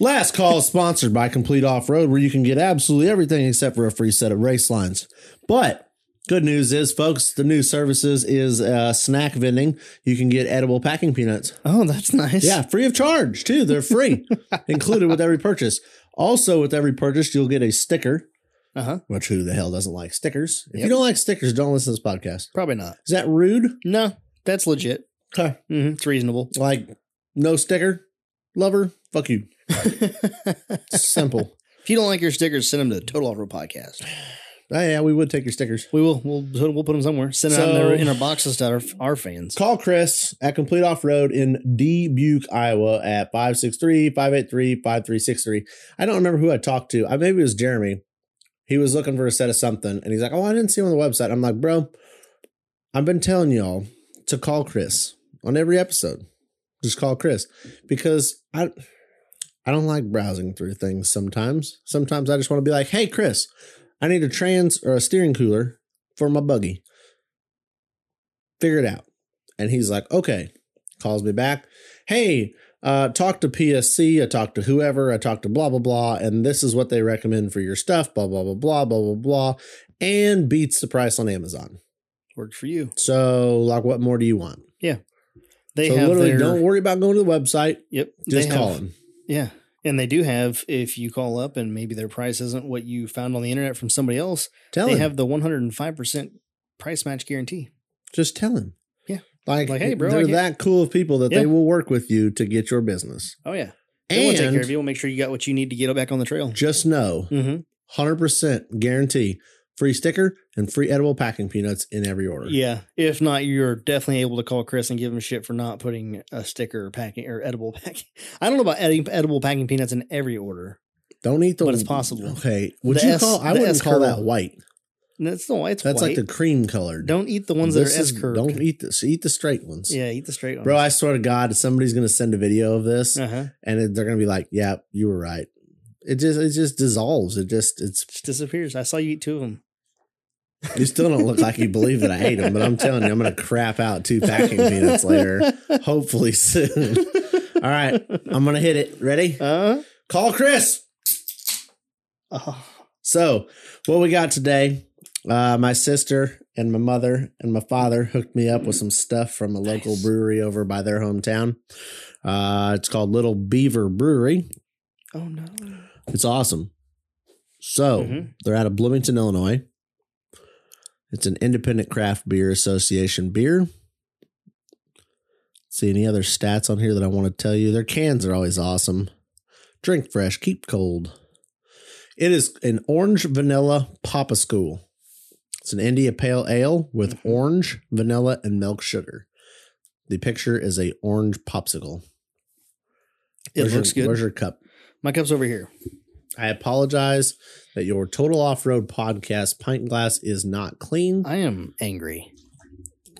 Last call is sponsored by Complete Off Road, where you can get absolutely everything except for a free set of race lines. But good news is, folks, the new services is uh, snack vending. You can get edible packing peanuts. Oh, that's nice. Yeah, free of charge too. They're free, (laughs) included with every purchase. Also, with every purchase, you'll get a sticker. Uh huh. Which who the hell doesn't like stickers? If you don't like stickers, don't listen to this podcast. Probably not. Is that rude? No, that's legit. Okay, hmm It's reasonable. like no sticker, lover. Fuck you. If you don't like your stickers, send them to the Total Off Road Podcast. (sighs) Oh, yeah, we would take your stickers. We will. We'll we'll put them somewhere. Send them out in, So- our, in our boxes to our, our fans. Call Chris at Complete Off Road in Dubuque, Iowa at 563 583 5363. I don't remember who I talked to. I Maybe it was Jeremy. He was looking for a set of something and he's like, Oh, I didn't see him on the website. I'm like, Bro, I've been telling y'all to call Chris on every episode. Just call Chris because I. I don't like browsing through things sometimes. Sometimes I just want to be like, hey, Chris, I need a trans or a steering cooler for my buggy. Figure it out. And he's like, okay. Calls me back. Hey, uh, talk to PSC. I talked to whoever. I talked to blah, blah, blah. And this is what they recommend for your stuff. Blah, blah, blah, blah, blah, blah, blah. And beats the price on Amazon. Worked for you. So, like, what more do you want? Yeah. They so, have literally, their, don't worry about going to the website. Yep. Just call him. Yeah. And they do have, if you call up and maybe their price isn't what you found on the internet from somebody else, Tell they him. have the 105% price match guarantee. Just tell him. Yeah. Like, Like, hey, bro, they're that cool of people that Yeah. they will work with you to get your business. Oh, yeah. They will take care of And you. We'll make sure you got what you need to get back on the trail. just know Mm-hmm. 100% guarantee free sticker, and free edible packing peanuts in every order. Yeah. If not, you're definitely able to call Chris and give him shit for not putting a sticker or packing or edible (laughs) packing. I don't know about edi- edible packing peanuts in every order. Don't eat the. But it's possible. Okay, would The you S- call? I wouldn't S call that white. That's no, it's That's white. like the cream colored. don't eat the ones This that are S curved. Don't eat this. Eat the straight ones. Yeah, eat the straight ones. Bro, I swear to God, somebody's gonna send a video of this, uh-huh. and they're gonna be like, "Yeah, you were right." It just, it just dissolves. It just, it's. just disappears. I saw you eat two of them. You still don't look like you believe that I ate them, but I'm telling you, I'm gonna crap out two packing peanuts later. Hopefully soon. All right, I'm gonna hit it. Ready? Uh, Call Chris. oh, So, what we got today? Uh, my sister and my mother and my father hooked me up with some stuff from a local Nice. brewery over by their hometown. Uh, it's called Little Beaver Brewery. oh no. It's awesome. So, Mhm. they're out of Bloomington, Illinois. It's an independent craft beer association beer. See any other stats on here that I want to tell you? Their cans are always awesome. Drink fresh, keep cold. It is an orange vanilla Papa School. It's an India Pale Ale with Mhm. orange, vanilla, and milk sugar. The picture is a orange popsicle. It Where's looks your, good. Where's your cup? My cup's over here. I apologize that your Total Off Road podcast pint glass is not clean. I am angry.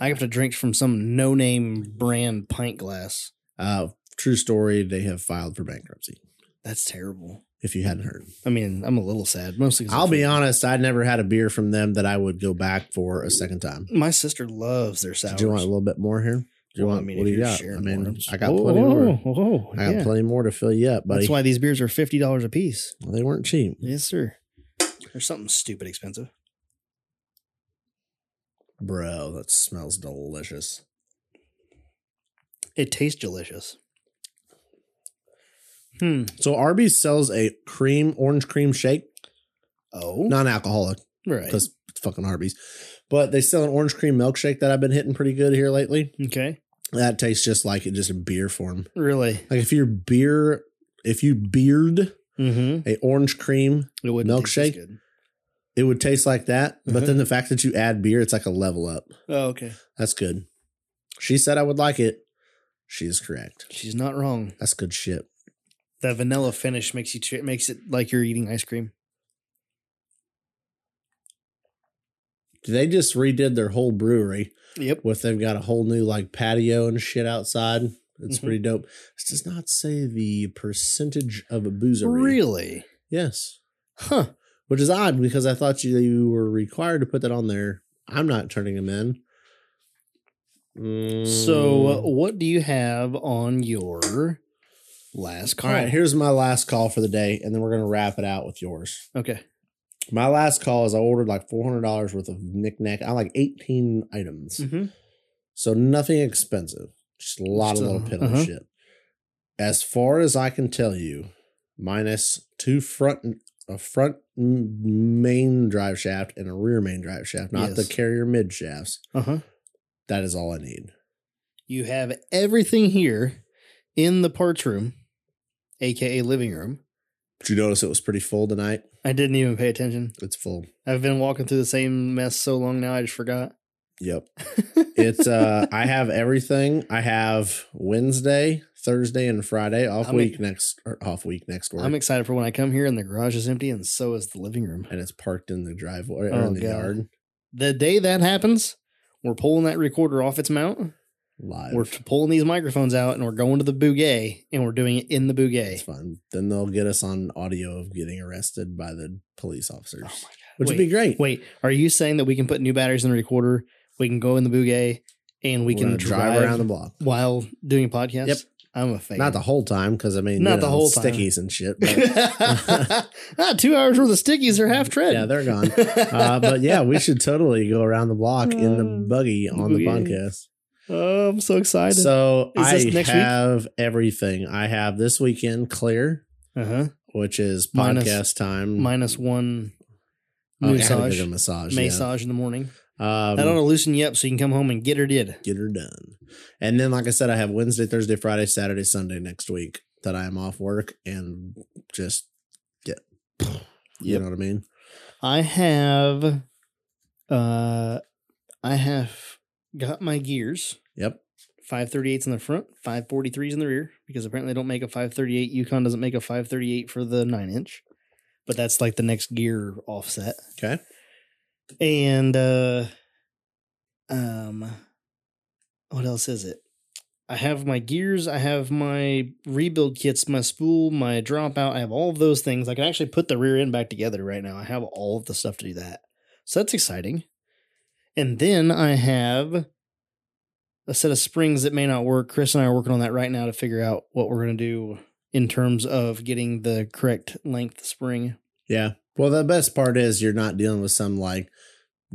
I have to drink from some no name brand pint glass. Uh, true story, they have filed for bankruptcy. That's terrible. If you hadn't heard, I mean, I'm a little sad, Mostly, I'll be honest, I never had a beer from them that I would go back for a second time. My sister loves their sours. Do you want a little bit more here? Do you Well, want? I mean, what do you got? I mean, more, I got oh, plenty more. oh, I got yeah. plenty more to fill you up, buddy. That's why these beers are fifty dollars a piece. they weren't cheap. Yes, sir. There's something stupid expensive. Bro, that smells delicious. It tastes delicious. Hmm. So Arby's sells a cream orange cream shake, Oh, non-alcoholic right. because it's fucking Arby's. But they sell an orange cream milkshake that I've been hitting pretty good here lately. Okay. That tastes just like it, just in beer form. Really. Like if your beer, if you beard Mm-hmm. a orange cream, It wouldn't taste as Milkshake? It would taste like that. But Mhm. then the fact that you add beer, it's like a level up. Oh, okay. That's good. She said I would like it. She is correct. She's not wrong. That's good shit. That vanilla finish makes you tr- makes it like you're eating ice cream. They just redid their whole brewery Yep. with they've got a whole new like patio and shit outside. It's Mhm. pretty dope. This does not say the percentage of a boozery. Really? Yes. Huh. Which is odd because I thought you, you were required to put that on there. I'm not turning them in. So, uh, Mm. what do you have on your last call? all right, here's my last call for the day, and then we're gonna wrap it out with yours. okay. My last call is I ordered like four hundred dollars worth of knickknack. I like eighteen items, Mm-hmm. so nothing expensive. Just a lot Just, of little piddle uh-huh. shit. As far as I can tell you, minus two front a front main drive shaft and a rear main drive shaft, not the carrier mid shafts. Uh huh. That is all I need. You have everything here in the parts room, aka living room. Did you notice it was pretty full tonight? I didn't even pay attention. It's full. I've been walking through the same mess so long now, I just forgot. Yep. (laughs) It's uh I have everything. I have Wednesday, Thursday, and Friday off I'm week ex- next or off week next work. I'm excited for when I come here and the garage is empty, and so is the living room. and it's parked in the driveway or Oh, in the God. yard. The day that happens, we're pulling that recorder off its mount. Live. We're pulling these microphones out, and we're going to the bouquet, and we're doing it in the it's bouquet. fun. Then they'll get us on audio of getting arrested by the police officers. Oh my God. Which would be great. Wait, are you saying that we can put new batteries in the recorder? We can go in the bouquet, and we We're can gonna drive, around the block. while doing a podcast? Yep. I'm a fan. Not the whole time, because I mean, Not you the know, whole time. stickies and shit. But (laughs) ah, two hours worth of stickies are half tread. yeah, they're gone. (laughs) Uh, but yeah, we should totally go around the block in the Uh, buggy on the podcast. oh, I'm so excited. So Is I next week? have everything. I have this weekend clear, uh huh. which is Minus- podcast time. Minus one Oh, massage, a massage. yeah. massage in the morning. Um, that ought to loosen you up so you can come home and get her did. get her done. And then, like I said, I have Wednesday, Thursday, Friday, Saturday, Sunday next week that I am off work and just get, you Yep. know what I mean? I have, uh, I have got my gears. Yep. 538s in the front, 543s in the rear, because apparently they don't make a 538. Yukon doesn't make a 538 for the nine inch, but that's like the next gear offset. Okay. And uh um what else is it? I have my gears, I have my rebuild kits, my spool, my dropout. I have all of those things. I can actually put the rear end back together right now. I have all of the stuff to do that. So that's exciting. And then I have a set of springs that may not work. Chris and I are working on that right now to figure out what we're going to do in terms of getting the correct length spring. Yeah. Well, the best part is you're not dealing with some like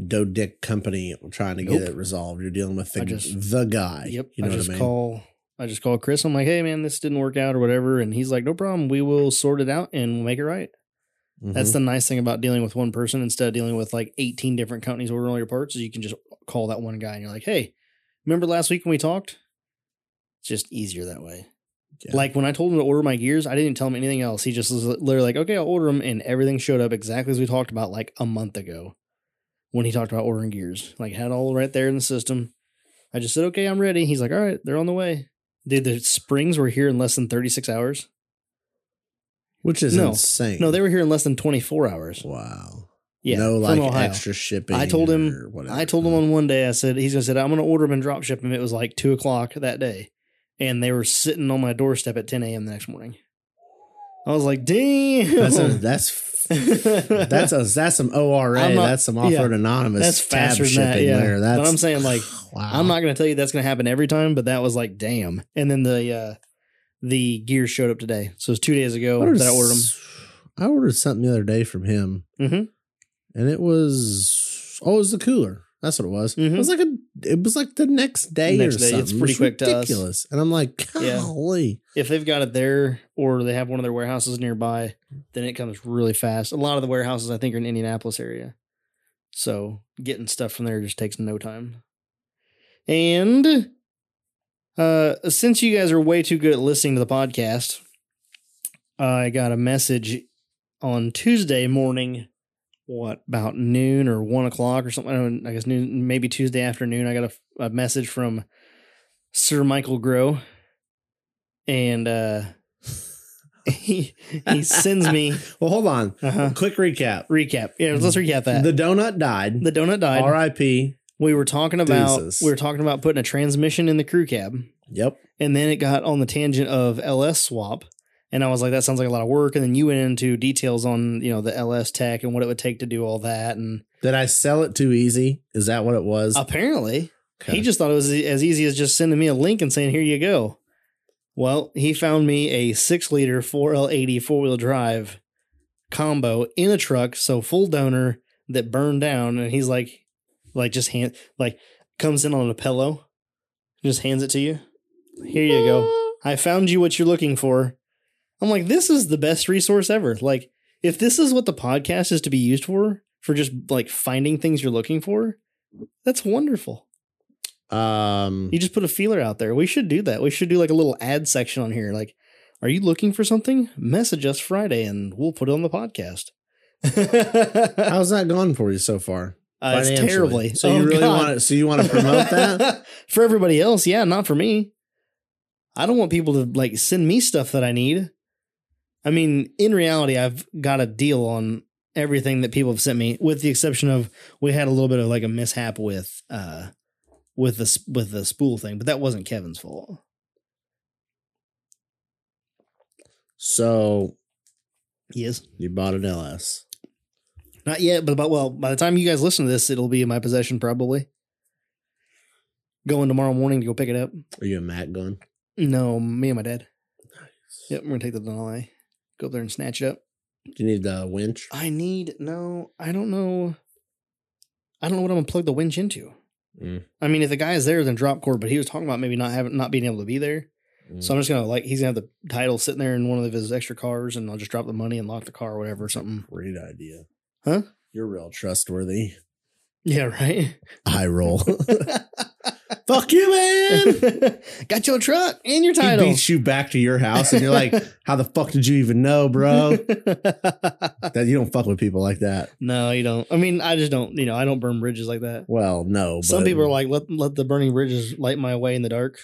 doe dick company trying to get it resolved. You're dealing with the, just- the guy. Yep. You know I just I mean? call I just call Chris. I'm like, hey man, this didn't work out or whatever. And he's like, no problem. We will sort it out and we'll make it right. That's Mhm. the nice thing about dealing with one person instead of dealing with like 18 different companies ordering all your parts is you can just call that one guy and you're like, hey, remember last week when we talked? It's just easier that way. Yeah. Like when I told him to order my gears, I didn't tell him anything else. He just was literally like, okay, I'll order them. And everything showed up exactly as we talked about like a month ago when he talked about ordering gears. Like had all right there in the system. I just said, okay, I'm ready. He's like, all right, they're on the way. Dude, the springs were here in less than 36 hours. which is No. insane. No, they were here in less than 24 hours. wow. Yeah. no like Ohio. extra shipping. I told him-. I told him on one day, I said, he's to say, I'm going to order them and drop ship them. It was like two o'clock that day. And they were sitting on my doorstep at 10 a.m. the next morning. I was like, damn. that's a, (laughs) that's (laughs) that's a that's some ORA. That's some Off-Road yeah. Anonymous. That's faster than that. shipping Yeah. there. That's but I'm saying, like, wow. (sighs) I'm not going to tell you that's going to happen every time, but that was like, damn. And then the, uh, the gears showed up today. So it was two days ago ordered that I ordered them. I ordered something the other day from him, Mhm. and it was oh, it was the cooler. That's what it was. It Mhm. was like a. It was like the next day Next or day. something. It's pretty was quick ridiculous. And I'm like, Yeah. golly. If they've got it there or they have one of their warehouses nearby, then it comes really fast. A lot of the warehouses, I think, are in Indianapolis area. So getting stuff from there just takes no time. And uh, since you guys are way too good at listening to the podcast, I got a message on Tuesday morning, what, about noon or one o'clock or something? I, I guess noon, maybe Tuesday afternoon. I got a, a message from Sir Michael Grow. And uh, (laughs) he, he sends me (laughs) Well, hold on. Uh-huh. Quick recap. recap. Yeah, let's recap that. The donut died. The donut died. R.I.P. We were talking about Deuces. we were talking about putting a transmission in the crew cab, Yep. and then it got on the tangent of LS swap, and I was like, that sounds like a lot of work. And then you went into details on you know the LS tech and what it would take to do all that, and Did I sell it too easy? Is that what it was? apparently Okay. he just thought it was as easy as just sending me a link and saying, "Here you go." Well, he found me a six liter 4L80 four wheel drive combo in a truck, so full donor that burned down, and he's like, like just hand like comes in on a pillow, just hands it to you. Here you go. I found you what you're looking for. I'm like, this is the best resource ever. Like, if this is what the podcast is to be used for, for just like finding things you're looking for, that's wonderful. Um, You just put a feeler out there. We should do that. We should do like a little ad section on here. Like, are you looking for something? Message us Friday and we'll put it on the podcast. (laughs) (laughs) how's that gone for you so far? Uh, it's terribly. So you Oh, really God. want to? So you want to promote that? (laughs) for everybody else? Yeah, not for me. I don't want people to like send me stuff that I need. I mean, in reality, I've got a deal on everything that people have sent me, with the exception of we had a little bit of like a mishap with uh with the with the spool thing, but that wasn't Kevin's fault. So yes, you bought an LS. Not yet, but about well, by the time you guys listen to this, it'll be in my possession probably. Going tomorrow morning to go pick it up. Are you a Mac gun? No, me and my dad. Yep, we're gonna take the Denali. Go up there and snatch it up. Do you need the winch? I need no, I don't know. I don't know what I'm gonna plug the winch into. Mm. I mean, if the guy is there, then drop cord. But he was talking about maybe not having, not being able to be there. So I'm just gonna like he's gonna have the title sitting there in one of his extra cars, and I'll just drop the money and lock the car or whatever or something. Great idea. Huh? You're real trustworthy. Yeah, right. I roll. (laughs) (laughs) Fuck you, man. (laughs) Got your truck and your title. He beats you back to your house, and you're like, (laughs) "How the fuck did you even know, bro?" (laughs) That you don't fuck with people like that. no, you don't. I mean, I just don't. You know, I don't burn bridges like that. Well, no. Some but- people are like, let let the burning bridges light my way in the dark.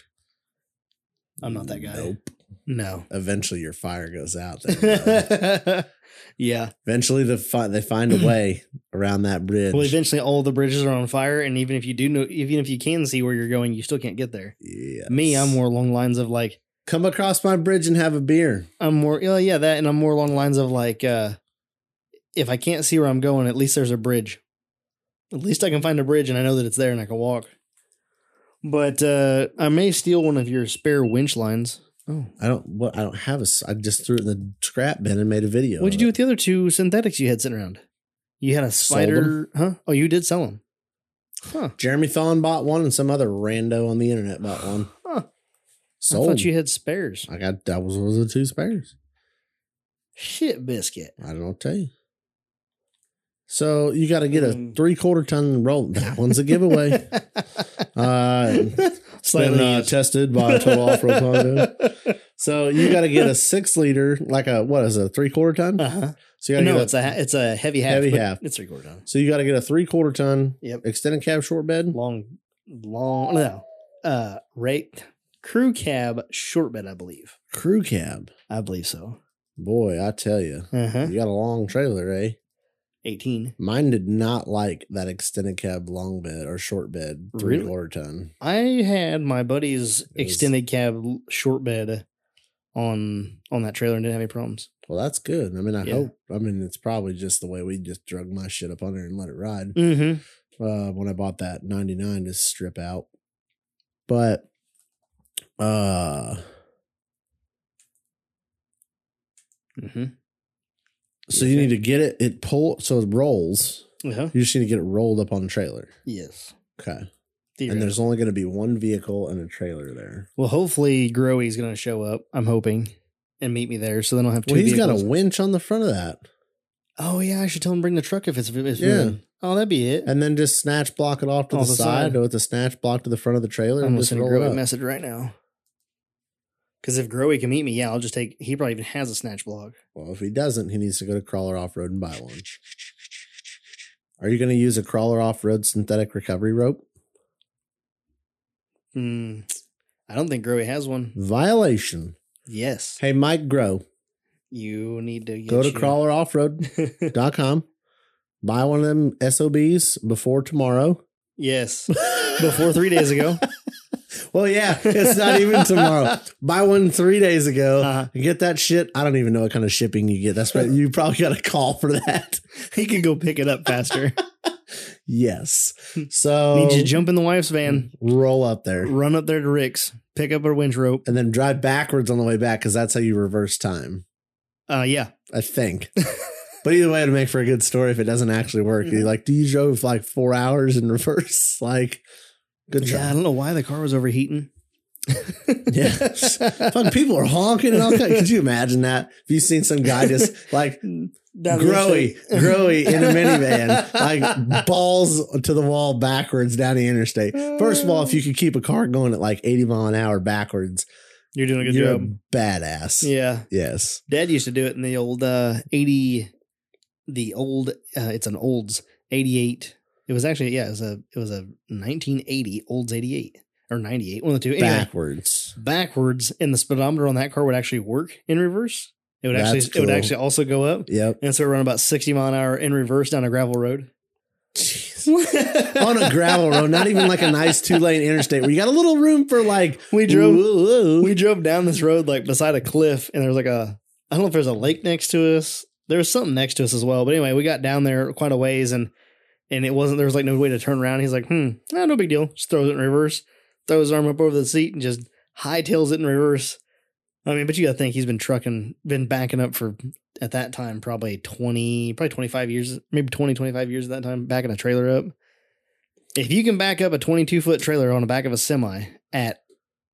I'm not that guy. Nope. No. Eventually, your fire goes out. There, yeah. Eventually, the fi- they find a (clears throat) way around that bridge. Well, eventually, all the bridges are on fire, and even if you do know, even if you can see where you're going, you still can't get there. Yes. Me, I'm more along lines of like, come across my bridge and have a beer. I'm more, yeah, yeah, that, and I'm more along lines of like, uh if I can't see where I'm going, at least there's a bridge. At least I can find a bridge, and I know that it's there, and I can walk. But uh I may steal one of your spare winch lines. Oh, I don't. What I don't have a. I just threw it in the scrap bin and made a video. what'd you do it. with the other two synthetics you had sitting around? You had a spider, huh? Oh, you did sell them, huh? Jeremy Thon bought one, and some other rando on the internet bought one. Huh. Sold. I thought you had spares. I got that was was the two spares. Shit biscuit. I don't know tell you. So you got to get a Mm. three quarter ton roll. (laughs) That one's a giveaway. (laughs) Uh, it's been Slightly uh, tested by Total (laughs) Off Road Honda. So you got to get a six liter, like a what is it, a three quarter ton? Uh-huh. So you got to No, get it's a, a it's a heavy half. Heavy half. It's three quarter ton. so you got to get a three quarter ton Yep. extended cab short bed. Long, long. No, uh, rate crew cab short bed. I believe. crew cab. I believe so. Boy, I tell you, Uh huh. you got a long trailer, eh? Eighteen. Mine did not like that extended cab long bed or short bed three Really? quarter ton. I had my buddy's extended cab short bed on on that trailer and didn't have any problems. Well, that's good. I mean, I Yeah. hope. I mean, it's probably just the way we just drug my shit up under and let it ride. Mm-hmm. Uh, when I bought that ninety nine to strip out, but uh, Mm-hmm. So you need to get it. It pull so it rolls. Uh-huh. You just need to get it rolled up on the trailer. Yes. Okay, and there's only going to be one vehicle and a trailer there. Well, hopefully Growy's going to show up. I'm hoping and meet me there, so then I'll have two. Well, he's got a winch on the front of that, Oh yeah, I should tell him to bring the truck if it's if it's Yeah. moving. Oh, that'd be it. and then just snatch block it off to the, the side, side. with the snatch block to the front of the trailer, I'm and just a roll Growy message right now. Because if Growy can meet me, yeah, I'll just take. He probably even has a snatch block. Well, if he doesn't, he needs to go to Crawler Off Road and buy one. Are you going to use a Crawler Off Road synthetic recovery rope? Hmm. I don't think Growy has one. Violation. Yes, Hey, Mike Grow, you need to get go to crawleroffroad.com, (laughs) buy one of them SOBs before tomorrow. yes, (laughs) before three days ago. Well, yeah, it's not even (laughs) tomorrow. buy one three days ago. Uh-huh. and Get that shit. I don't even know what kind of shipping you get. That's right. You probably got a call for that. He can go pick it up faster. (laughs) Yes. So Need you to jump in the wife's van, roll up there. run up there to Rick's, pick up her winch rope. and then drive backwards on the way back because that's how you reverse time. Uh, yeah, I think. (laughs) but either way, it'd make for a good story if it doesn't actually work. You're like, do you drove like four hours in reverse? Like, good yeah. I don't know why the car was overheating. (laughs) (laughs) Yeah. Fuck, people are honking and all that. Could you imagine that? If you seen some guy just like (laughs) Down growy, growy in a minivan, like balls to the wall backwards down the interstate. First of all, if you could keep a car going at like 80 mile an hour backwards, You're doing a good you're job. a badass. Yeah. Yes. Dad used to do it in the old uh, 80, the old, uh, it's an Olds 88. It was actually, yeah, it was a, it was a 1980 Olds 88 or 98, one of the two. Anyway, Backwards. backwards, and the speedometer on that car would actually work in reverse. It would That's actually, it would actually also go up. Yep. And so it run about 60 mile an hour in reverse down a gravel road. (laughs) on a gravel road, not even like a nice two lane interstate where you got a little room for like we drove, we drove down this road like beside a cliff and there was like a I don't know if there's a lake next to us. There was something next to us as well. But anyway, we got down there quite a ways and and it wasn't there was like no way to turn around. He's like, hmm, ah, no big deal. Just throws it in reverse, throws his arm up over the seat and just hightails it in reverse. I mean, but you gotta think he's been trucking, been backing up for at that time probably 20, probably 25 years, maybe 20, 25 years at that time, backing a trailer up. If you can back up a 22 foot trailer on the back of a semi at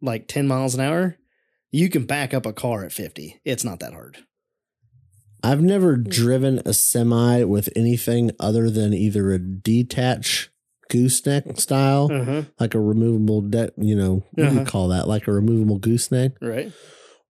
like 10 miles an hour, you can back up a car at 50. It's not that hard. I've never driven a semi with anything other than either a detach gooseneck style, Uh-huh. like a removable deck. You know, what do you Uh-huh. call that? Like a removable gooseneck, Right.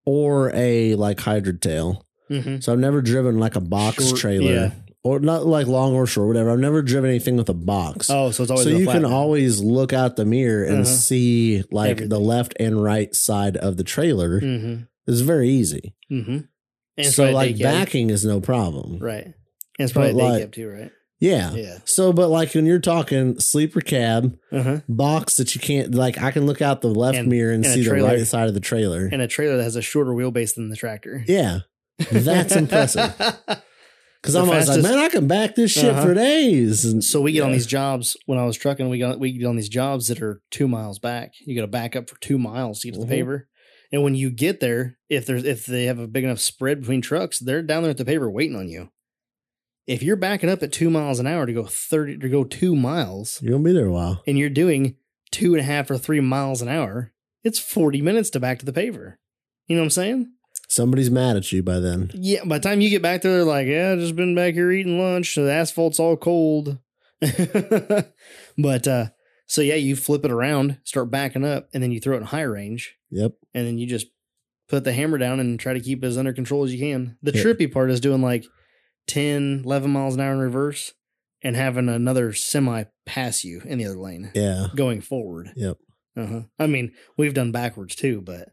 or a like hydra tail. Mm-hmm. So I've never driven like a box Short, trailer, yeah. or not like long or short, whatever. I've never driven anything with a box. Oh, so it's always so you can always look out the mirror and Uh-huh. see like the left and right side of the trailer. Mm-hmm. It's very easy. Mm-hmm. And so like backing is no problem. right? And it's But probably a day like- cab too, right? Yeah. Yeah. So, but like when you're talking sleeper cab, Uh huh. box that you can't like, I can look out the left And- mirror and, and see the right side of the trailer. And a trailer that has a shorter wheelbase than the tractor. yeah, that's (laughs) impressive. Because The I'm always like, man, I can back this shit Uh-huh. for days. And So we get on these jobs when I was trucking. We got we get on these jobs that are two miles back. You got to back up for two miles to get to the Mhm. paver. And when you get there, if there's if they have a big enough spread between trucks, they're down there at the paver waiting on you. If you're backing up at two miles an hour to go thirty to go two miles, you're gonna be there a while. and you're doing two and a half or three miles an hour, it's forty minutes to back to the paver. You know what I'm saying? Somebody's mad at you by then. Yeah, by the time you get back there, they're like, yeah, I just been back here eating lunch. The asphalt's all cold. (laughs) but uh so yeah, you flip it around, start backing up, and then you throw it in high range, Yep. and then you just put the hammer down and try to keep it as under control as you can. The Yeah. trippy part is doing like 10, 11 miles an hour in reverse and having another semi pass you in the other lane Yeah. going forward. Yep. Uh-huh. I mean, we've done backwards too, but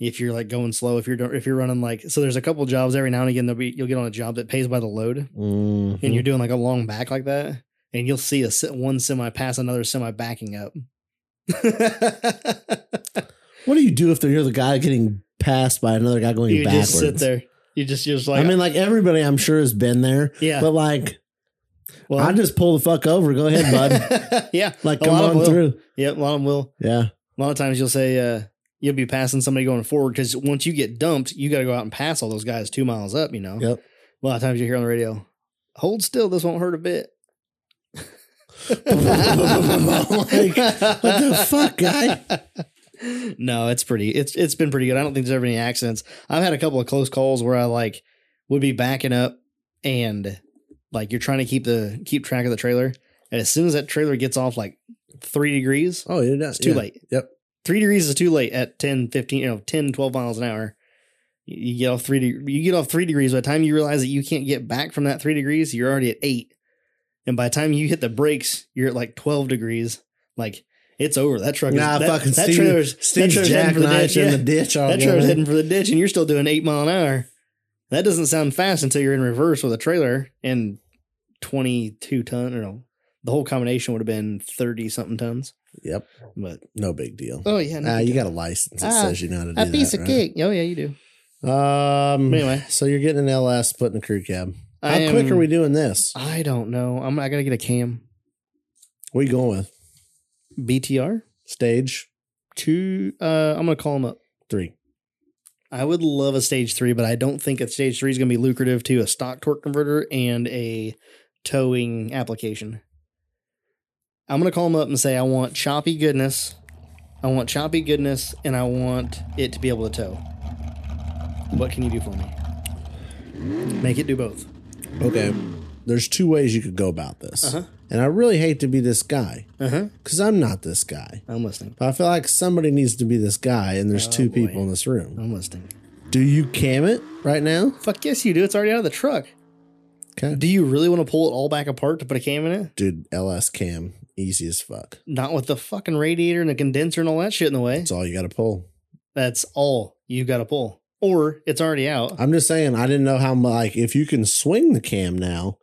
if you're like going slow, if you're if you're running like so, there's a couple jobs every now and again. There'll be you'll get on a job that pays by the load, Mhm. and you're doing like a long back like that, and you'll see a one semi pass another semi backing up. (laughs) What do you do if you're the guy getting passed by another guy going you backwards? just sit there. You just you're just like I mean, like everybody, I'm sure has been there. yeah. But like, well, I just pull the fuck over. Go ahead, bud. (laughs) yeah. Like, A come lot of on through. Yep. A lot of them will. Yeah. A lot of times you'll say uh, you'll be passing somebody going forward because once you get dumped, you got to go out and pass all those guys two miles up. You know. Yep. A lot of times you hear on the radio, "Hold still, this won't hurt a bit." Like, what the fuck, guy? No, it's pretty. It's it's been pretty good. I don't think there's ever any accidents. I've had a couple of close calls where I like would be backing up and like you're trying to keep the keep track of the trailer, and as soon as that trailer gets off like three degrees, Oh, not. it's too yeah. late. Yep. Three degrees is too late at 10, 15, you know, 10, 12 miles an hour. You you get off three, de- you get off three degrees. By the time you realize that you can't get back from that three degrees, you're already at eight. And by the time you hit the brakes, you're at like 12 degrees. Like it's over. That truck is, Nah, that, fucking that Steve, trailer's, that trailer's heading for the ditch. in the ditch. all That trailer's going. heading for the ditch and you're still doing eight mile an hour. That doesn't sound fast until you're in reverse with a trailer and 22 ton or no, the whole combination would have been 30 something tons. Yep. But No big deal. oh yeah, no Ah, you got a license that Ah, says you know how to do a that. piece of right? cake. Oh yeah, you do. Um. But anyway, so you're getting an LS, putting a crew cab. How I quick are we doing this? I don't know. I'm. I gotta get a cam. What are you going with? BTR Stage two. Uh, I'm gonna call them up. three. I would love a stage three, but I don't think a stage three is gonna be lucrative to a stock torque converter and a towing application. I'm gonna call them up and say I want choppy goodness. I want choppy goodness, and I want it to be able to tow. What can you do for me? Make it do both. Okay. There's two ways you could go about this. Uh-huh. And I really hate to be this guy Uh huh. because I'm not this guy. I'm listening. But I feel like somebody needs to be this guy, and there's Oh, two people in this room. I'm listening. Do you cam it right now? Fuck yes, you do. It's already out of the truck. Okay. Do you really want to pull it all back apart to put a cam in it? Dude, LS cam, easy as fuck. Not with the fucking radiator and the condenser and all that shit in the way. That's all you got to pull. That's all you got to pull. Or it's already out. I'm just saying, I didn't know how like if you can swing the cam now.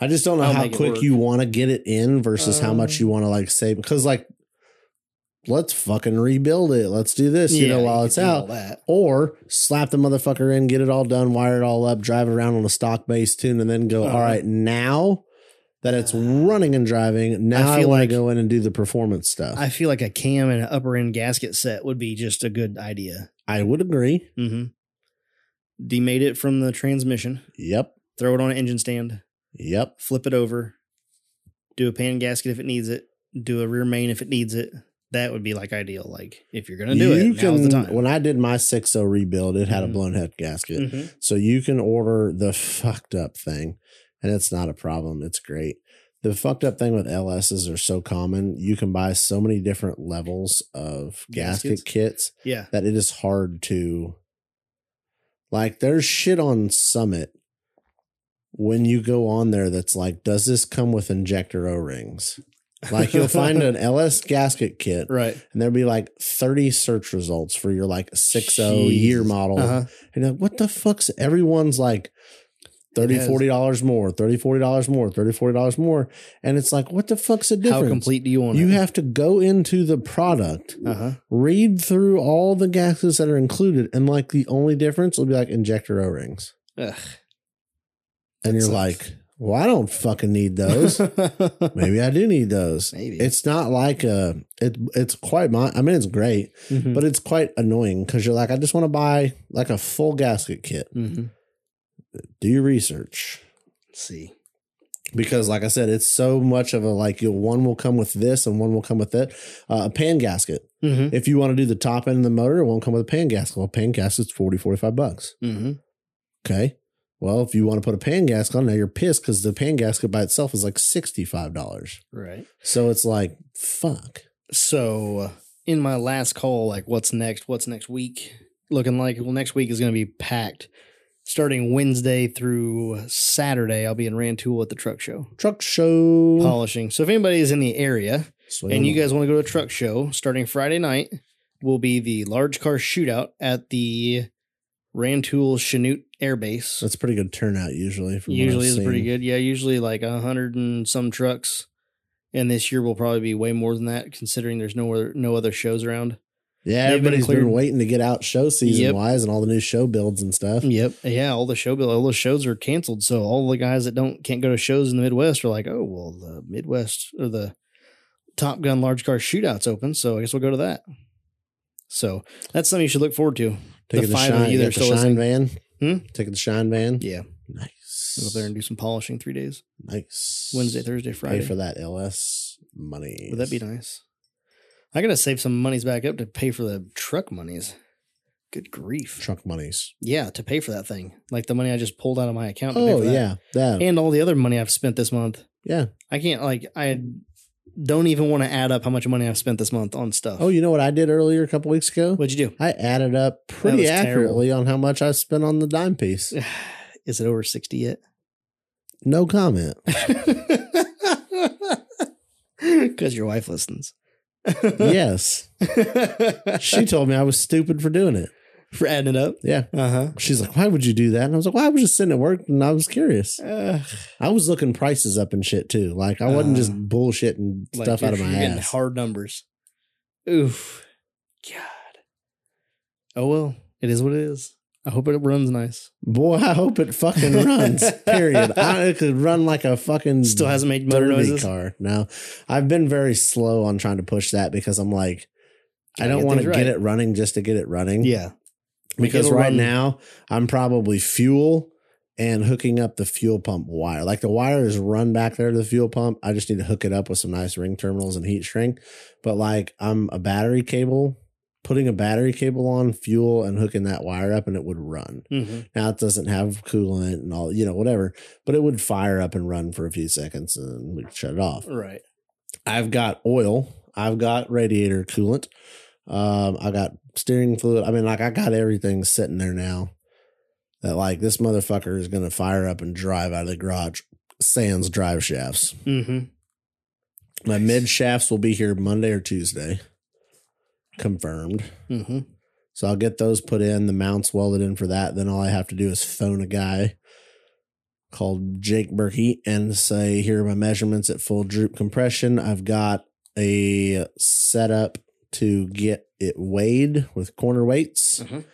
I just don't know I'll how quick you want to get it in versus how much Um, you want to like save. Because like, let's fucking rebuild it. Let's do this, you know, while it's out. Or slap the motherfucker in, get it all done, wire it all up, drive it around on a stock base tune, and then go. Uh-huh. All right, now that it's running and driving, now I, feel want like- to go in and do the performance stuff. I, I feel like a cam and an upper end gasket set would be just a good idea. Would agree. Mm-hmm. Demate it from the transmission, Yep, throw it on an engine stand, yep. flip it over, do a pan gasket if it needs it, do a rear main if it needs it. That would be like ideal. Like if you're gonna do you it, can. now's the time. When I did my 6.0 rebuild, it had a Mhm. blown head gasket. Mhm. So you can order the (laughs) fucked up thing, and it's not a problem. It's great. The fucked up thing with LSs are so common. You can buy so many different levels of gasket Gaskets? kits Yeah. that it is hard to like there's shit on Summit when you go on there that's like, does this come with injector O-rings? Like you'll find an (laughs) LS gasket kit Right. and there'll be like 30 search results for your like 60 year model. Uh-huh. And you're like, what the fuck's everyone's like 30 It 40 dollars more 30 40 dollars more 30 40 dollars more and it's like what the fuck's the difference How complete do you want you it? have to go into the product Uh-huh. read through all the gaskets that are included and like the only difference will be like injector o-rings Ugh. and you're sucks. like well i don't fucking need those (laughs) maybe i do need those Maybe. it's not like a it it's quite my i mean it's great Mhm. but it's quite annoying because you're like i just want to buy like a full gasket kit Mhm. Do your research Let's see. because like i said it's so much of a like you one will come with this and one will come with it uh, a pan gasket Mm-hmm. if you want to do the top end of the motor it won't come with a pan gasket well pan gasket's 40 45 bucks Mm-hmm. okay well if you want to put a pan gasket on now you're pissed because the pan gasket by itself is like $65 Right. so it's like fuck So uh, in my last call, like what's next? What's next week looking like? Well, next week is going to be packed. Starting Wednesday through Saturday, I'll be in Rantoul at the truck show truck show polishing. So if anybody is in the area and you guys want to go to a truck show, starting Friday night will be the large car shootout at the Rantoul Chanute Air Base. that's pretty good turnout usually usually is pretty good. Yeah, usually like a hundred and some trucks. And this year will probably be way more than that, considering there's no other no other shows around. Yeah everybody's been, cleared. waiting to get out show season Yep. wise and all the new show builds and stuff Yep. Yeah, all the show bill, all the shows are canceled. So all the guys that don't can't go to shows in the Midwest are like, oh well, the Midwest or the Top Gun large car shootouts open, so I guess we'll go to that. So that's something you should look forward to. Take the to five of shine, you that are the still shine listening. van Hmm? take it to shine van Yeah, nice go up there and do some polishing three days, nice Wednesday, Thursday, Friday. pay for that ls money Would that be nice? I gotta save some monies back up to pay for the truck monies. Good grief. truck monies Yeah, to pay for that thing. Like the money I just pulled out of my account. To pay oh that. yeah that And all the other money I've spent this month. yeah I can't like I don't even want to add up how much money I've spent this month on stuff. oh you know what i did earlier a couple weeks ago What'd you do? i added up pretty was terrible. accurately on how much i spent on the dime piece? (sighs) Is it over 60 yet? no comment (laughs) Because your wife listens. Yes she told me i was stupid for doing it for adding it up. yeah Uh huh. she's like why would you do that and i was like well i was just sitting at work and i was curious Uh, i was looking prices up and shit too like i wasn't just Uh, bullshitting like stuff out of my you're getting ass Hard numbers. Oof. God. Oh well, it is what it is. I hope it runs nice. Boy, I hope it fucking runs. (laughs) Period. I, it could run like a fucking Still hasn't made motor noises. car. No, I've been very slow on trying to push that because I'm like, I don't want to things get it running just to get it running. Yeah. because right run- now I'm probably fuel and hooking up the fuel pump wire. Like the wire is run back there to the fuel pump. I just need to hook it up with some nice ring terminals and heat shrink. But like I'm a battery cable, putting a battery cable on fuel and hooking that wire up and it would run. hmm Now it doesn't have coolant and all, you know, whatever, but it would fire up and run for a few seconds and we'd shut it off. Right. I've got oil. I've got radiator coolant. Um, I got steering fluid. I mean, like I got everything sitting there now. That like this motherfucker is gonna fire up and drive out of the garage. Sans drive shafts. hmm My mid shafts will be here Monday or Tuesday. Confirmed. hmm So I'll get those put in, the mounts welded in for that. Then all I have to do is phone a guy called Jake Berkey and say, here are my measurements at full droop compression. I've got a setup to get it weighed with corner weights Mhm.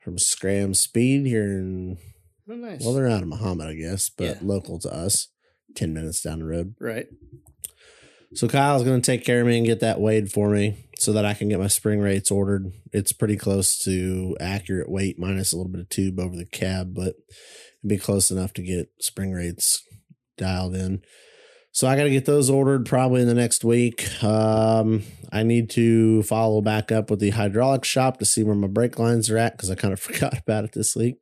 from Scram Speed here in, Oh, nice. well, they're out of Mahomet, I guess, but Yeah. local to us, 10 minutes down the road. right. So Kyle's going to take care of me and get that weighed for me so that I can get my spring rates ordered. It's pretty close to accurate weight minus a little bit of tube over the cab, but it'd be close enough to get spring rates dialed in. So I got to get those ordered probably in the next week. Um, I need to follow back up with the hydraulic shop to see where my brake lines are at because I kind of (laughs) forgot about it this week.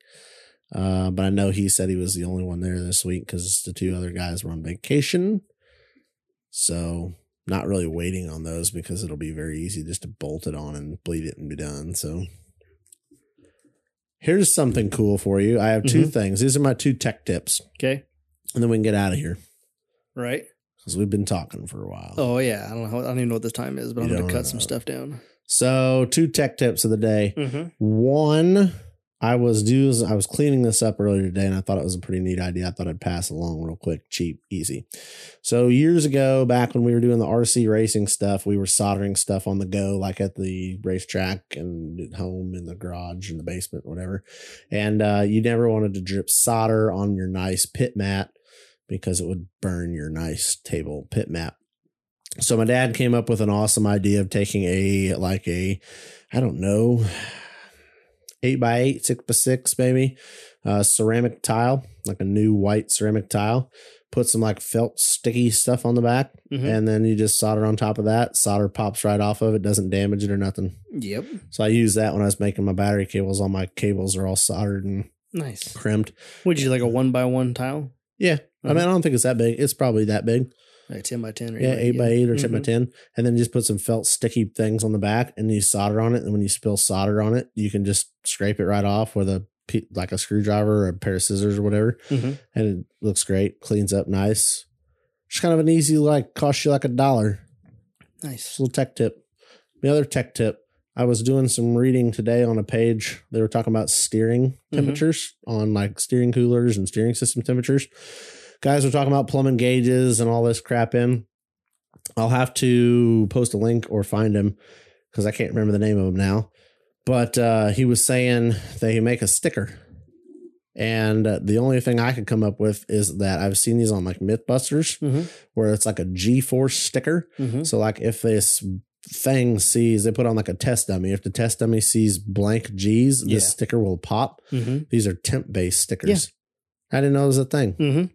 Uh, but I know he said he was the only one there this week because the two other guys were on vacation. So not really waiting on those because it'll be very easy just to bolt it on and bleed it and be done. So here's something cool for you. I have 2 Mhm. things. These are my two tech tips, Okay. and then we can get out of here Right. because we've been talking for a while. Oh yeah. I don't know. How, I don't even know what the time is, but You I'm gonna cut some stuff down. So two tech tips of the day. Mm-hmm. One, I was doing, I was cleaning this up earlier today, and I thought it was a pretty neat idea. I thought I'd pass along real quick, cheap, easy. So years ago, back when we were doing the RC racing stuff, we were soldering stuff on the go, like at the racetrack and at home in the garage in the basement, whatever. And uh, you never wanted to drip solder on your nice pit mat because it would burn your nice table pit mat. So my dad came up with an awesome idea of taking a like a, I don't know, eight by eight, six by six, maybe, uh, ceramic tile, like a new white ceramic tile. Put some like felt sticky stuff on the back, Mhm. and then you just solder on top of that. Solder pops right off of it, doesn't damage it or nothing. Yep. So I used that when I was making my battery cables. All my cables are all soldered and Nice. crimped. Would you like a one by one tile? Yeah, I mean I don't think it's that big. It's probably that big. Like ten by ten or Yeah, eight by eight or 10 by Mhm. ten, and then just put some felt sticky things on the back, and you solder on it. And when you spill solder on it, you can just scrape it right off with a like a screwdriver or a pair of scissors or whatever, Mhm. and it looks great, cleans up nice. Just kind of an easy like cost you like a dollar. Nice. Little tech tip. The other tech tip, I was doing some reading today on a page. They were talking about steering Mhm. temperatures on like steering coolers and steering system temperatures. Guys were talking about plumbing gauges and all this crap in. I'll have to post a link or find him because I can't remember the name of him now. But uh, he was saying they make a sticker. And uh, the only thing I could come up with is that I've seen these on like Mythbusters Mm-hmm. where it's like a G force sticker. Mm-hmm. So like if this thing sees they put on like a test dummy, if the test dummy sees blank G's, Yeah. this sticker will pop. Mm-hmm. These are temp based stickers. I didn't know it was a thing.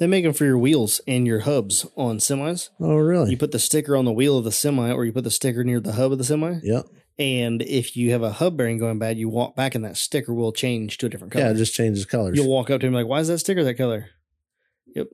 They make them for your wheels and your hubs on semis. Oh really? You put the sticker on the wheel of the semi, or you put the sticker near the hub of the semi. Yep. And if you have a hub bearing going bad, you walk back and that sticker will change to a different color. Yeah, it just changes colors. You'll walk up to him like, "Why is that sticker that color?" Yep.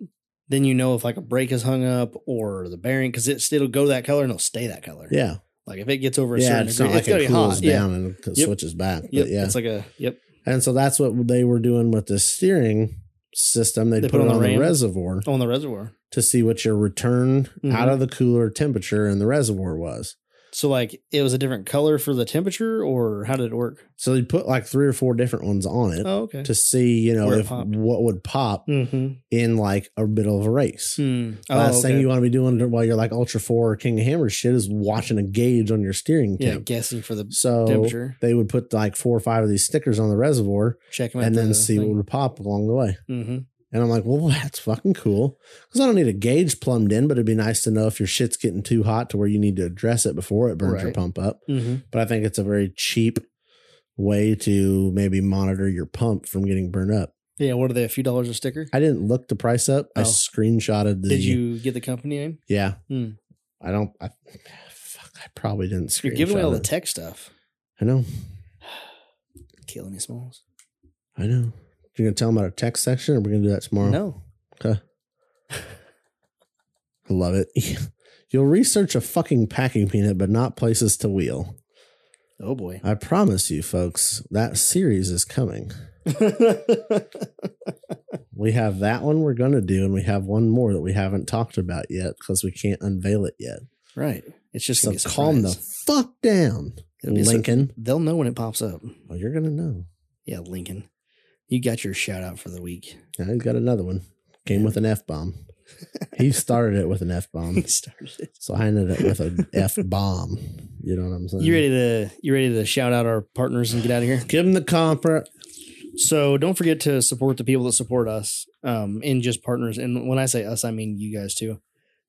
Then you know if like a brake is hung up or the bearing because it's it'll go that color and it'll stay that color. yeah. Like if it gets over a Yeah, certain it's degree, not like it's gonna it be cools hot. down and it Yep. switches back. Yeah. Yep. Yeah. It's like a yep. and so that's what they were doing with the steering system. They, They put, put it on on the reservoir On the reservoir. to see what your return Mhm. out of the cooler temperature in the reservoir was. So like it was a different color for the temperature, or how did it work? So they put like three or four different ones on it Oh, okay. to see, you know, if popped. what would pop mm-hmm. in like a middle of a race. Hmm. Last oh, thing you want to be doing while you're like Ultra 4 or King of Hammers shit is watching a gauge on your steering yeah, temp. guessing for the So temperature. they would put like four or five of these stickers on the reservoir Check them and then see what would pop along the way. Mm-hmm. And I'm like, well, (laughs) that's fucking cool. Because I don't need a gauge plumbed in, but it'd be nice to know if your shit's getting too hot to where you need to address it before it burns your pump up. Mm-hmm. But I think it's a very cheap way to maybe monitor your pump from getting burned up. Yeah. What are they? A few dollars a sticker? I didn't look the price up. I Oh. screenshotted the. Did you get the company name? Yeah. Hmm. I don't. I, fuck. I probably didn't. You're giving away all the tech stuff. I know. (sighs) Killing me, Smalls. I know. You're gonna tell them about our text section, or we're gonna do that tomorrow. No. Okay. I (laughs) love it. (laughs) You'll research a fucking packing peanut, but not places to wheel. Oh boy. I promise you, folks, that series is coming. (laughs) We have that one we're going to do, and we have one more that we haven't talked about yet because we can't unveil it yet. right. It's just So calm the fuck down, It'll be sur- Lincoln. They'll know when it pops up. Oh, you're going to know. Yeah, Lincoln. You got your shout out for the week. Now he's got another one. Came with an F bomb. (laughs) He started it with an F bomb. He started it. So I ended it with an F bomb. You know what I'm saying? You ready to you ready to shout out our partners and get out of here? Give them the compra. So don't forget to support the people that support us, um, and just partners. And when I say us, I mean you guys too.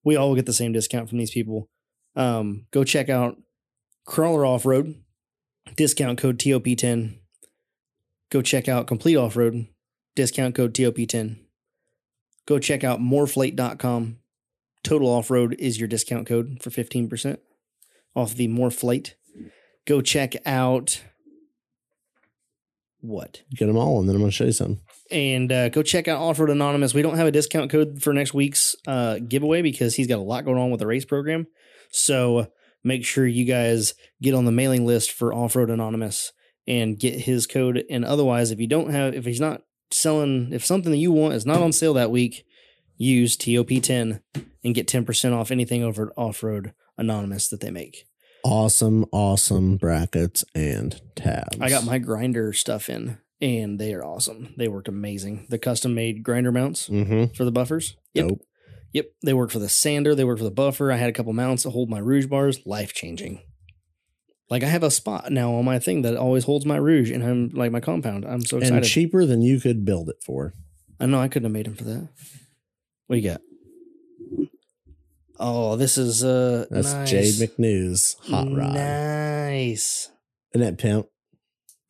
We all get the same discount from these people. Um, go check out Crawler Off Road, discount code TOP10. Go check out Complete Off Road, discount code TOP10. Go check out moreflate.com. Total Off Road is your discount code for 15% off the Moreflate. Go check out What? Get them all, and then I'm going to show you something. And uh, go check out Off Road Anonymous. We don't have a discount code for next week's uh, giveaway because he's got a lot going on with the race program. So make sure you guys get on the mailing list for Off Road Anonymous and get his code. And otherwise, if you don't have, if he's not selling, if something that you want is not on sale that week, use TOP10 and get 10% off anything over at Off Road Anonymous that they make. Awesome, awesome brackets and tabs. I got my grinder stuff in and they are awesome. They worked amazing. The custom made grinder mounts Mm-hmm. for the buffers. Yep. Dope. Yep. They work for the sander. They work for the buffer. I had a couple mounts to hold my rouge bars. Life changing. Like I have a spot now on my thing that always holds my rouge and I'm like my compound. I'm so excited. And cheaper than you could build it for. I know I couldn't have made him for that. What do you got? Oh, this is uh That's nice. Jade McNews hot rod. Nice. Isn't that pimp?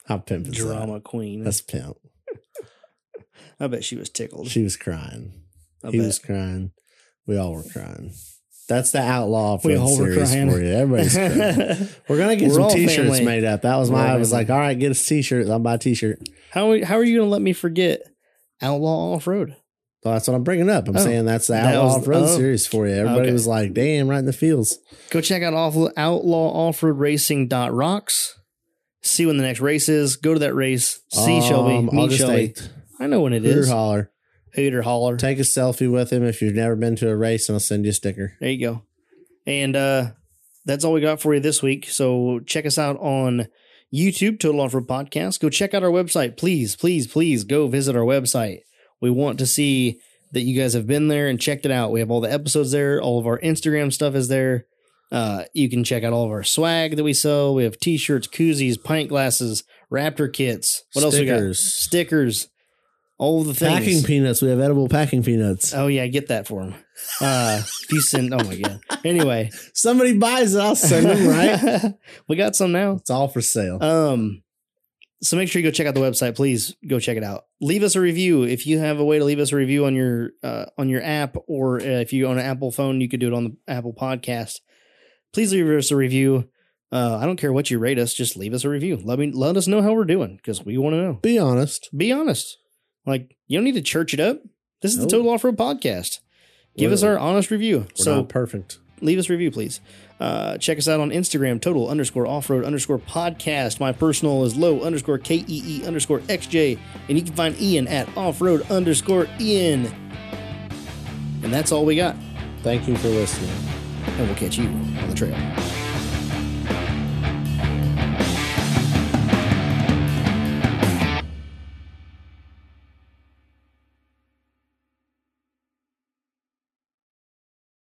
How pimp is Drama that? queen. That's pimp. (laughs) I bet she was tickled. She was crying. I he bet. was crying. We all were crying. That's the outlaw We for all were series crying. for you. Everybody's (laughs) crying. We're gonna get We're some t-shirts family. made up. That was We're my. I was family. like, all right, get us t-shirts. I'll buy a t-shirt. how are- how are you gonna let me forget Outlaw Off Road? So that's what I'm bringing up. I'm Oh. saying that's the That outlaw off-road oh. series for you. Everybody Okay. was like, damn, right in the fields. Go check out off- Outlaw Off Road racing. Rocks. See when the next race is. Go to that race. See Shelby. Um, Meet August Shelby. 8th. I know when it Hooter is. holler. Hooter holler. Take a selfie with him if you've never been to a race, and I'll send you a sticker. There you go. And uh that's all we got for you this week. So check us out on YouTube, Total Off Road Podcast. Go check out our website. Please, please, please go visit our website. We want to see that you guys have been there and checked it out. We have all the episodes there. All of our Instagram stuff is there. Uh, you can check out all of our swag that we sell. We have t-shirts, koozies, pint glasses, Raptor kits. What else we got? Stickers. All the things. Packing peanuts. We have edible packing peanuts. Oh yeah, get that for them. Uh, if you send, oh my god. Anyway, (laughs) Somebody buys it, I'll send them, right? (laughs) we got some now. It's all for sale. Um, so make sure you go check out the website. Please go check it out. Leave us a review if you have a way to leave us a review on your uh, on your app, or uh, if you own an Apple phone, you could do it on the Apple Podcast. Please leave us a review. Uh, I don't care what you rate us, just leave us a review. Let me let us know how we're doing because we want to know. Be honest. Be honest. Like you don't need to church it up. This is the Total Off Road Podcast. Give We're- us our honest review. We're so not perfect. leave us a review, please. Uh, check us out on Instagram, total underscore off road underscore podcast. My personal is low underscore K E E underscore XJ. And you can find Ian at off road underscore Ian. And that's all we got. Thank you for listening. And we'll catch you on the trail.